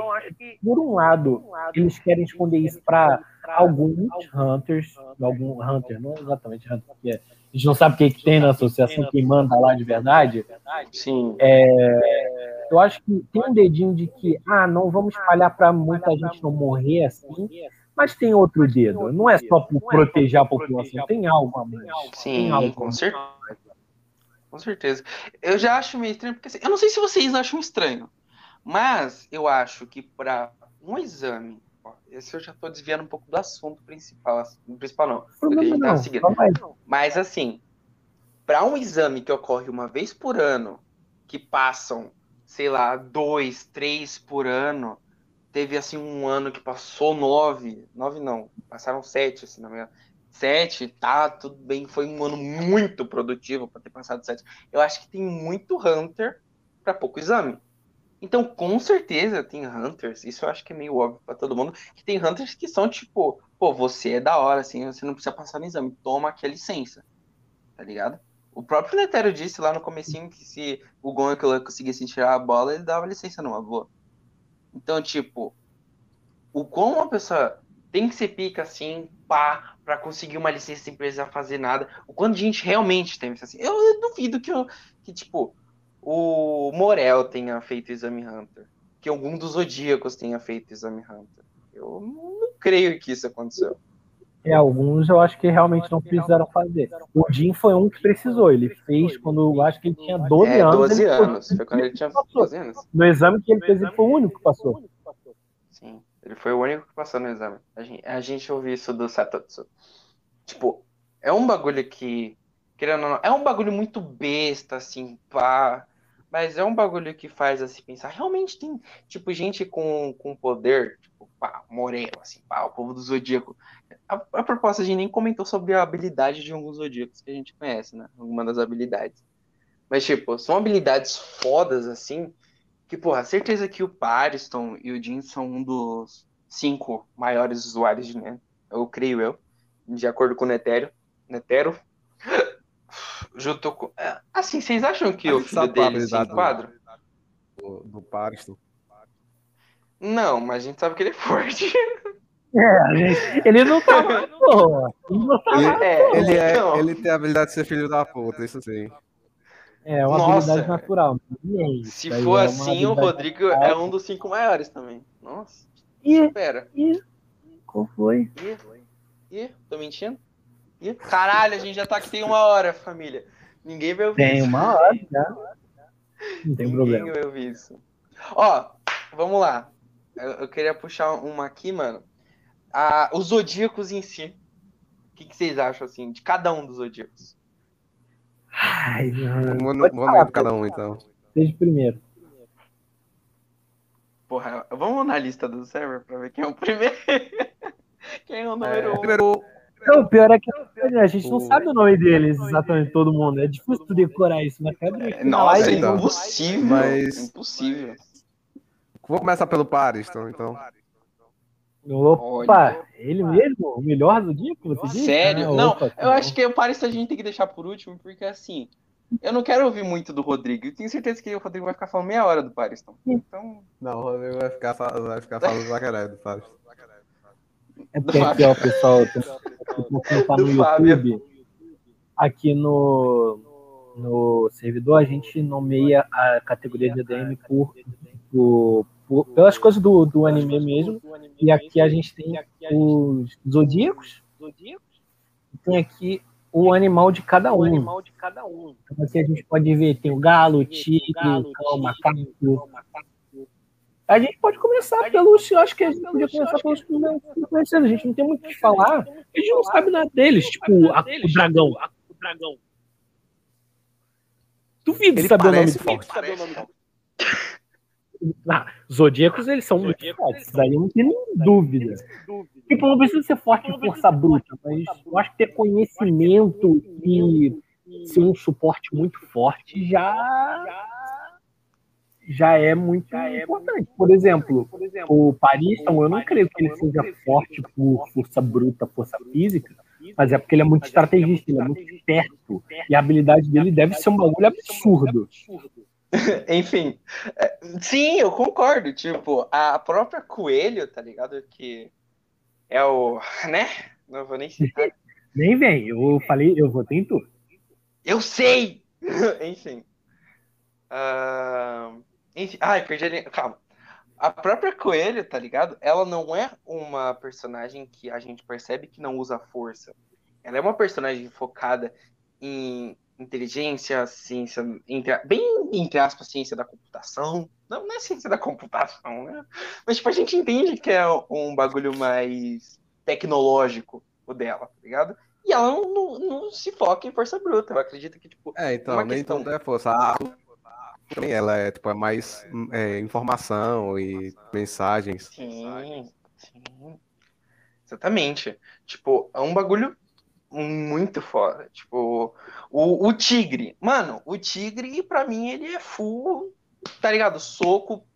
por um lado, eles querem esconder isso para alguns hunters, algum hunter, não exatamente hunter, porque a gente não sabe o que, que tem na associação, quem manda lá de verdade.
Sim.
É, eu acho que tem um dedinho de que, ah, não vamos espalhar para muita gente não morrer assim, mas tem outro dedo. Não é só por proteger a população, tem algo a mais.
Sim, algo com certeza. Com certeza. Eu já acho meio estranho, porque assim, eu não sei se vocês acham estranho. Mas eu acho que para um exame, ó, esse eu já estou desviando um pouco do assunto principal, assim, principal não, do que a gente tá seguindo. Mas assim, para um exame que ocorre uma vez por ano, que passam, sei lá, dois, três por ano, teve assim um ano que passou nove, nove não, passaram sete, assim, na minha sete, tá, tudo bem, foi um ano muito produtivo para ter passado sete. Eu acho que tem muito Hunter para pouco exame. Então, com certeza tem hunters, isso eu acho que é meio óbvio para todo mundo, que tem hunters que são tipo, pô, você é da hora, assim, você não precisa passar no exame, toma aqui a licença, tá ligado? O próprio Netero disse lá no comecinho que se o Gon conseguisse tirar a bola, ele dava licença numa boa. Então, tipo, o como uma pessoa tem que ser pica assim, pá, pra conseguir uma licença sem precisar fazer nada. O quanto a gente realmente tem assim. Eu, eu duvido que, eu, que, tipo, o Morel tenha feito Exame Hunter. Que algum dos Zodíacos tenha feito Exame Hunter. Eu não creio que isso aconteceu.
É, alguns eu acho que realmente não precisaram fazer. O Jim foi um que precisou. Ele fez quando eu acho que ele tinha 12 é, anos.
12 anos. Foi, foi quando ele tinha 12 anos.
No exame que ele fez, ele foi o único que passou.
Sim, ele foi o único que passou no exame. A gente, a gente ouviu isso do Satotsu. Tipo, é um bagulho que. Querendo ou não, é um bagulho muito besta, assim, pá. Mas é um bagulho que faz assim pensar. Realmente tem, tipo, gente com, com poder, tipo, pá, Moreno, assim, pá, o povo do Zodíaco. A, a proposta a gente nem comentou sobre a habilidade de alguns Zodíacos que a gente conhece, né? Alguma das habilidades. Mas, tipo, são habilidades fodas, assim, que, porra, certeza que o Pariston e o Jin são um dos cinco maiores usuários de Nano. Eu creio eu, de acordo com o Netero. Netero. [laughs] Junto com. É, assim, vocês acham que o filho dele se enquadra?
Do, do Pariston.
Não, mas a gente sabe que ele é forte.
É, gente, ele não tá porra. [laughs] Ele não tá
é, ele, é, ele tem a habilidade de ser filho da puta, isso sim.
É uma Nossa, habilidade natural.
Se for é assim, o Rodrigo natural. é um dos cinco maiores também. Nossa.
E, Espera. E, qual foi?
E, Ih, tô mentindo? Ih, caralho, a gente já tá aqui tem uma hora, família. Ninguém vai ouvir
tem isso. Tem uma hora já. Não tem
Ninguém
problema.
Ninguém vai ouvir isso. Ó, vamos lá. Eu, eu, queria puxar uma aqui, mano. Ah, os zodíacos em si. O que, que vocês acham, assim, de cada um dos zodíacos?
Ai,
vamos, vamos cada um, então.
Seja primeiro.
Porra, vamos na lista do server pra ver quem é o primeiro. [laughs] quem é o número é, um.
Primeiro...
Não, o pior é que a gente não sabe o nome deles exatamente todo mundo. É difícil decorar isso, mas
é, Nossa, é impossível. Mas... Impossível.
Vou começar pelo Pariston, então.
Opa, Olha. ele mesmo? O melhor do dia que você disse?
Sério? Ah, não, opa, eu acho que o Paris a gente tem que deixar por último, porque assim, eu não quero ouvir muito do Rodrigo. Eu tenho certeza que o Rodrigo vai ficar falando meia hora do Paris. Então...
Não, o Rodrigo vai ficar, vai ficar falando pra caralho do Paris.
É porque aqui, ó, pessoal, [laughs] tá no YouTube, aqui no, no servidor, a gente nomeia a categoria de ADM por, por, por pelas coisas do, do anime mesmo. E aqui a gente tem os zodíacos. E tem aqui o animal de cada um. Animal de cada um. Então aqui a gente pode ver, tem o galo, o tigre, o cão, o macaco. A gente pode começar pelos. Eu acho que a gente podia começar pelos conhecidos. A gente não tem muito o que falar. A gente não sabe nada deles. Tipo, a, o dragão. O dragão. Duvido saber o nome forte. Ah, zodíacos, eles são muito fortes. Daí não tem dúvida. Tipo, não precisa ser forte em força bruta, mas eu acho que ter conhecimento e ser um suporte muito forte já já é muito já é importante. Por exemplo, o Pariston, eu não creio que ele seja forte por força bruta, força física, mas é porque ele é muito estrategista, ele é muito esperto, e a habilidade dele deve ser um bagulho absurdo. [laughs]
Enfim, é, sim, eu concordo. Tipo, a própria Coelho, tá ligado? Que é o. [laughs] né? Não vou nem citar. [laughs]
nem vem, eu falei, eu em tu.
Eu sei! enfim. Uh, enfim. Ai, perdi a linha. Calma. A própria Coelho, tá ligado? Ela não é uma personagem que a gente percebe que não usa força. Ela é uma personagem focada em inteligência, ciência, entre, bem entre aspas, ciência da computação. Não, não é ciência da computação, né? Mas, tipo, a gente entende que é um bagulho mais tecnológico o dela, tá ligado? E ela não, não, não se foca em força bruta. Eu acredito que, tipo.
É, então, nem questão... tudo é força. A também ela é, tipo, é mais é, informação e mensagens.
Sim, sim. Exatamente. Tipo, é um bagulho muito foda. Tipo, o, o Tigre. Mano, o Tigre, pra mim, ele é full, tá ligado? Soco.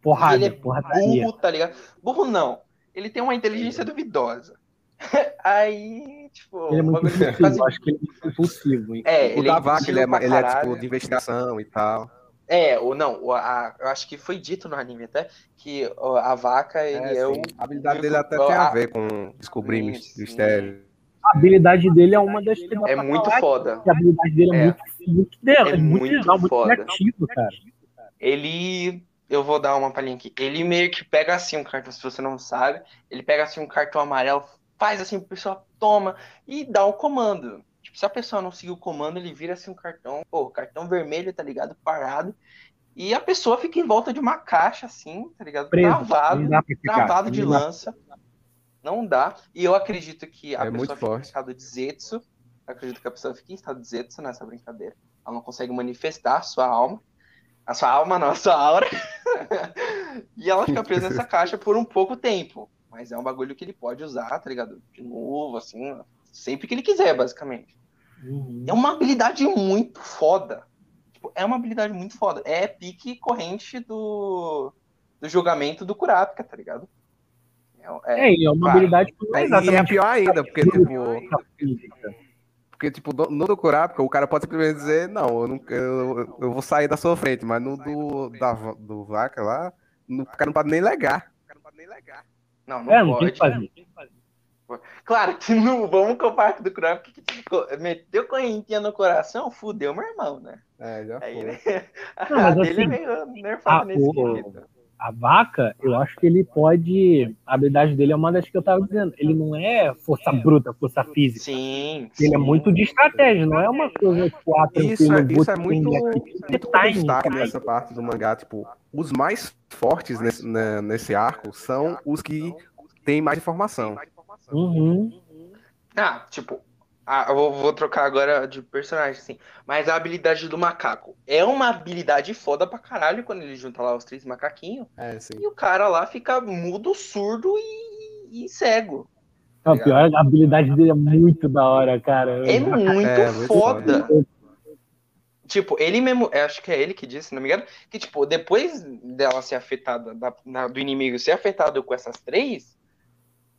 Porrada,
ele é
porradaria.
burro, tá ligado? Burro não. Ele tem uma inteligência duvidosa. [laughs] Aí, tipo.
Ele é muito impulsivo, quase... acho que ele é impulsivo.
Hein? É,
o
ele
da é vaca, ele é, ele é tipo de investigação e tal.
É, ou não, a, eu acho que foi dito no anime até que a vaca, ele é, é o.
A habilidade dele até tem a ver com descobrir mistérios
a habilidade dele é uma das que
É muito foda.
A habilidade dele é, é muito, muito dela, é, é muito, muito legal,
foda.
muito criativo, cara.
Ele. Eu vou dar uma palhinha aqui. Ele meio que pega assim um cartão, se você não sabe, ele pega assim um cartão amarelo, faz assim, o pessoal toma e dá o um comando. Se a pessoa não seguir o comando, ele vira assim um cartão, pô, cartão vermelho, tá ligado? Parado. E a pessoa fica em volta de uma caixa, assim, tá ligado?
Preso.
Travado, travado de lança. Não dá. E eu acredito que a
é
pessoa
fica
em estado de zetsu. Eu acredito que a pessoa fica em estado de zetsu nessa brincadeira. Ela não consegue manifestar a sua alma. A sua alma, não, a sua aura. [laughs] e ela fica presa nessa caixa por um pouco tempo. Mas é um bagulho que ele pode usar, tá ligado? De novo, assim, sempre que ele quiser, basicamente. Uhum. É uma habilidade muito foda. Tipo, é uma habilidade muito foda. É pique corrente do, do julgamento do Kurapika, tá ligado?
É, é, é uma claro. habilidade que
não é. E é pior ainda, porque, tipo... Porque, tipo, no do Kurapika, o cara pode simplesmente dizer, não, eu, não, eu, eu vou sair da sua frente, mas no do, da, do Vaca lá, no, o cara não pode nem legar.
Não, não, é, não pode. Tem que fazer. Claro que [laughs] não vamos comparar com o do Kurapika, que tipo, meteu correntinha no coração, fudeu meu irmão, né?
É, já
Aí,
foi.
Né? [laughs] Não, mas, [laughs] assim, é meio nerfado a, nesse
o, a vaca, eu acho que ele pode. A habilidade dele é uma das que eu tava dizendo. Ele não é força bruta, força física.
Sim.
Ele
sim.
é muito de estratégia, não é uma coisa quatro.
Isso, é, isso é muito, muito destaque nessa parte do mangá. Tipo, os mais fortes nesse, né, nesse arco são os que têm mais informação.
Uhum.
Ah, tipo, ah, eu vou, trocar agora de personagem, assim. Mas a habilidade do macaco é uma habilidade foda pra caralho quando ele junta lá os três macaquinhos.
É, sim.
E o cara lá fica mudo, surdo e, e cego.
Não, tá pior, a habilidade dele é muito da hora, cara.
É muito, é, foda. Muito tipo, ele mesmo, acho que é ele que disse, se não me engano, que, tipo, depois dela ser afetada, da, na, do inimigo ser afetado com essas três,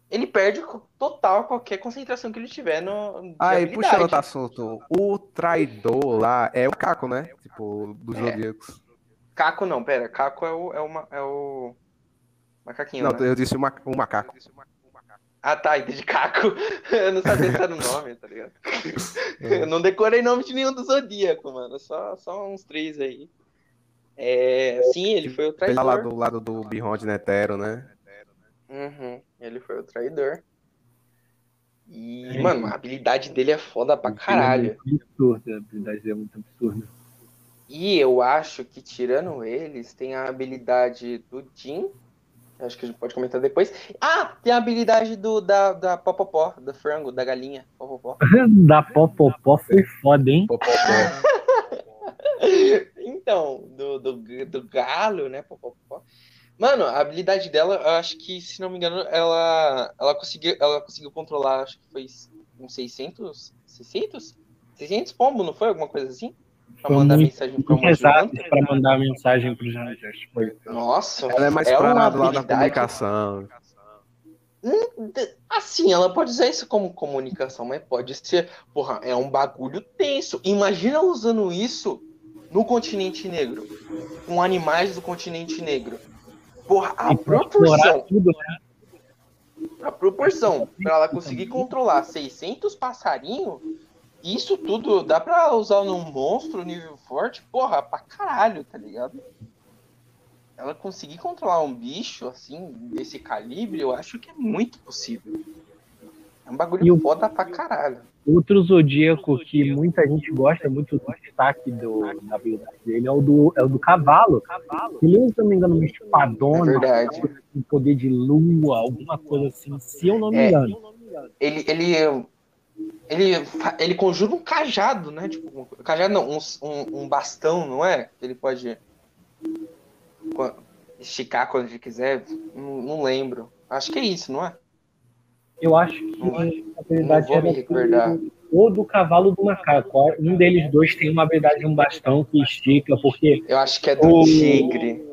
ele perde total qualquer concentração que ele tiver no.
Ah, e puxando outro assunto, o traidor lá é o Caco, né? Tipo, dos é. Zodíacos.
Caco não, pera, Caco é o. É, uma, é o... Macaquinho.
Não, né? eu disse o, ma o macaco.
Ah, tá, entendi Caco. [laughs] Eu não sabia se era o nome, tá ligado? É. Eu não decorei nome de nenhum do Zodíaco, mano. Só, só uns três aí. É, sim, ele foi o traidor.
Ele tá lá do lado do Bihond Netero, né?
Uhum, ele foi o traidor. E, é. mano, a habilidade dele é foda pra caralho. É
muito absurda, a habilidade dele é muito absurda.
E eu acho que, tirando eles, tem a habilidade do Jin. Acho que a gente pode comentar depois. Ah, tem a habilidade do, da, da Popopó, do frango, da galinha. Popopó. [laughs]
da Popopó foi foda, hein? Popopó. [laughs]
então, do, do, do galo, né? Popopó. Mano, a habilidade dela, eu acho que, se não me engano, ela, ela, conseguiu, ela conseguiu controlar, acho que foi uns 600, 600? 600 pombo, não foi? Alguma coisa assim? Pra foi mandar muito, mensagem pra
uma Exato, pra mandar mensagem pro Janete.
Nossa,
ela é mais é pra do lado da comunicação.
Hum, assim, ela pode usar isso como comunicação, mas pode ser, porra, é um bagulho tenso. Imagina usando isso no continente negro, com animais do continente negro. Porra, a proporção. Tudo, né? A proporção para ela conseguir controlar 600 passarinhos, isso tudo dá para usar num monstro nível forte, porra, pra caralho, tá ligado? Ela conseguir controlar um bicho assim, desse calibre, eu acho que é muito possível. É um bagulho e foda pra caralho.
Outro zodíaco que muita gente gosta muito do destaque do, da habilidade dele é o do, é o do cavalo. Ele, se não me engano, uma espadona,
é
um poder de lua, alguma coisa assim, se eu não me é, engano.
Ele, ele, ele, ele conjura um cajado, né? Tipo, um cajado não, um, um, um bastão, não é? Ele pode esticar quando ele quiser. Não, não lembro. Acho que é isso, não é?
Eu acho que a habilidade era ou do cavalo do macaco. Um deles dois tem uma habilidade de um bastão que estica, porque.
Eu acho que é do o... tigre.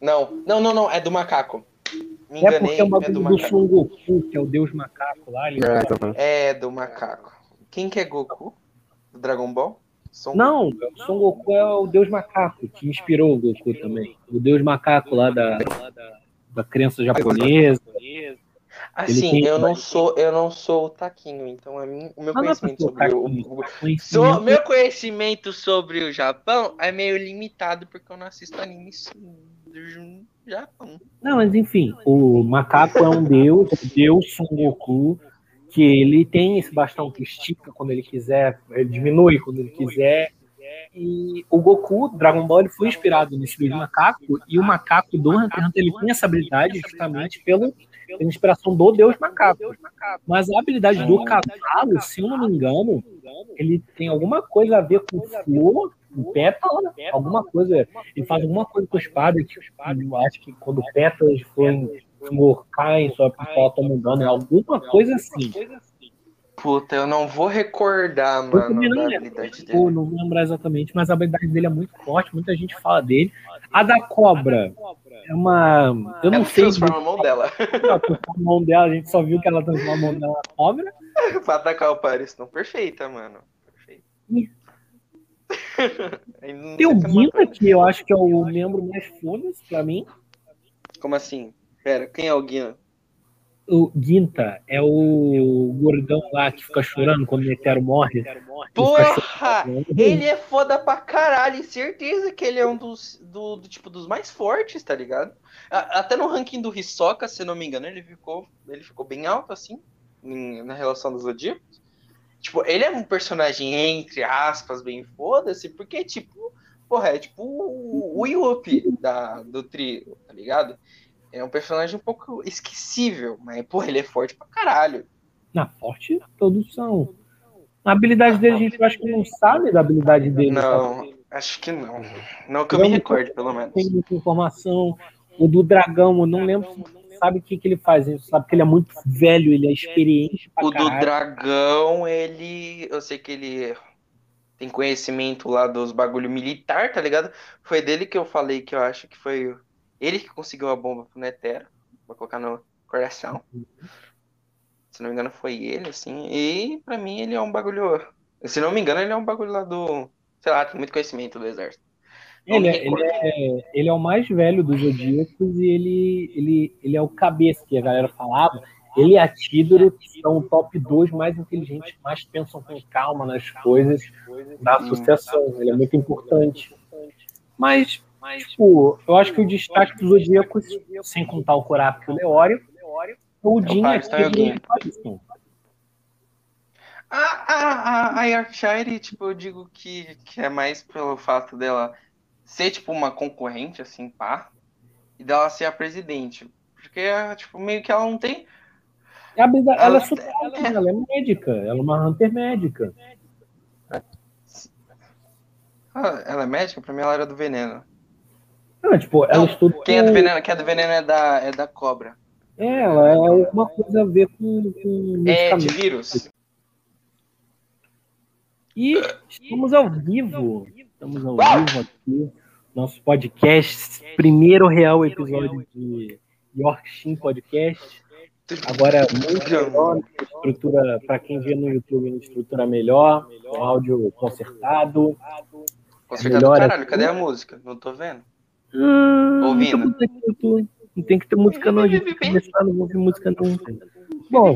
Não, não, não, não, é do macaco.
Me enganei, é porque é, uma é do, do Son Goku, que é o deus macaco lá. Ele
é, é do macaco. Quem que é Goku? Do Dragon Ball?
Son não, o Son Goku é o deus macaco, que inspirou o Goku também. O deus macaco lá da, da, da crença japonesa.
Assim, eu não sou, eu não sou o Taquinho, então a mim, o meu conhecimento sobre o, o, o meu conhecimento sobre o Japão é meio limitado porque eu não assisto animes do Japão.
Não, mas enfim, o macaco é um deus, deus Son Goku, que ele tem esse bastão que estica quando ele quiser, ele diminui quando ele quiser. E o Goku, Dragon Ball, ele foi inspirado nesse vídeo macaco, e o macaco do Hunter Hunter ele tem essa habilidade justamente pelo tem inspiração do Deus Macaco. Mas a habilidade do cavalo, se eu não me engano, ele tem alguma coisa a ver com flor o Pétala, alguma coisa. Ele faz alguma coisa com a espada que eu acho que quando o Pétalas foi esmorcar em sua pistola tá mudando, alguma coisa assim.
Puta, eu não vou recordar, mano,
não
da
lembro.
habilidade
Pô,
dele.
não vou lembrar exatamente, mas a habilidade dele é muito forte, muita gente fala dele. A da cobra é uma. Eu não
Ela
sei.
transforma a mão dela [laughs]
Ela transforma a mão dela, a gente só viu que ela transforma a mão dela na cobra. [laughs]
pra atacar o Paris. Não, perfeita, mano. Perfeita. [laughs]
Tem o Guinta, que eu acho que é o membro mais foda-se pra mim.
Como assim? Pera, quem é o Guina?
O Guinta é o gordão lá que fica chorando quando o Netero morre.
Porra! Ele é foda pra caralho, certeza que ele é um dos, do, do tipo dos mais fortes, tá ligado? Até no ranking do Hisoka, se não me engano, ele ficou, ele ficou bem alto, assim, na relação dos Zodíacos. Tipo, ele é um personagem, entre aspas, bem foda-se, porque, tipo, porra, é tipo o, o Yuppie da, do trio, tá ligado? É um personagem um pouco esquecível, mas, porra, ele é forte pra caralho.
Na forte, todos são. A habilidade dele, a gente eu acho que não sabe da habilidade dele. sabe?
Não, acho que não. Não que eu me
Não,
recorde, pelo menos.
Tem muita informação. O do dragão, eu não lembro. Sabe o que, que ele faz? A gente sabe que ele é muito velho, ele é experiente
O do
caralho.
dragão, ele. Eu sei que ele tem conhecimento lá dos bagulho militar, tá ligado? Foi dele que eu falei que eu acho que foi ele que conseguiu a bomba pro Netero. Vou colocar no coração. Se não me engano, foi ele, assim. E pra mim ele é um bagulho. Se não me engano, ele é um bagulho lá do. Sei lá, tem muito conhecimento do exército.
Ele, é, ele, é, ele é o mais velho dos Zodíacos e ele, ele, ele é o cabeça que a galera falava. Ele e a Tidoro que são o top 2 mais inteligentes, mais pensam com calma nas coisas da associação. Ele é muito importante. Mas, tipo, eu acho que o destaque dos Zodíacos, sem contar o Kurapika e o Leório, é o a
então é o
Tidoro e
Gin.
o Pariston.
A, a, a, a Yorkshire, tipo, eu digo que, que é mais pelo fato dela ser, tipo, uma concorrente, assim, pá, e dela ser a presidente. Porque, tipo, meio que ela não tem.
A habilidade- Ela é
Ela-
super ela é médica, ela é uma Hunter médica.
Ah, ela é médica? Pra mim ela era do veneno.
Não, tipo, ela
Não,
estuda.
Quem é do veneno? Quem é do veneno é da, é da cobra.
É, ela é alguma coisa a ver com, com
É de vírus.
E estamos ao vivo. Estamos ao vivo aqui. Nosso podcast, primeiro real episódio de Yorkshire Podcast. Agora muito melhor, estrutura para quem vê no YouTube, uma estrutura melhor, um áudio consertado.
Consertado
melhor
caralho,
assim.
cadê a música? Não tô vendo.
Hum,
Ouvindo.
Não tem, que ter não música não, a gente começar, não ouvir música nunca. Bom.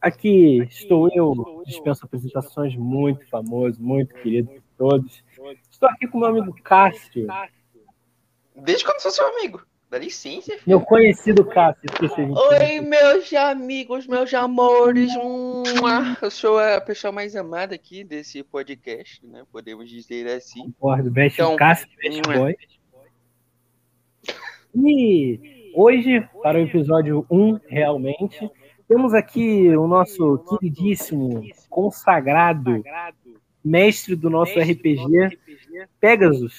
Aqui estou eu, dispenso apresentações, muito famoso, muito querido por todos. Estou aqui com meu amigo Cássio,
Desde quando sou seu amigo? Dá licença, filho.
meu conhecido Cássio.
Oi, meus amigos, meus amores. Eu sou a pessoa mais amada aqui desse podcast, né? Podemos dizer assim.
Concordo, Best
Então,
Cássio, Best. Boy. E hoje, para o episódio 1, realmente, temos aqui o nosso queridíssimo, consagrado, mestre do nosso RPG, Pegasus.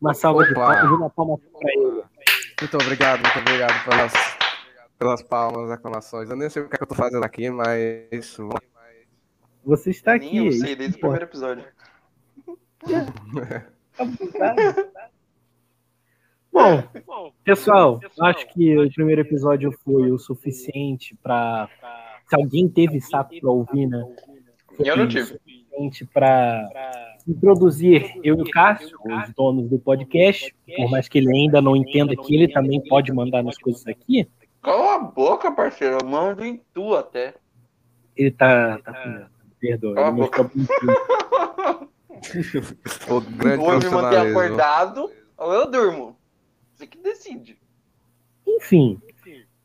Uma salva de palmas, uma palma para ele.
Muito obrigado, muito obrigado pelas, pelas palmas, aclamações. Eu nem sei o que, é que eu tô fazendo aqui, mas.
Você está
Nem
aqui.
eu
isso
sei desde o primeiro episódio. [laughs]
Bom, pessoal, acho que o primeiro episódio foi o suficiente para. Se alguém teve saco para ouvir, né? Foi
Eu não
o
tive.
suficiente para introduzir eu e o Cássio, os donos do podcast, por mais que ele ainda não entenda que ele também pode mandar nas coisas aqui,
Cala a boca, parceiro. Eu mando em tu até.
ele tá. tá com medo. Perdoa,
Cala
ele
a
mostrou.
O grande
Vou me manter acordado ou eu durmo. Você que decide.
Enfim,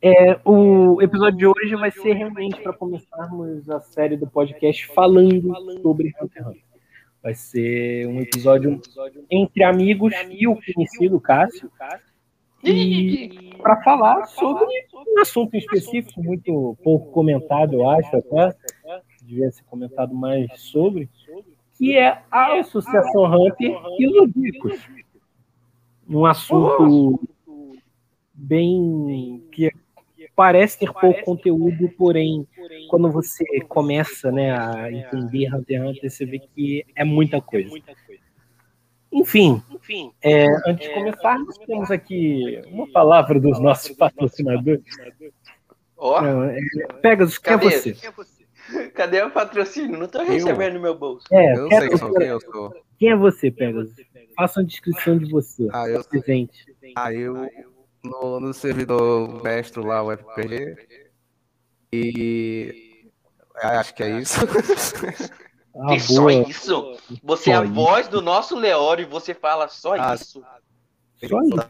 é, o episódio de hoje vai ser realmente para começarmos a série do podcast falando sobre Hunter x Hunter. Vai ser um episódio entre amigos e o conhecido Cássio. E para falar sobre um assunto em específico, muito pouco comentado, eu acho até. Devia ser comentado mais sobre. que é a Associação Hunter e os Odicos. Um assunto bem que parece ter pouco conteúdo, porém, quando você começa né, a entender Hunter x Hunter, você vê que é muita coisa. Enfim, é, antes de começarmos, temos aqui uma palavra dos nossos patrocinadores.
Ó,
É, Pegasus, quem é você?
cadê o patrocínio? Não tô recebendo no meu bolso.
É,
Eu não sei só quem eu sou.
quem é você, Pegasus? Faça uma descrição de você.
Ah, eu
Presente.
Ah, eu no, no servidor mestre lá, o FPG. E acho que é isso.
Ah,
e só
boa.
isso? Você é a
Só isso.
voz do nosso Leório e você fala só
Ah,
isso.
Só isso.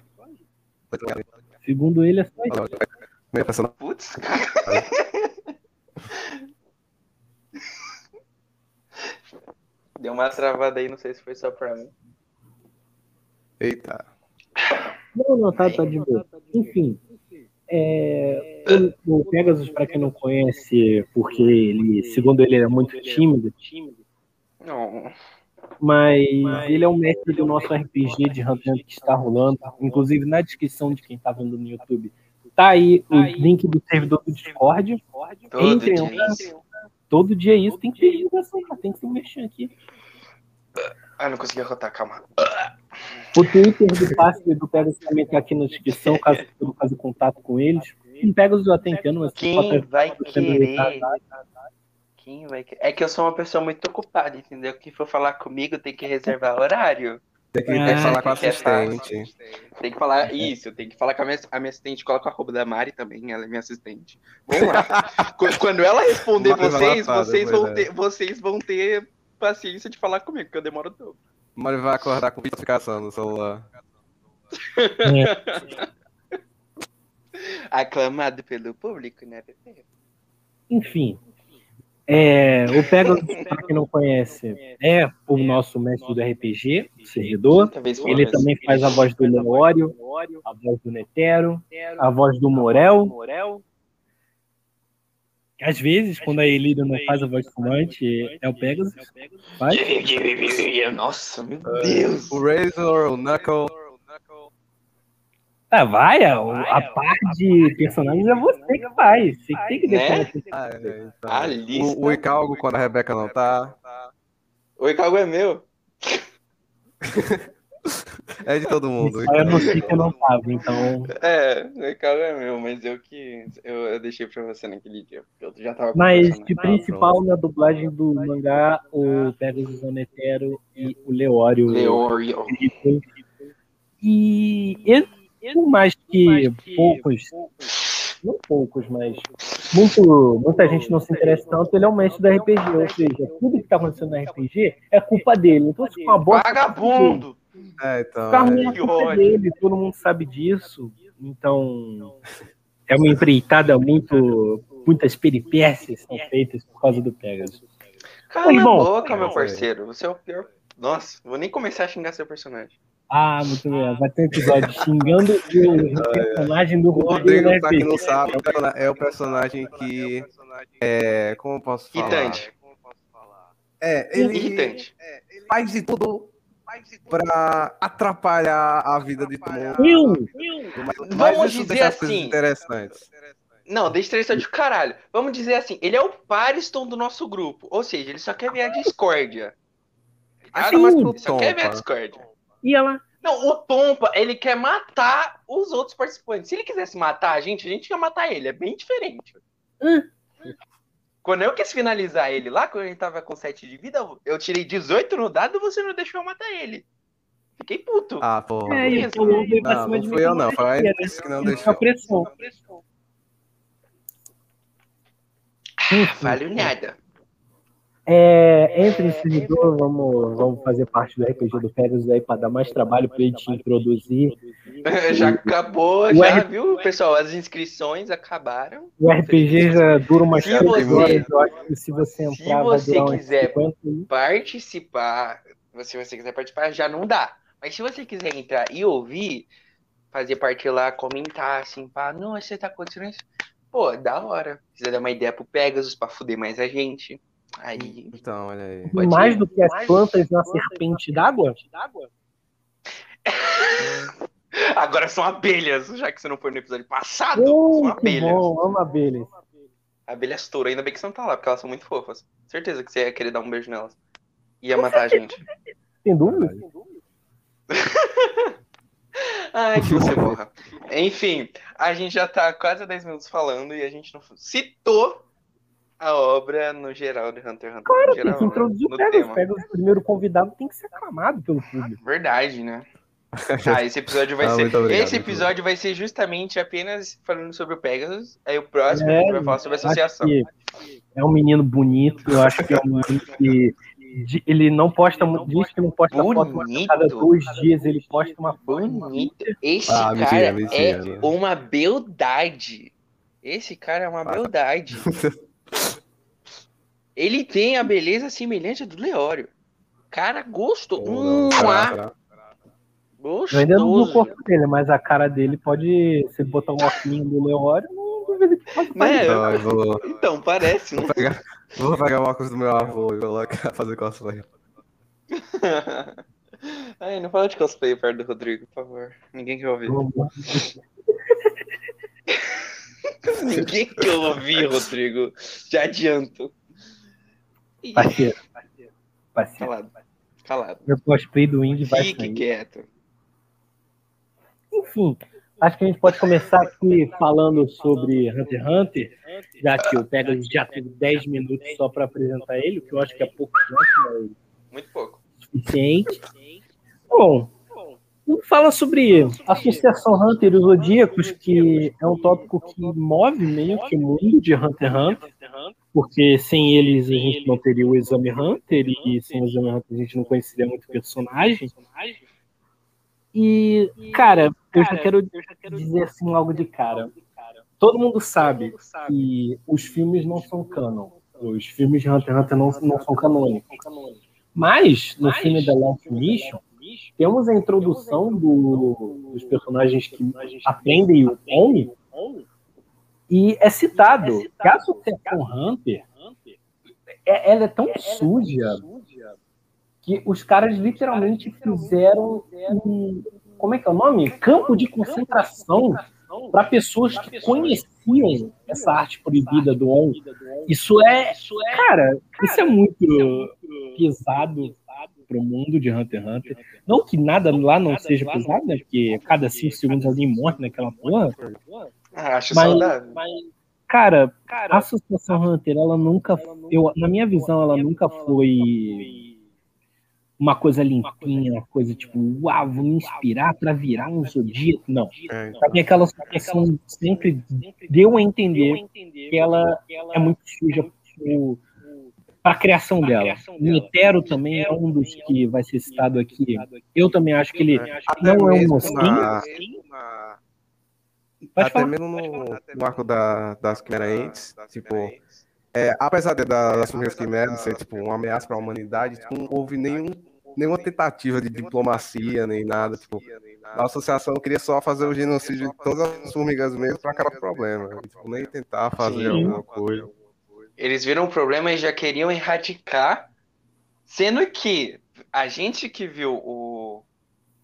Segundo ele, é só isso.
Putz. [laughs] Deu uma travada aí, não sei se foi só pra mim.
Eita.
Não, não, tá, tá de boa. Enfim, é, o, o Pegasus, para quem não conhece, porque ele, segundo ele, é muito tímido,
Não.
mas ele é o mestre do nosso RPG de Hunter que está rolando. Inclusive, na descrição de quem tá vendo no YouTube, tá aí o link do servidor do Discord.
Todo
Entrem
dia
lá.
isso.
Todo dia é isso, tem que ter divulgação, cara, tem que se mexer aqui.
Ah, não consegui arrotar, calma.
O Twitter do Passe e do Pegasus também tá aqui na descrição, caso você queira fazer contato com eles. Com Pegasus eu até entendo, mas
Quem
pode-
vai querer? Quem vai querer? É que eu sou uma pessoa muito ocupada, entendeu? Quem for falar comigo tem que reservar horário.
Tem que, tem
Ah,
que falar com a
é
assistente.
Tem que falar isso, tem que falar com a minha, a minha assistente. Coloca o arroba da Mari também, ela é minha assistente. Vamos lá. [laughs] Qu- Quando ela responder vocês, vocês vão,
é.
ter, vocês vão ter paciência de falar comigo, porque eu demoro todo.
Mas vai acordar com notificação no celular. [laughs]
Aclamado pelo público, né, Pepe?
enfim. É, o Pegasus, para quem não conhece, é o nosso mestre do RPG, do servidor. Ele também faz a voz do Leório, a voz do Netero, a voz do Morel. Às vezes, quando a Elida não faz a voz fumante, é o Pegasus. Faz.
Nossa, meu Deus.
O Razor, o Knuckle.
Ah, vai, a, a parte de personagens é você que faz. Você que tem que
Né?
deixar.
Ah, é, então.
A lista.
O, o Icalgo, quando a Rebeca não tá.
Oi, Cago é meu. [laughs]
É de todo mundo.
Eu não sei que eu não tava, então.
É, o Cago é meu, mas eu que. Eu, eu deixei pra você naquele dia. Eu já tava
Mas de principal na dublagem do mangá, o Pegasus o Netero e o Leório.
Leório.
E ele, por mais que poucos, não poucos, mas muito, muita gente não se interessa tanto, ele é o mestre do RPG, ou seja, tudo que tá acontecendo no RPG é culpa dele. Então, se uma bosta,
Vagabundo!
É, então.
ficar ruim
é.
é dele, todo mundo sabe disso. Então, é uma empreitada muito. Muitas peripécias são feitas por causa do Pegasus.
Cala a boca, meu
É,
parceiro. Você é o pior. Nossa, vou nem começar a xingar seu personagem.
Ah, muito bem. Vai ter um episódio xingando [laughs] o personagem do
O
Rodrigo,
Rodrigo, pra quem não sabe, é o personagem que. É. Como eu posso falar?
Irritante.
É, ele
Irritante.
faz de tudo pra atrapalhar a vida de todo mundo. Mas,
Vamos
mas isso
dizer assim.
interessantes.
Não, deixa três de caralho. Vamos dizer assim, ele é o Pariston do nosso grupo. Ou seja, ele só quer ver a discórdia.
Ainda mais pro
Ele só quer ver a discórdia.
E ela?
Não, o Tompa, ele quer matar os outros participantes. Se ele quisesse matar a gente, a gente ia matar ele. É bem diferente.
Hum.
Quando eu quis finalizar ele lá, quando ele tava com 7 de vida, eu tirei 18 no dado e você não deixou eu matar ele. Fiquei puto.
Ah, porra.
É, e pra
Não,
cima
não
de
fui
mim.
eu não, foi a
né?
Inês que não
Isso é
deixou.
pressão.
Ah, valeu nada.
É, entre em servidor, vamos, vamos fazer parte do RPG do Pegasus aí para dar mais trabalho para ele te introduzir. [laughs]
Já acabou,
O
já,
R-
viu, pessoal? As inscrições acabaram.
O RPG já dura umas
Se
30
você-
horas, se você
se
entrar vai
você quiser
50 aí.
Participar, se você quiser participar, já não dá. Mas se você quiser entrar e ouvir, fazer parte lá, comentar assim, pá, não, você tá acontecendo isso. Pô, da hora. Se quiser dar uma ideia pro Pegasus pra fuder mais a gente. Aí.
Então, olha aí.
Mais do que as plantas na serpente d'água? [laughs]
Agora são abelhas, já que você não foi no episódio passado.
Oh,
são abelhas.
bom, amo abelhas.
Abelhas touro, ainda bem que você não tá lá, porque elas são muito fofas. Certeza que você ia querer dar um beijo nelas. Ia matar a gente.
Tem dúvida? [laughs]
Ai, que você morra. Enfim, a gente já tá quase 10 minutos falando e a gente não citou a obra no geral de Hunter x Hunter.
Claro,
no
tem
geral,
que introduzir
no
o Pegasus. Pegasus, o primeiro convidado, tem que ser aclamado pelo público.
Verdade, né? [laughs] Ah, esse episódio vai
Ah,
ser.
obrigado,
esse episódio vai ser justamente apenas falando sobre o Pegasus. Aí o próximo a
É,
gente vai falar sobre a associação.
que é um menino bonito, eu acho que é um menino que de- ele não posta muito, diz que não posta foto, mas a cada
Bonito.
dois dias ele posta uma foto.
Bonito. Esse
Ah,
cara
mentira, mentira.
é uma beldade. Esse cara é uma
Ah.
beldade. [laughs] Ele tem a beleza semelhante à do Leório. Cara, gostoso. Hum, ah,
Eu ainda não vi o corpo dele, mas a cara dele pode, se ele botar um óculos do Leório, não duvido que pode fazer.
Eu vou, [laughs]
Então, parece.
Vou pegar, vou pegar o óculos do meu avô e colocar, [laughs] fazer cosplay. [laughs]
Ai, não fala de cosplay perto do Rodrigo, por favor. Ninguém quer ouvir. Ninguém quer ouvir, Rodrigo. Já adianto.
Parceiro, parceiro.
Calado. Calado.
Meu cosplay do Indy vai
Fique
sair.
quieto.
Enfim, acho que a gente pode começar aqui falando sobre Hunter x Hunter, já que o Pegasus já teve 10 minutos só para apresentar ele, o que eu acho que é pouco tempo, mas
Muito pouco.
suficiente. Bom, vamos falar sobre a Associação Hunter e os Zodíacos, que é um tópico que move meio que o mundo de Hunter x Hunter, porque sem eles a gente não teria o Exame Hunter, e sem o Exame Hunter a gente não conheceria muito o personagem. E, cara, eu já quero dizer assim logo de cara. Todo mundo sabe que os filmes não são canon. Os filmes de Hunter x Hunter não, não são canônicos. Mas, no filme The Last Mission, temos a introdução do- dos personagens que aprendem o Oni, e é citado que a Associação Hunter é- ela é tão suja que os caras literalmente fizeram um, como é que é o nome? Campo de concentração para pessoas que conheciam essa arte proibida do On. Isso é, cara, isso é muito pesado pro mundo de Hunter x Hunter. Não que nada lá não seja pesado, né? Porque cada cinco segundos alguém morre naquela porra.
Ah, acho
Mas-
saudável.
Cara, a Associação Hunter, ela nunca, eu, na minha visão, ela nunca foi uma coisa limpinha, uma coisa tipo, uau, vou me inspirar pra virar um zodíaco. Não.
É, então.
Mim, aquela associação sempre deu a entender que ela é muito suja pro- pra criação dela. Netero também é um dos que vai ser citado aqui. Eu também acho que ele não é um
mesmo
mocinho. Pode
até
falar.
mesmo no, no arco da, das Quimeraentes, tipo, é, apesar de, da- das primeiras quimeras ser tipo, uma ameaça para a humanidade, tipo, não houve nenhum, nenhuma tentativa de diplomacia, nem nada. Tipo, a associação queria só fazer o genocídio de todas as formigas mesmo para acabar o problema. Tipo, nem tentar fazer
Sim.
alguma coisa.
Eles viram o problema e já queriam erradicar, sendo que a gente que viu o,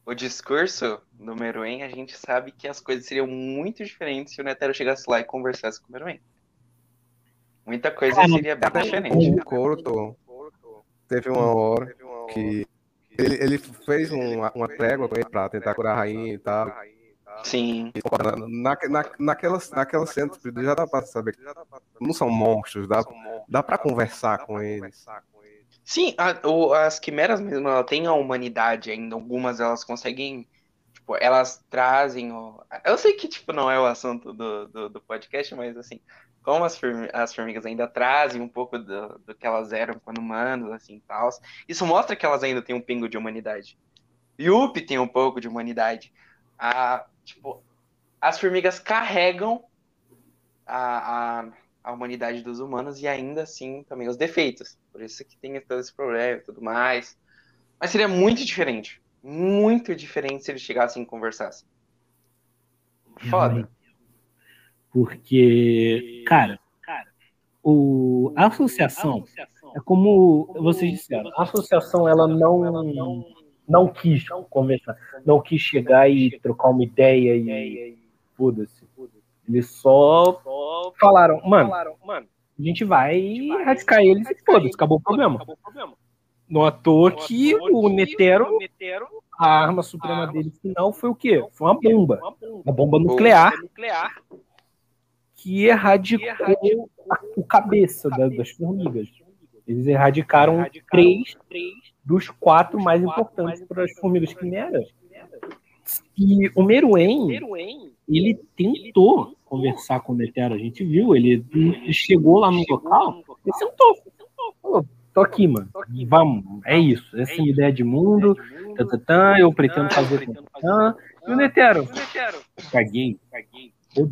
o discurso do Meruem, a gente sabe que as coisas seriam muito diferentes se o Netero chegasse lá e conversasse com o Meruem. Muita coisa
Cara,
seria bem
Até
diferente.
o Corto teve uma hora que ele, ele fez uma, uma trégua com ele pra tentar curar a rainha e tal.
Sim.
Na, na, naquelas, naquelas cenas, já dá pra saber que não são monstros, dá, dá pra conversar com eles.
Sim, a- o- as quimeras mesmo, ela tem a humanidade ainda. Algumas elas conseguem. Tipo, elas trazem. O... Eu sei que, tipo, não é o assunto do, do, do podcast, mas assim, como as, formi- as formigas ainda trazem um pouco do, do que elas eram quando humanos, assim, tal. Isso mostra que elas ainda têm um pingo de humanidade. Yuppie tem um pouco de humanidade. A, tipo, as formigas carregam a, a, a humanidade dos humanos e ainda assim também os defeitos. Por isso que tem todo esse problema e tudo mais. Mas seria muito diferente. Muito diferente se eles chegassem e conversassem. Foda.
Porque, cara, o, a associação é como vocês disseram, a associação ela não não quis conversar, não quis chegar e trocar uma ideia e foda-se. Eles só falaram, mano, a gente vai erradicar eles e foda-se, acabou o problema. Não à toa que o Netero, a arma suprema dele final foi o quê? Foi uma bomba. Uma bomba nuclear que erradicou o cabeça das formigas. Eles erradicaram três dos quatro mais importantes para as formigas quimeras. E o Meruem, ele tentou conversar com o Netero, a gente viu, ele chegou lá no local e sentou. Falou, tô aqui, mano. Vamos, é isso. Essa é a minha ideia de mundo. eu pretendo fazer. e o Netero? Caguei.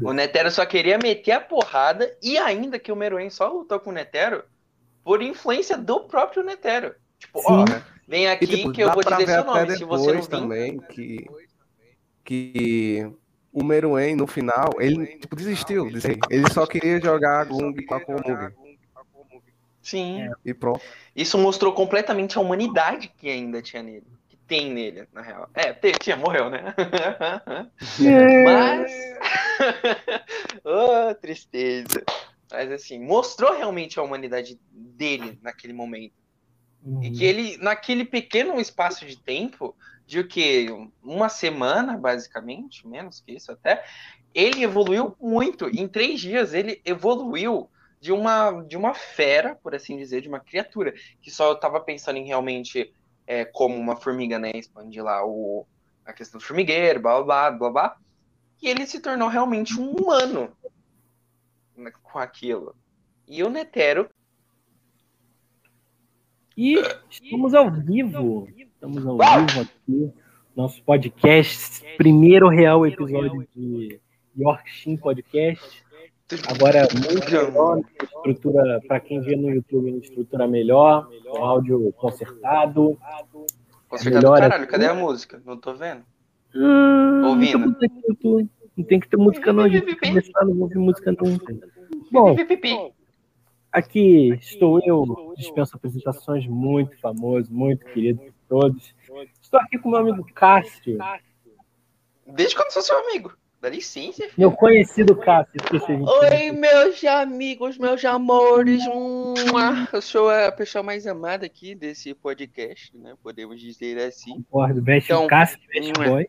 O Netero só queria meter a porrada e ainda que o Meruem só lutou com o Netero por influência do próprio Netero. Tipo, Sim. ó, vem aqui e, tipo, que eu vou te dizer seu nome. Se você não
também que, que o Meruem, no final, ele tipo, desistiu. Ele só queria jogar Gung com a Komug.
Sim. É.
E pronto.
Isso mostrou completamente a humanidade que ainda tinha nele. Que tem nele, na real. É, tinha, morreu, né? [laughs] É. Mas. [laughs] oh, tristeza. Mas assim, mostrou realmente a humanidade dele naquele momento. Uhum. E que ele, naquele pequeno espaço de tempo, de o que? Uma semana, basicamente, menos que isso até, ele evoluiu muito. Em três dias, ele evoluiu de uma, de uma fera, por assim dizer, de uma criatura, que só estava pensando em realmente é, como uma formiga, né? Expandir lá o, a questão do formigueiro, blá blá blá blá. E ele se tornou realmente um humano com aquilo. E o Netero.
E estamos ao vivo. Estamos ao vivo aqui. Nosso podcast, primeiro real episódio de Yorkshire Podcast. Agora muito melhor, estrutura para quem vê no YouTube, estrutura melhor, áudio consertado.
Consertado melhor caralho, cadê a música? Não tô vendo.
Hum, Ouvindo. Não tem que ter música não, a gente começar, não ouvir música nunca. Bom, aqui estou eu, dispenso apresentações, muito famoso, muito querido todos. Estou aqui com meu amigo Cássio.
Desde quando sou seu amigo? Dá licença, filho.
Meu conhecido Cássio.
Oi, meus amigos, meus amores. Eu sou a pessoa mais amada aqui desse podcast, né? Podemos dizer assim.
Concordo, best então, Cássio, best boy.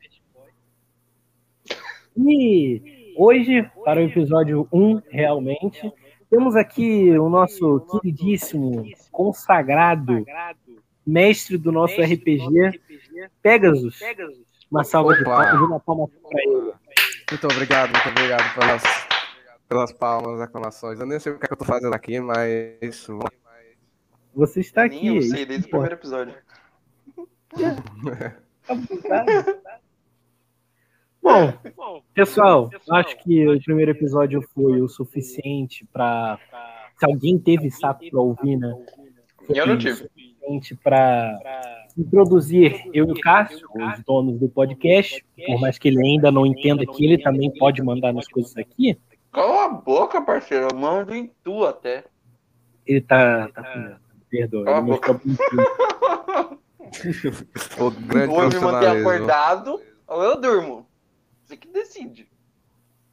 E hoje, para o episódio 1, realmente, temos aqui o nosso queridíssimo, consagrado, mestre do nosso RPG, Pegasus. Uma salva de palmas, uma palma para ele.
Muito obrigado, muito obrigado pelas, pelas palmas, aclamações. Eu nem sei o que, é que eu tô fazendo aqui, mas.
Você está aqui.
eu sei desde o primeiro episódio. [laughs]
Bom, pessoal, acho que o primeiro episódio foi o suficiente para. Se alguém teve saco para ouvir, né?
Eu não tive.
Suficiente para introduzir eu e o Cássio, os donos do podcast, por mais que ele ainda não entenda que ele também pode mandar nas coisas aqui.
Cala a boca, parceiro, eu mando em tu até.
Ele tá. tá perdoa, Cala ele mostrou
o grande Vou me manter acordado ou eu durmo. Você que decide.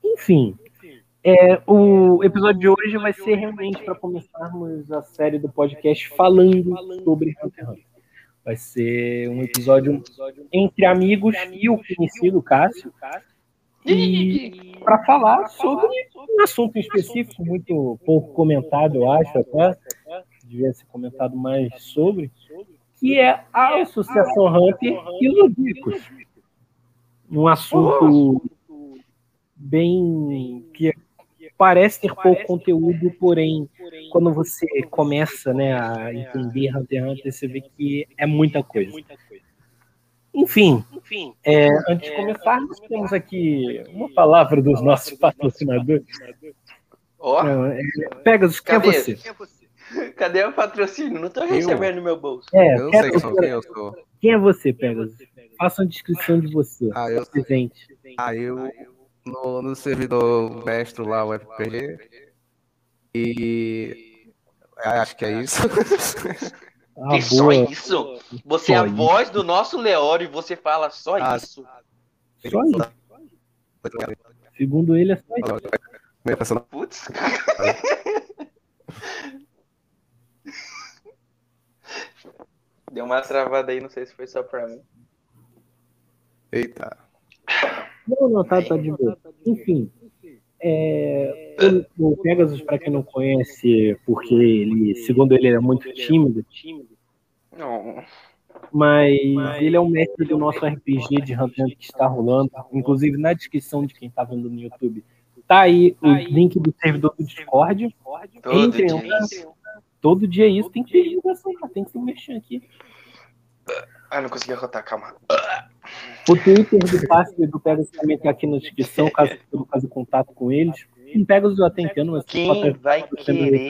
Enfim, é, o episódio de hoje vai ser realmente para começarmos a série do podcast falando sobre Hunter x Hunter. Vai ser um episódio entre amigos e o conhecido Cássio. E para falar sobre um assunto específico, muito pouco comentado, eu acho até, devia ser comentado mais sobre, que é a Associação Hunter e os Odicos um assunto bem que parece ter pouco conteúdo, porém, quando você começa né, a entender Hunter x Hunter, você vê que é muita coisa. Enfim, é, antes de começar, nós temos aqui uma palavra dos nossos patrocinadores.
Oh.
Pegasus, quem é você?
Cadê o patrocínio? Não estou recebendo no meu bolso.
É, eu sei quem eu sou. Quem é você, Pegasus? Faça uma descrição de você.
Ah, eu presente. Ah, eu no, no servidor mestre lá, o FPG. E Acho que é isso.
Ah, e só isso? Você só é a isso. voz do nosso Leório e você fala só ah, isso?
Só isso. Segundo ele, é só isso.
Putz. [laughs] Deu uma travada aí, não sei se foi só pra mim.
Eita.
Não, não, tá, tá de boa. Enfim, é, o, o Pegasus, para quem não conhece, porque ele, segundo ele, é muito tímido.
Não.
Mas ele é o mestre do nosso RPG de Hunter que está rolando. Inclusive, na descrição de quem está vendo no YouTube, tá aí o link do servidor do Discord.
Todo Entrem, dia isso.
Todo dia isso. Tem que ter divulgação, tem que se mexer aqui.
Ah, não consegui arrotar, calma.
O Twitter do Passe do Pegasus também tá aqui na descrição, caso você não faça contato com eles. O Pegasus eu até entendo, mas
quem vai querer?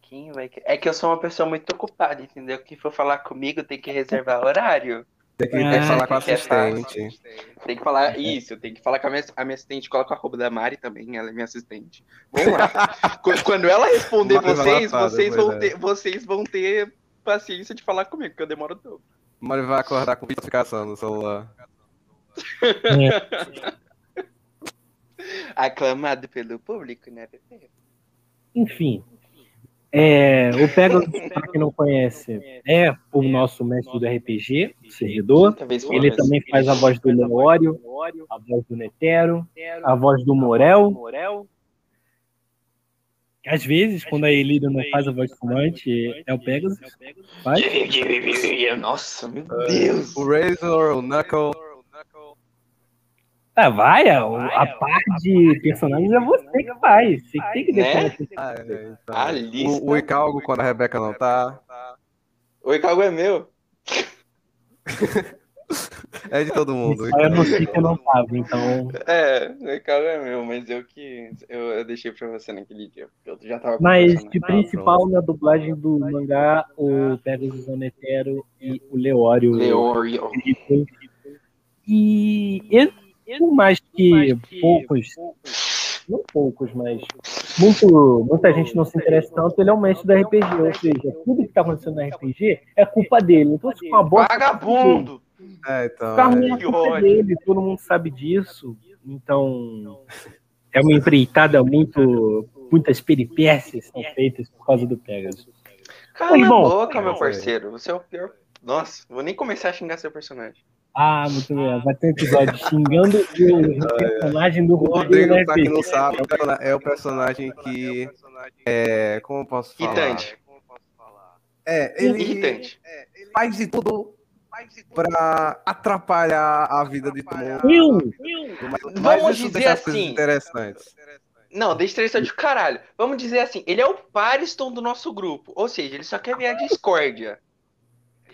Quem vai querer? É que eu sou uma pessoa muito ocupada, entendeu? Quem for falar comigo tem que reservar horário.
Tem que, ah, falar com a assistente.
Tem que falar isso, tem que falar com a minha, a minha assistente. Coloca a arroba da Mari também, ela é minha assistente. Vamos lá. [laughs] Quando ela responder vocês, vocês vão, ter, vocês vão ter paciência de falar comigo, porque eu demoro todo.
Mário vai acordar com notificação no celular. [laughs]
Aclamado pelo público, né, Pepe?
Enfim. É, o Pegasus, [laughs] para quem não conhece, é o nosso mestre do RPG, o servidor. Ele também faz a voz do Leório, a voz do Netero, a voz do Morel às vezes, quando a Elida não faz a voz fumante, é o Pegasus. Faz.
Nossa, meu Deus.
O Razor, o Knuckle.
Ah, vai, a, a parte de personagens é você que faz. Você que tem que
né? deixar. Ah, é, então.
o, o Icalgo, quando a Rebeca não tá.
O Icalgo é meu. [laughs]
É de todo mundo.
Eu não sei que eu não tava, então.
É, o recado é meu, mas eu que. Eu, eu deixei pra você naquele dia. Eu já tava
Mas de principal na dublagem do mangá, o Pegasus Onetero e o Leório.
Leório.
E ele, por mais que poucos. Não poucos, mas muito, muita gente não se interessa tanto, ele é o mestre do RPG, ou seja, tudo que tá acontecendo no RPG é culpa dele. Então, se uma bosta.
Vagabundo!
É, então.
O carro é dele, todo mundo sabe disso. Então, é uma empreitada muito. Muitas peripécias são feitas por causa do Pegasus.
Cala a boca, meu parceiro. Você é o pior. Nossa, vou nem começar a xingar seu personagem.
Ah, muito bem. Vai ter um episódio xingando o [laughs] personagem do
Rodrigo. Rodrigo, pra quem não sabe, é o personagem que. É, como eu posso falar?
Irritante.
É, ele
Irritante.
faz de tudo para atrapalhar a vida de todo mundo.
Vamos dizer assim. Interessantes. Não, deixa interessante de caralho. Vamos dizer assim, ele é o Pariston do nosso grupo. Ou seja, ele só quer ver a discórdia.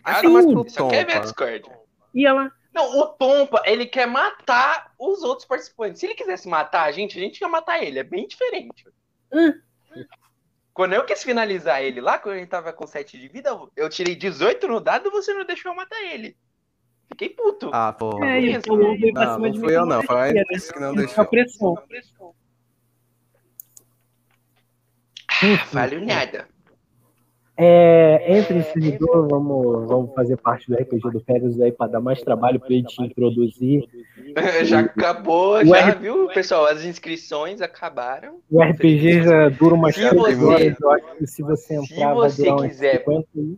Mas pro
ele só quer ver a discórdia.
E ela?
Não, o Tompa, ele quer matar os outros participantes. Se ele quisesse matar a gente, a gente ia matar ele. É bem diferente. Hum. Quando eu quis finalizar ele lá, quando ele tava com 7 de vida, eu tirei 18 no dado e você não deixou eu matar ele. Fiquei puto.
Ah, porra.
É,
isso,
não,
não, não fui eu não, foi ele que não deixou.
Pressão.
Vale nada.
É, entre em servidor, vamos, vamos fazer parte do RPG do Pegasus aí para dar mais trabalho para ele te introduzir. [laughs]
Já acabou, o já, R... viu, pessoal? As inscrições acabaram.
O RPG já dura umas
se você,
horas, se você entrar,
se você quiser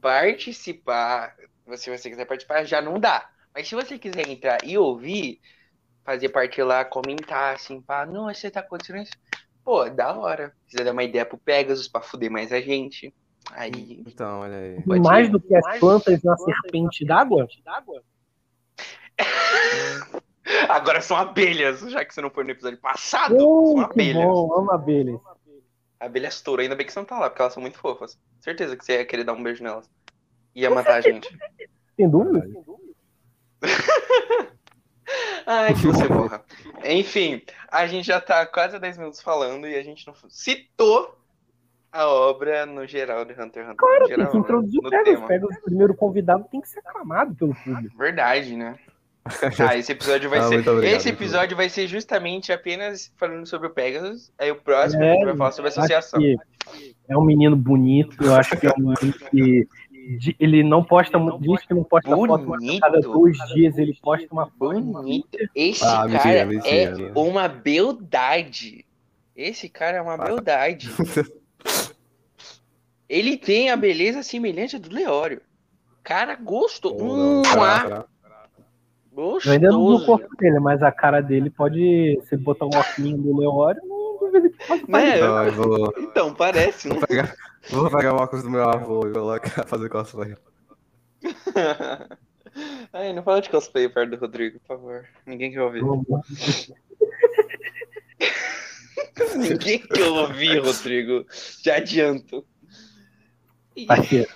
participar, se você quiser participar, já não dá. Mas se você quiser entrar e ouvir, fazer parte lá, comentar assim, pá, não, você tá acontecendo isso. Pô, da hora. Se quiser dar uma ideia pro Pegasus pra fuder mais a gente. Aí.
Então, olha aí.
Mais do que as plantas na serpente d'água? [laughs]
Agora são abelhas, já que você não foi no episódio passado.
Oh,
são abelhas.
Bom, amo abelhas.
Abelhas touro, ainda bem que você não tá lá, porque elas são muito fofas. Certeza que você ia querer dar um beijo nelas. Ia matar a gente.
Tem dúvida? [laughs]
Ai, que [laughs] você morra. Enfim, a gente já tá quase 10 minutos falando e a gente não citou a obra no geral de Hunter x Hunter.
Claro,
geral,
tem que introduzir o Pegasus. Pegasus, o primeiro convidado, tem que ser aclamado pelo público.
Verdade, né? [laughs] Ah, esse episódio vai ah, ser. Obrigado, esse episódio vai ser justamente apenas falando sobre o Pegasus. Aí o próximo é, vai falar sobre a associação.
É um menino bonito, eu acho que é um menino que. Ele não posta, diz que não posta bonito. foto, cada dois dias ele posta uma foto.
Bonito. Esse ah, cara mentira, mentira, é uma beldade. Esse cara é uma ah. beldade. [laughs] ele tem a beleza semelhante do Leório. Cara, gosto. Hum,
Gostoso. Eu ainda não no corpo dele, mas a cara dele pode. Se botar um óculos do Leório, não duvido que pode
é, eu... vou... Então, parece.
Vou pegar, vou pegar o óculos do meu avô e colocar, fazer cosplay. [laughs]
Ai, não fala de cosplay perto do Rodrigo, por favor. Ninguém quer ouvir. [laughs] Ninguém quer ouvir, Rodrigo. Já adianto.
Parceiro.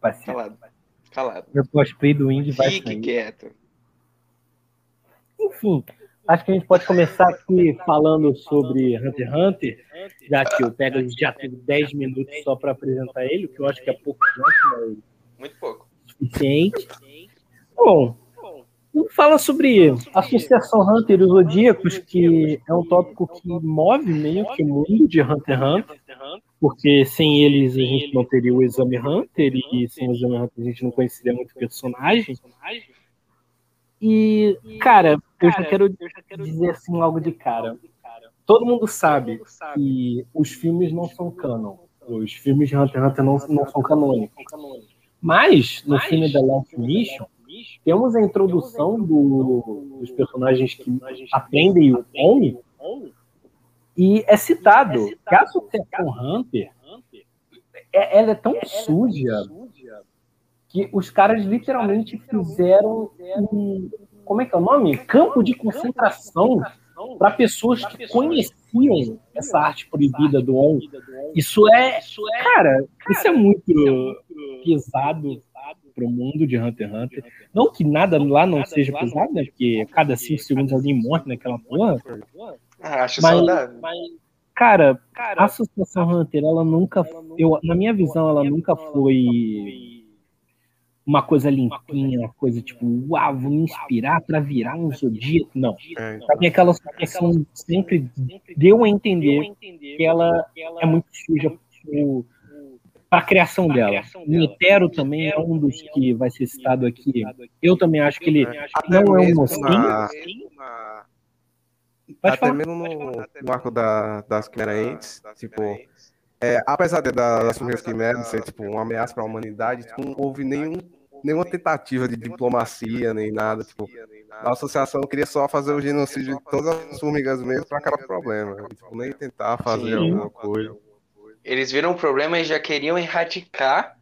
Parceiro.
Calado. Calado.
Meu cosplay do Indy vai
Fique quieto.
Enfim, acho que a gente pode começar aqui falando sobre Hunter x Hunter, já que o Pegasus já teve 10 minutos só para apresentar ele, o que eu acho que é pouco
tempo, Muito pouco.
Suficiente. Bom, vamos falar sobre a Associação Hunter e os Zodíacos, que é um tópico que move meio que o mundo de Hunter x Hunter, porque sem eles a gente não teria o Exame Hunter, e sem o Exame Hunter a gente não conheceria muito personagem. E, cara, eu já quero dizer assim logo de cara. Todo mundo sabe que os filmes não são canon. Os filmes de Hunter x Hunter não, não são canônicos. Mas, no filme The Last Mission, temos a introdução do, dos personagens que aprendem o Oni, e é citado que a Associação Hunter é, ela é tão suja que os caras literalmente fizeram um, como é que é o nome? Campo de concentração para pessoas que conheciam essa arte proibida do On. Isso é, cara, isso é muito pesado para o mundo de Hunter x Hunter. Não que nada lá não seja pesado, né? Porque cada cinco segundos alguém morre naquela porra.
Ah, acho mas, saudável. Mas,
cara, a Associação Hunter, ela nunca, eu, na minha visão, ela nunca foi uma coisa limpinha, uma coisa tipo, uau, vou me inspirar para virar um zodíaco. Não. É, então. Sabe aquela situação sempre deu a entender que ela é muito suja para a criação dela. O Netero também é um dos que vai ser citado aqui. Eu também acho que ele não é um mocinho.
Até mesmo no, no arco da, das Quimerentes, tipo, é, apesar de, das primeiras quimeras ser tipo, uma ameaça para a humanidade, tipo, não houve nenhum nenhuma tentativa de diplomacia, nem nada. Tipo, a associação queria só fazer o genocídio de todas as formigas mesmo para acabar com o problema. Tipo, nem tentar fazer Sim. alguma coisa.
Eles viram o problema e já queriam erradicar,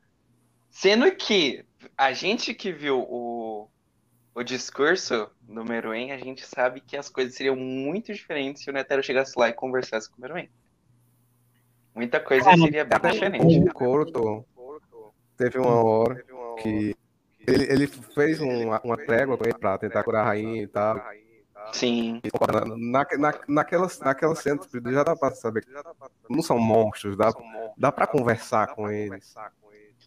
sendo que a gente que viu o, o discurso do Meruem, a gente sabe que as coisas seriam muito diferentes se o Netero chegasse lá e conversasse com o Meruem. Muita coisa seria bem diferente.
O Corto teve uma hora que ele, ele fez uma, uma trégua com ele pra tentar curar a rainha e tal.
Sim.
Na, na, naquelas, naquelas cenas, já dá pra saber que não são monstros, dá, dá pra conversar com eles.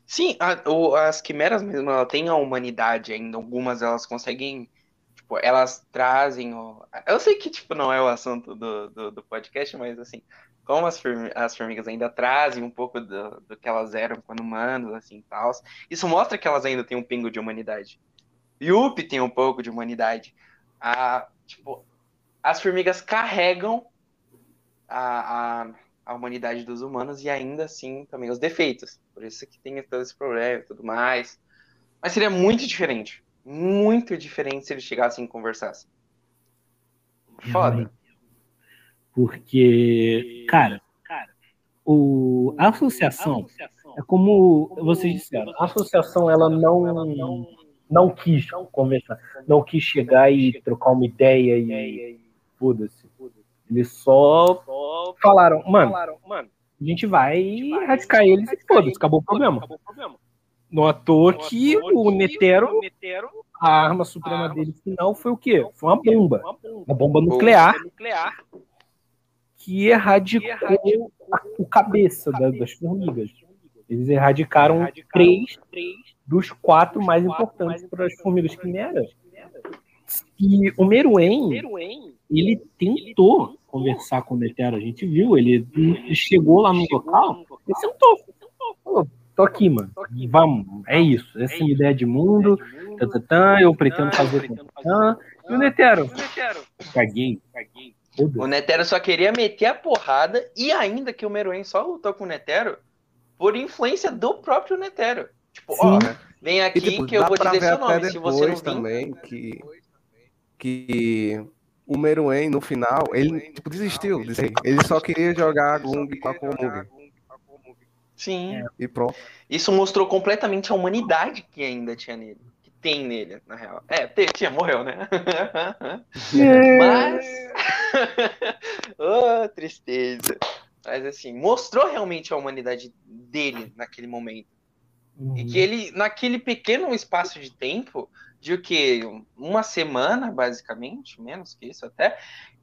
Sim, a, o, as quimeras mesmo, ela tem a humanidade ainda. Algumas elas conseguem. Tipo, elas trazem. O... Eu sei que, tipo, não é o assunto do, do, do podcast, mas assim, como as, as formigas ainda trazem um pouco do, do que elas eram quando humanos, assim, tal. Isso mostra que elas ainda têm um pingo de humanidade. Yuppie tem um pouco de humanidade. A, tipo, as formigas carregam a, a, a, humanidade dos humanos e ainda assim também os defeitos. Por isso que tem todo esse problema e tudo mais. Mas seria muito diferente. Muito diferente se eles chegassem e conversassem. Foda.
Porque, cara, o, a associação é como vocês disseram, a associação ela não não quis conversar, não quis chegar e trocar uma ideia e foda-se. Eles só falaram, mano, a gente vai erradicar eles e foda-se, acabou o problema. Não à toa que o Netero, a arma suprema dele final foi o quê? Foi uma bomba. Uma bomba nuclear que erradicou, erradicou o cabeça da, das formigas. Eles erradicaram, erradicaram três, três dos quatro mais importantes para as formigas quimeras. E o Meruem, ele tentou conversar com o Netero, a gente viu, ele chegou lá no local e sentou. Falou, tô aqui, mano. Vamos, é isso. Essa é a minha ideia de mundo. Tá, eu pretendo fazer. E o Netero? Caguei.
O Netero só queria meter a porrada e ainda que o Meruem só lutou com o Netero por influência do próprio Netero. Tipo, Sim. ó, vem aqui e, tipo, que eu vou te dizer seu nome. Se você não
também que, que o Meruem, no final, ele tipo, desistiu. Ele só queria jogar Gung com a Komug.
Sim. É.
E pronto.
Isso mostrou completamente a humanidade que ainda tinha nele. Que tem nele, na real. É, tinha, morreu, né? [laughs] É. Mas. [laughs] oh, tristeza. Mas assim, mostrou realmente a humanidade dele naquele momento. Uhum. E que ele, naquele pequeno espaço de tempo, de o que? Uma semana, basicamente, menos que isso até,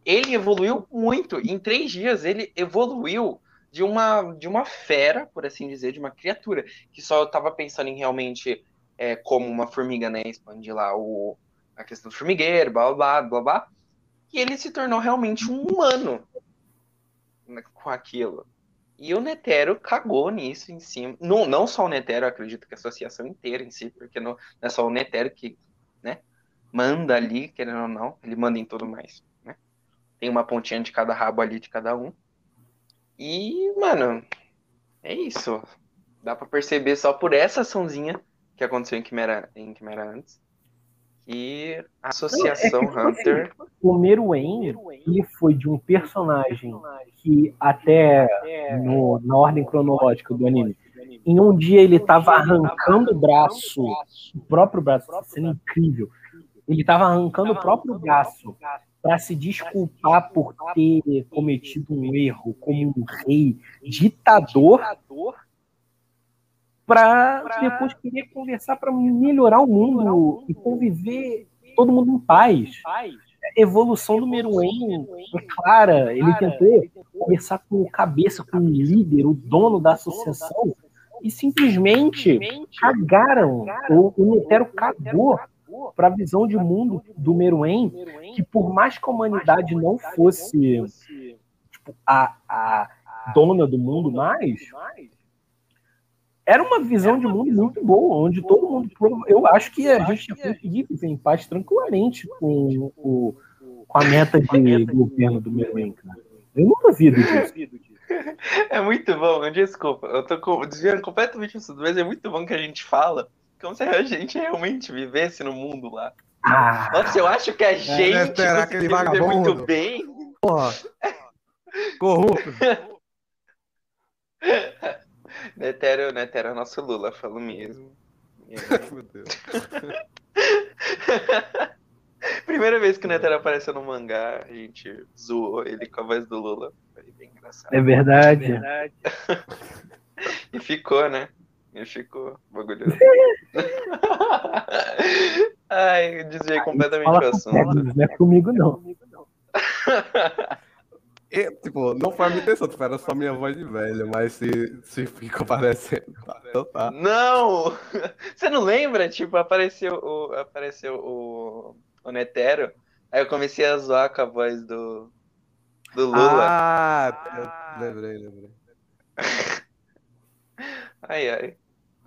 ele evoluiu muito. Em três dias, ele evoluiu de uma, de uma fera, por assim dizer, de uma criatura, que só estava pensando em realmente é, como uma formiga, né? Expandir lá o, a questão do formigueiro, blá blá blá blá. E ele se tornou realmente um humano né, com aquilo. E o Netero cagou nisso em cima. Não, não só o Netero, acredito que a associação inteira em si, porque não, é só o Netero que né, manda ali, querendo ou não, ele manda em tudo mais. Né? Tem uma pontinha de cada rabo ali de cada um. E, mano, é isso. Dá para perceber só por essa açãozinha que aconteceu em Quimera, em Quimera antes. E a Associação Não, é Hunter.
Assim, o Meruem, ele foi de um personagem que até no, na ordem cronológica do anime, em um dia ele estava arrancando o braço, o próprio braço, sendo incrível. Ele estava arrancando o próprio braço para se desculpar por ter cometido um erro como um rei ditador, para depois querer conversar para melhorar o mundo e conviver todo mundo em paz. A evolução do Meruem é clara. Ele tentou conversar com o cabeça, com o líder, o dono da associação, e simplesmente cagaram. O, o Netero cagou para a visão de mundo do Meruem, que por mais que a humanidade não fosse tipo, a, a dona do mundo mais, era uma visão de mundo muito boa, onde todo mundo. Eu acho que a gente ia conseguir viver em paz tranquilamente com, com, com a meta de governo do Meruem, cara. Eu não duvido disso.
É muito bom, desculpa, eu tô desviando completamente isso, mas é muito bom que a gente fala como se a gente realmente vivesse no mundo lá. Ah, Nossa, eu acho que a é, gente
é, aquele vagabundo.
muito bem.
Porra. Corrupto. [laughs]
Netero, Netero é nosso Lula, falo mesmo. [laughs] Meu Deus. [laughs] Primeira vez que o Netero apareceu no mangá, a gente zoou ele com a voz do Lula. Foi bem engraçado.
É verdade. É verdade. [laughs]
e ficou, né? E ficou bagulho. Ai, eu desviei completamente o assunto.
Não é comigo, não.
E, tipo, não foi a minha intenção, tipo, era só minha voz de velho, mas se, se fica parecendo, [laughs] tá, então tá.
Não! [laughs] Você não lembra? Tipo, apareceu o, apareceu o, o Netero, aí eu comecei a zoar com a voz do, do Lula.
Ah, lembrei, lembrei. [laughs]
Ai, ai.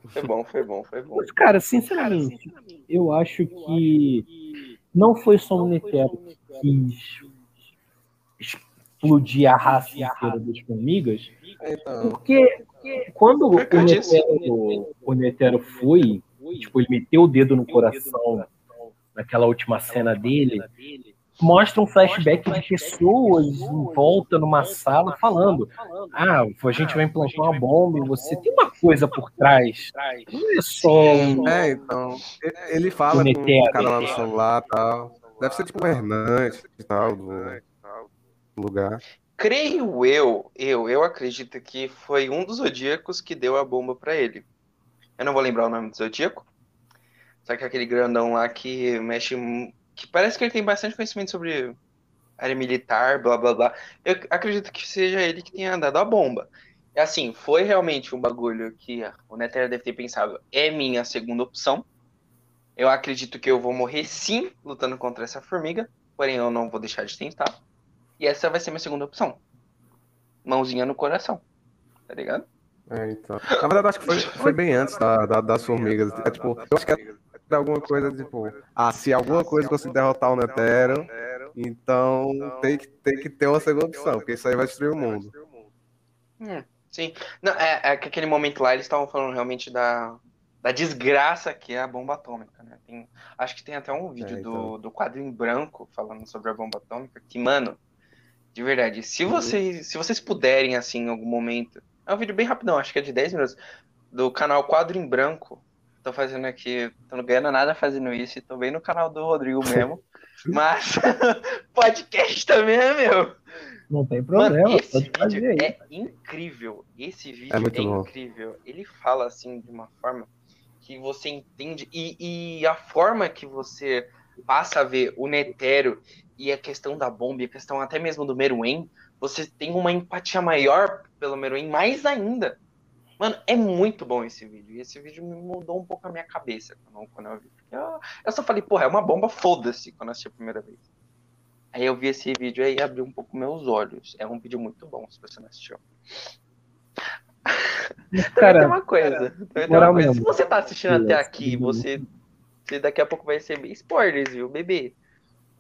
Foi bom, foi bom, foi bom. Mas,
cara, sinceramente, eu acho que não foi só o Netero que quis explodir a raça inteira das formigas, então, porque quando o Netero, o Netero foi, tipo, ele meteu o dedo no coração naquela última cena dele, mostra um flashback de pessoas em volta numa sala falando: Ah, a gente vai implantar uma bomba e você tem uma coisa por trás. Não é só.
É, então. Ele fala com o cara lá no celular e tal. Deve ser tipo governante e tal do lugar.
Creio eu, eu, eu acredito que foi um dos zodíacos que deu a bomba para ele. Eu não vou lembrar o nome do zodíaco. Só que aquele grandão lá que mexe que parece que ele tem bastante conhecimento sobre área militar, blá blá blá. Eu acredito que seja ele que tenha dado a bomba. E assim, foi realmente um bagulho que o Nether deve ter pensado, é minha segunda opção. Eu acredito que eu vou morrer sim lutando contra essa formiga, porém eu não vou deixar de tentar. E essa vai ser minha segunda opção. Mãozinha no coração. Tá ligado?
É, então. Na verdade, acho que foi, foi bem antes da, da- das formigas. É, tipo, eu acho que é alguma coisa, tipo, ah, se alguma coisa conseguir derrotar o Netero, então tem que, tem que ter uma segunda opção, porque isso aí vai destruir o mundo.
Hum, sim. Não, é, é que aquele momento lá eles estavam falando realmente da, da desgraça que é a bomba atômica, né? Tem- acho que tem até um vídeo
É,
do,
então.
do quadro em branco falando sobre a bomba atômica, que, mano, de verdade, se vocês, se vocês puderem, assim, em algum momento. É um vídeo bem rapidão, acho que é de 10 minutos, do canal Quadro em Branco. Tô fazendo aqui, tô não ganhando nada fazendo isso, e tô bem no canal do Rodrigo mesmo. [laughs] Mas [laughs] podcast também é meu.
Não tem problema,
Mano, esse vídeo
aí.
é incrível. Esse vídeo
É
é, incrível. Ele fala assim de uma forma que você entende e, e a forma que você passa a ver o Netero e a questão da bomba, e a questão até mesmo do Meruem, você tem uma empatia maior pelo Meruem, mais ainda. Mano, é muito bom esse vídeo. E esse vídeo me mudou um pouco a minha cabeça quando, eu vi. Eu, eu só falei, porra, é uma bomba, foda-se, quando eu assisti a primeira vez. Aí eu vi esse vídeo aí e abriu um pouco meus olhos. É um vídeo muito bom, se você não assistiu. [laughs] Também tem
Cara,
uma coisa. Também tem uma coisa. Se você tá assistindo até aqui, você, você daqui a pouco vai receber spoilers, viu, bebê?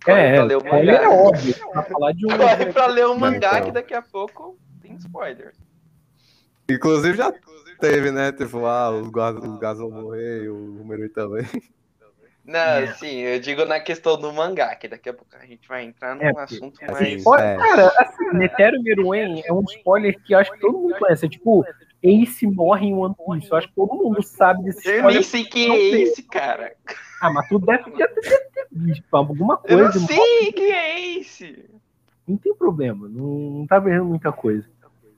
Corre
é,
pra ler o
spoiler é
mangá.
óbvio. [laughs] Pra falar de um.
Corre pra ler o mangá
então.
que daqui a pouco tem spoilers.
Inclusive já teve, né? Tipo, ah, os gás os vão morrer, o Meruem também.
Não,
É.
sim, eu digo na questão do mangá, que daqui a pouco a gente vai entrar num
É,
assunto
é,
mais.
Spoiler,
É.
Cara, assim, Netero Meruem é um spoiler que eu acho que todo mundo conhece. É tipo, Ace morre em One Piece. Eu acho que todo mundo sabe desse
Eu
spoiler.
nem sei quem é esse, cara.
Ah, mas tu deve já ter, visto alguma
Eu não
coisa.
sei quem é esse.
Não tem problema, não, não tá vendo muita coisa.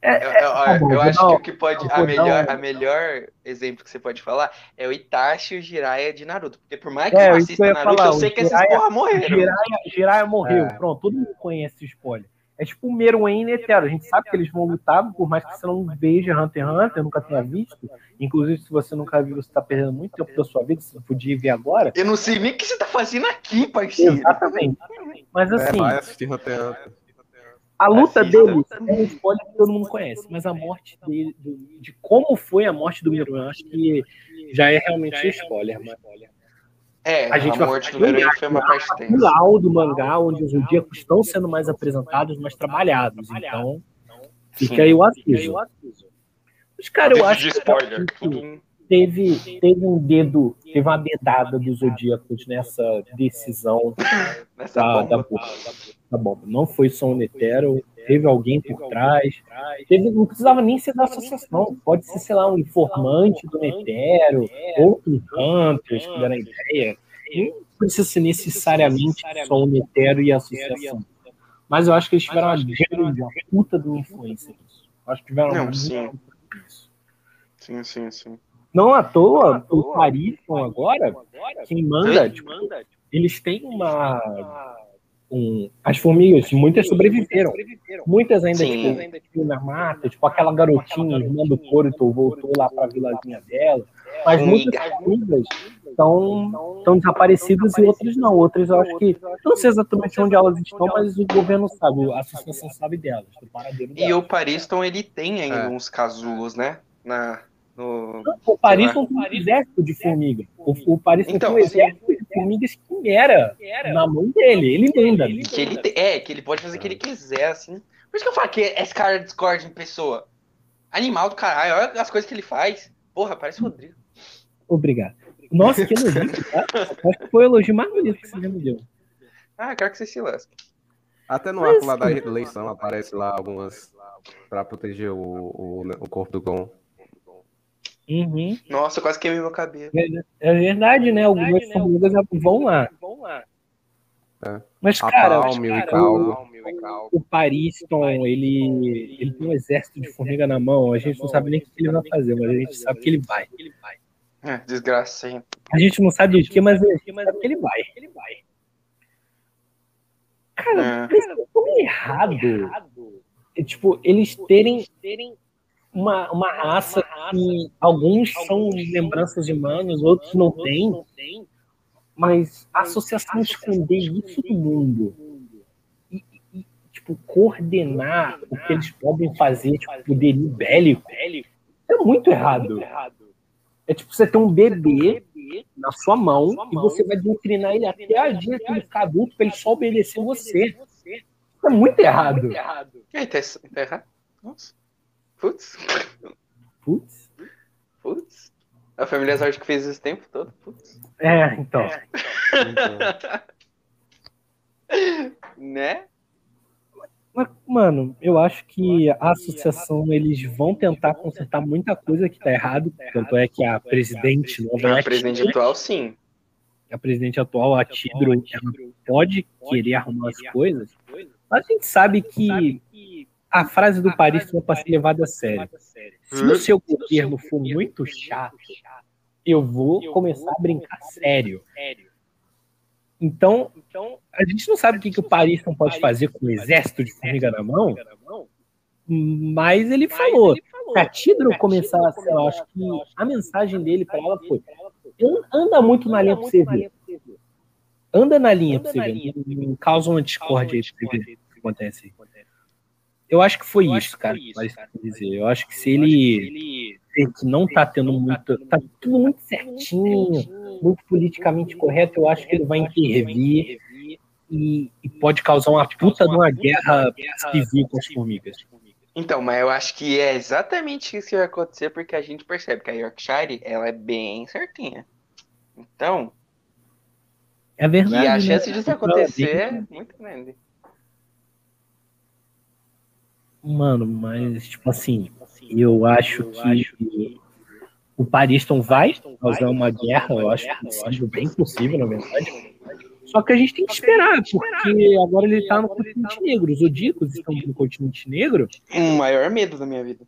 É,
Eu,
é,
eu-
tá bom,
eu acho
dar
que o que pode.
eu
A melhor,
um-
a melhor exemplo que você pode falar é o Itachi e o Jiraiya de Naruto. Porque por mais que
É,
eu
que eu
assista
ia
Naruto,
falar,
eu
o
sei que esses porra morreram.
Jiraiya, Jiraiya morreu.
É.
Pronto, todo mundo conhece esse spoiler. É tipo o Meruem e Netero. A gente sabe que eles vão lutar, por mais que você não veja Hunter x Hunter, nunca tenha visto. Inclusive, se você nunca viu, você tá perdendo muito tempo da sua vida, você podia ver agora.
Eu não sei nem o que você tá fazendo aqui, parceiro.
Exatamente. Mas
É,
assim,
vai assistir Hunter x Hunter.
a luta deles é um spoiler que todo mundo conhece. Mas a morte dele, de como foi a morte do Meruem, acho que já é realmente spoiler. Mas...
É,
A gente
a
vai
morte do foi uma parte tensa.
final do mangá, onde os zodíacos estão sendo mais apresentados, mais trabalhados. Então, fica aí o aviso. Mas, cara, eu acho que
spoiler.
que
Tudo...
teve, teve um dedo, teve uma dedada dos zodíacos nessa decisão
Nessa
da, da,
bomba.
da bomba. Não foi só o Netero, teve alguém por trás. Teve, não precisava nem ser da associação, pode ser, sei lá, um informante do Netero, outro Hunters que deram a ideia. Não precisa ser necessariamente só o Netero e a associação. Mas eu acho que eles tiveram uma grande, uma puta de uma influência nisso. Acho que tiveram
Não,
uma
sim. Sim, sim, sim.
Não à toa, o Parisson agora, quem manda, tipo, eles têm uma. Um, as formigas, muitas sobreviveram. Muitas ainda
Sim.
tipo, na mata, tipo aquela garotinha, irmã do Corito, voltou lá pra vilazinha dela. Mas muitas
Formiga.
formigas estão estão desaparecidas e outras não. Outras eu acho que. Não sei exatamente onde elas estão, mas o governo sabe, a associação sabe delas, do paradeiro
E
delas.
o Pariston, ele tem ainda
É.
uns casulos, né? Na, no...
O Paris não tem um exército de formiga. O, o Paris tem
Então,
um exército de formigas que era na mão dele. Ele manda.
Que ele É, que ele pode fazer o que ele quiser, assim. Por isso que eu falo que esse cara discorda em pessoa. Animal do caralho, olha as coisas que ele faz. Porra, parece o Rodrigo.
Obrigado. Nossa, que elogio, tá? Acho que foi o elogio mais bonito que você já me deu.
Ah, quero que você se lasque.
Até no arco lá da eleição aparece lá algumas pra proteger o, o, o corpo do Gon.
Uhum.
Nossa, eu quase queimei meu cabelo.
É verdade, né? Algumas formigas vão lá.
É.
Mas, cara,
o
cara,
Icalgo.
o Pariston, ele, ele tem um exército de formiga na mão. A gente não sabe nem o que ele vai fazer, mas a gente sabe que ele vai.
É, desgracento.
A gente não sabe de que, mas sabe que ele vai. Cara,
É.
eles estão errado. É, tipo, eles terem uma, uma raça que alguns são lembranças de outros não têm. Mas a associação esconder isso do mundo e, e, tipo, coordenar o que eles podem fazer, tipo, poderio bélico, é muito errado. É tipo você ter um bebê na sua mão e você vai doutrinar ele até a dia que ele ficar adulto para ele só obedecer você. É muito errado.
É, tá, tá errado. Nossa. Putz.
Putz.
Putz. A família Zord que fez esse tempo todo. Putz.
É, então. [laughs]
né?
Mas, mano, eu acho que a associação eles vão tentar consertar muita coisa que tá errado. Tanto é que a presidente nova.
A presidente atual, sim.
A presidente atual, a Tidro, ela pode querer arrumar as coisas. Mas a gente sabe que a frase do Paris não é para ser levada a sério. Se o seu governo for muito chato, eu vou começar a brincar sério. Então, a gente não sabe o que, que o Paris não pode fazer com o exército de formiga na mão, mas ele falou. Se a Tidro começar, eu acho que a mensagem dele para ela foi: anda muito na linha para você ver. Anda na linha para você ver. Não causa uma discórdia aí pra você ver o que acontece aí. Eu acho que foi eu isso, cara, que isso, dizer. Eu acho que se ele que não tá tendo muito, tá tudo muito certinho, muito politicamente correto, eu acho que ele vai intervir e, e pode causar uma puta de uma guerra civil com as formigas.
Então, mas eu acho que é exatamente isso que vai acontecer, porque a gente percebe que a Yorkshire, ela é bem certinha. Então...
É verdade.
E a chance né? disso acontecer é muito grande.
Mano, mas, tipo assim, eu acho que o Pariston vai causar uma guerra, eu acho possível, bem possível, na verdade. Só que a gente tem que esperar, porque agora ele tá no continente negro. Os Odicos estão no continente negro.
O maior medo da minha vida.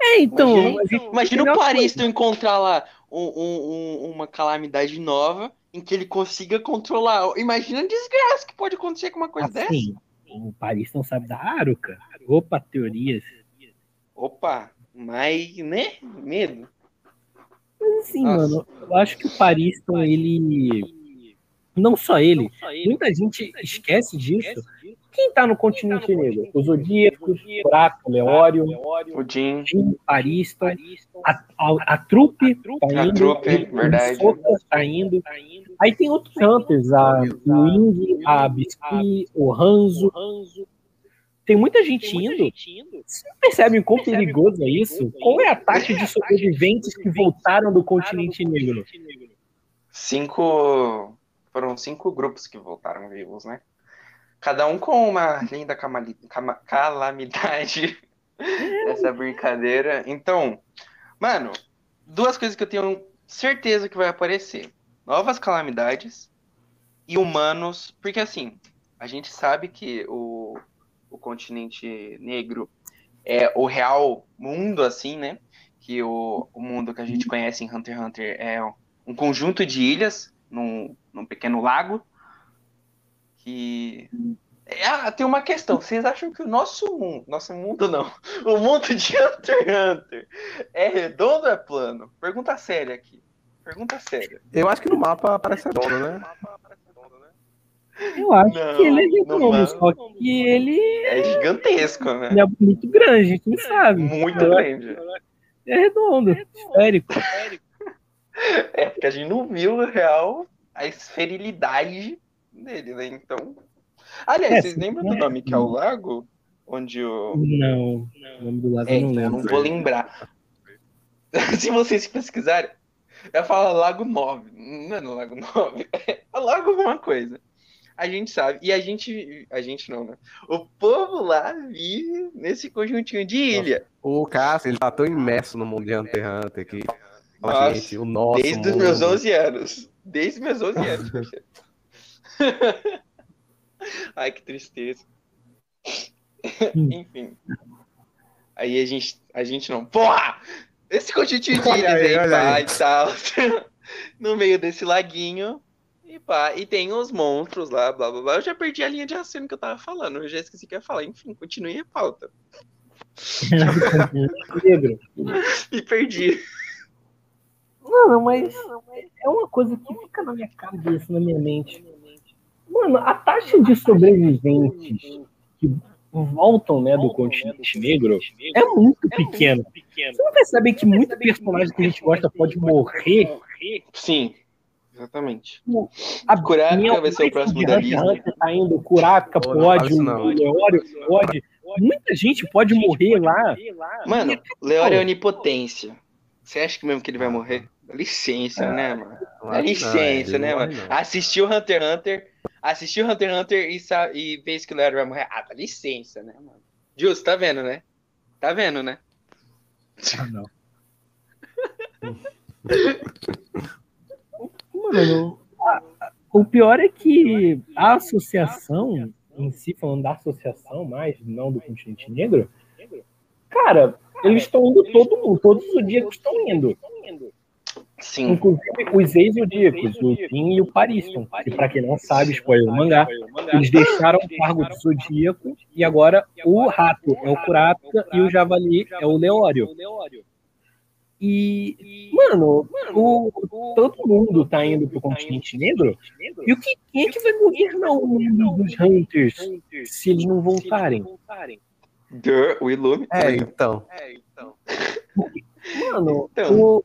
É, então.
Imagina, imagina o Pariston encontrar lá um, um, uma calamidade nova em que ele consiga controlar. Imagina a desgraça que pode acontecer com uma coisa assim, dessa.
O Paris não sabe da Aruca. Opa, teorias.
Opa, mas, né? Medo.
Mas assim, Nossa. mano, eu acho que o Pariston, ele. Não só ele, muita gente esquece disso. Quem tá no continente negro? Os Zodíacos, Buraco, Leório,
o Jim,
Pariston, a, a, a Trupe tá indo,
a Trupe, verdade.
tá indo. Aí tem outros Hunters, a Wing, a Biscuit, o Ranzo. Tem muita gente indo. Vocês percebem quão perigoso é isso? Qual é a taxa de sobreviventes que voltaram do continente negro?
Cinco. Foram cinco grupos que voltaram vivos, né? Cada um com uma linda calamidade [laughs] dessa brincadeira. Então, mano, duas coisas que eu tenho certeza que vai aparecer: novas calamidades e humanos. Porque assim, a gente sabe que o, o continente negro é o real mundo, assim, né? Que o, o mundo que a gente conhece em Hunter x Hunter é um conjunto de ilhas num, num pequeno lago. Que. É, ah, tem uma questão. Vocês acham que o nosso mundo. Nosso mundo não. [laughs] O mundo de Hunter x Hunter é redondo ou é plano? Pergunta séria aqui. Pergunta séria.
Eu acho que no mapa parece redondo, né?
Eu acho não, que ele é redondo, só que ele.
É gigantesco, né?
Ele é muito grande, a gente não sabe.
Muito grande.
É redondo, é esférico. [laughs]
É, porque a gente não viu real a esferilidade dele, né? Então. Aliás, é, vocês lembram do nome que é o lago? Onde o.
Não, o nome do lago é,
eu não
lembro.
Eu não vou lembrar. [laughs] Se vocês pesquisarem, eu falo Lago 9. Não é no Lago 9. [laughs] É Lago alguma coisa a gente sabe. E a gente. A gente não, né? O povo lá vive nesse conjuntinho de ilha.
O Cássio, ele tá tão imerso no mundo de Hunter x Hunter que.
Nossa, gente, o nosso desde os meus 11 anos. Desde meus 11 anos. [laughs] [laughs] Ai, que tristeza. Enfim. Aí a gente. A gente não. Porra! Esse ilhas aí, pai, e tal. [laughs] no meio desse laguinho e pá, e tem os monstros lá, blá blá blá. Eu já perdi a linha de raciocínio que eu tava falando, eu já esqueci o que ia falar. Enfim, continue a pauta. [laughs] Me perdi.
Mano, mas é uma coisa que fica na minha cabeça, na minha mente. Mano, a taxa de sobreviventes que voltam, né, do continente negro é muito pequena. Você não percebe que muito personagem que a gente gosta pode morrer?
Sim, exatamente.
A
Kurapika vai ser o próximo da lista.
Tá indo,
não
pode, o. Leório pode. Muita gente pode morrer lá.
Mano, Leório é onipotência. Você acha que mesmo que ele vai morrer? Dá licença, né, mano? Dá licença, né, mano? Assistiu Hunter x Hunter, assistiu Hunter x Hunter e, sa- e vê que o Leório vai morrer. Ah, dá licença, né, mano? Justo, tá vendo, né? Tá vendo, né?
Ah, não. Mano, o pior é que a associação em si, falando da associação mais, não do continente negro, cara, eles estão indo todo mundo, todos os dias estão indo.
Sim.
Inclusive os ex-zodíacos, o Jin e o Pariston, que pra quem não sabe, spoiler do mangá, eles deixaram o cargo de zodíaco e agora o rato é o Kurapika e o javali é o Leório. E, mano, o, todo mundo tá indo pro continente negro. E o que, quem é que vai governar o mundo dos Hunters se eles não voltarem?
O Ilume.
É, então.
Mano,
Então.
o-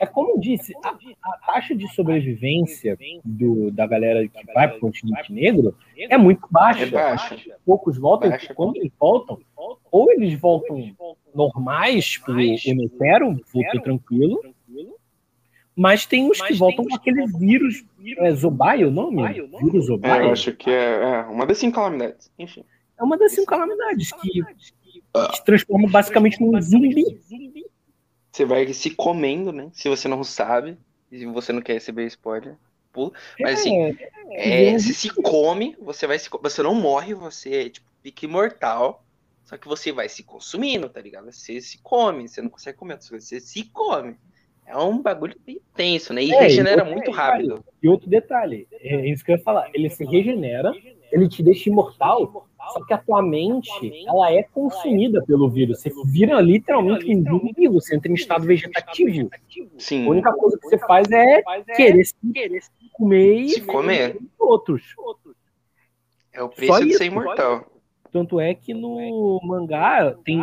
é como eu disse, a, a taxa de sobrevivência do, da galera que vai pro continente negro é muito baixa.
É baixa.
Poucos voltam,
Baixa.
quando eles voltam, ou eles voltam normais pro Unitero, voltou tranquilo, mas tem os que voltam com aquele vírus, é Zobai o nome? Vírus
É,
Zobai?
eu acho que é, é uma das cinco calamidades. Enfim.
É uma das cinco calamidades que, que se transforma basicamente num zumbi.
Você vai se comendo, né? Se você não sabe. E se você não quer receber spoiler. Pula. Mas assim,
É,
É, você se come, você vai se você não morre, você tipo fica imortal, só que você vai se consumindo, tá ligado? Você se come, você não consegue comer, você se come. É um bagulho bem tenso, né? E
É,
regenera
e
muito
outra-
rápido.
E outro detalhe, é isso que eu ia falar, ele se regenera, ele te deixa imortal, só que a tua mente, ela é consumida pelo vírus. Você vira literalmente um zumbi, você entra em estado vegetativo.
Sim.
A única coisa que você faz é querer se comer e
Se comer.
outros.
É o preço de ser imortal.
Tanto é que no mangá tem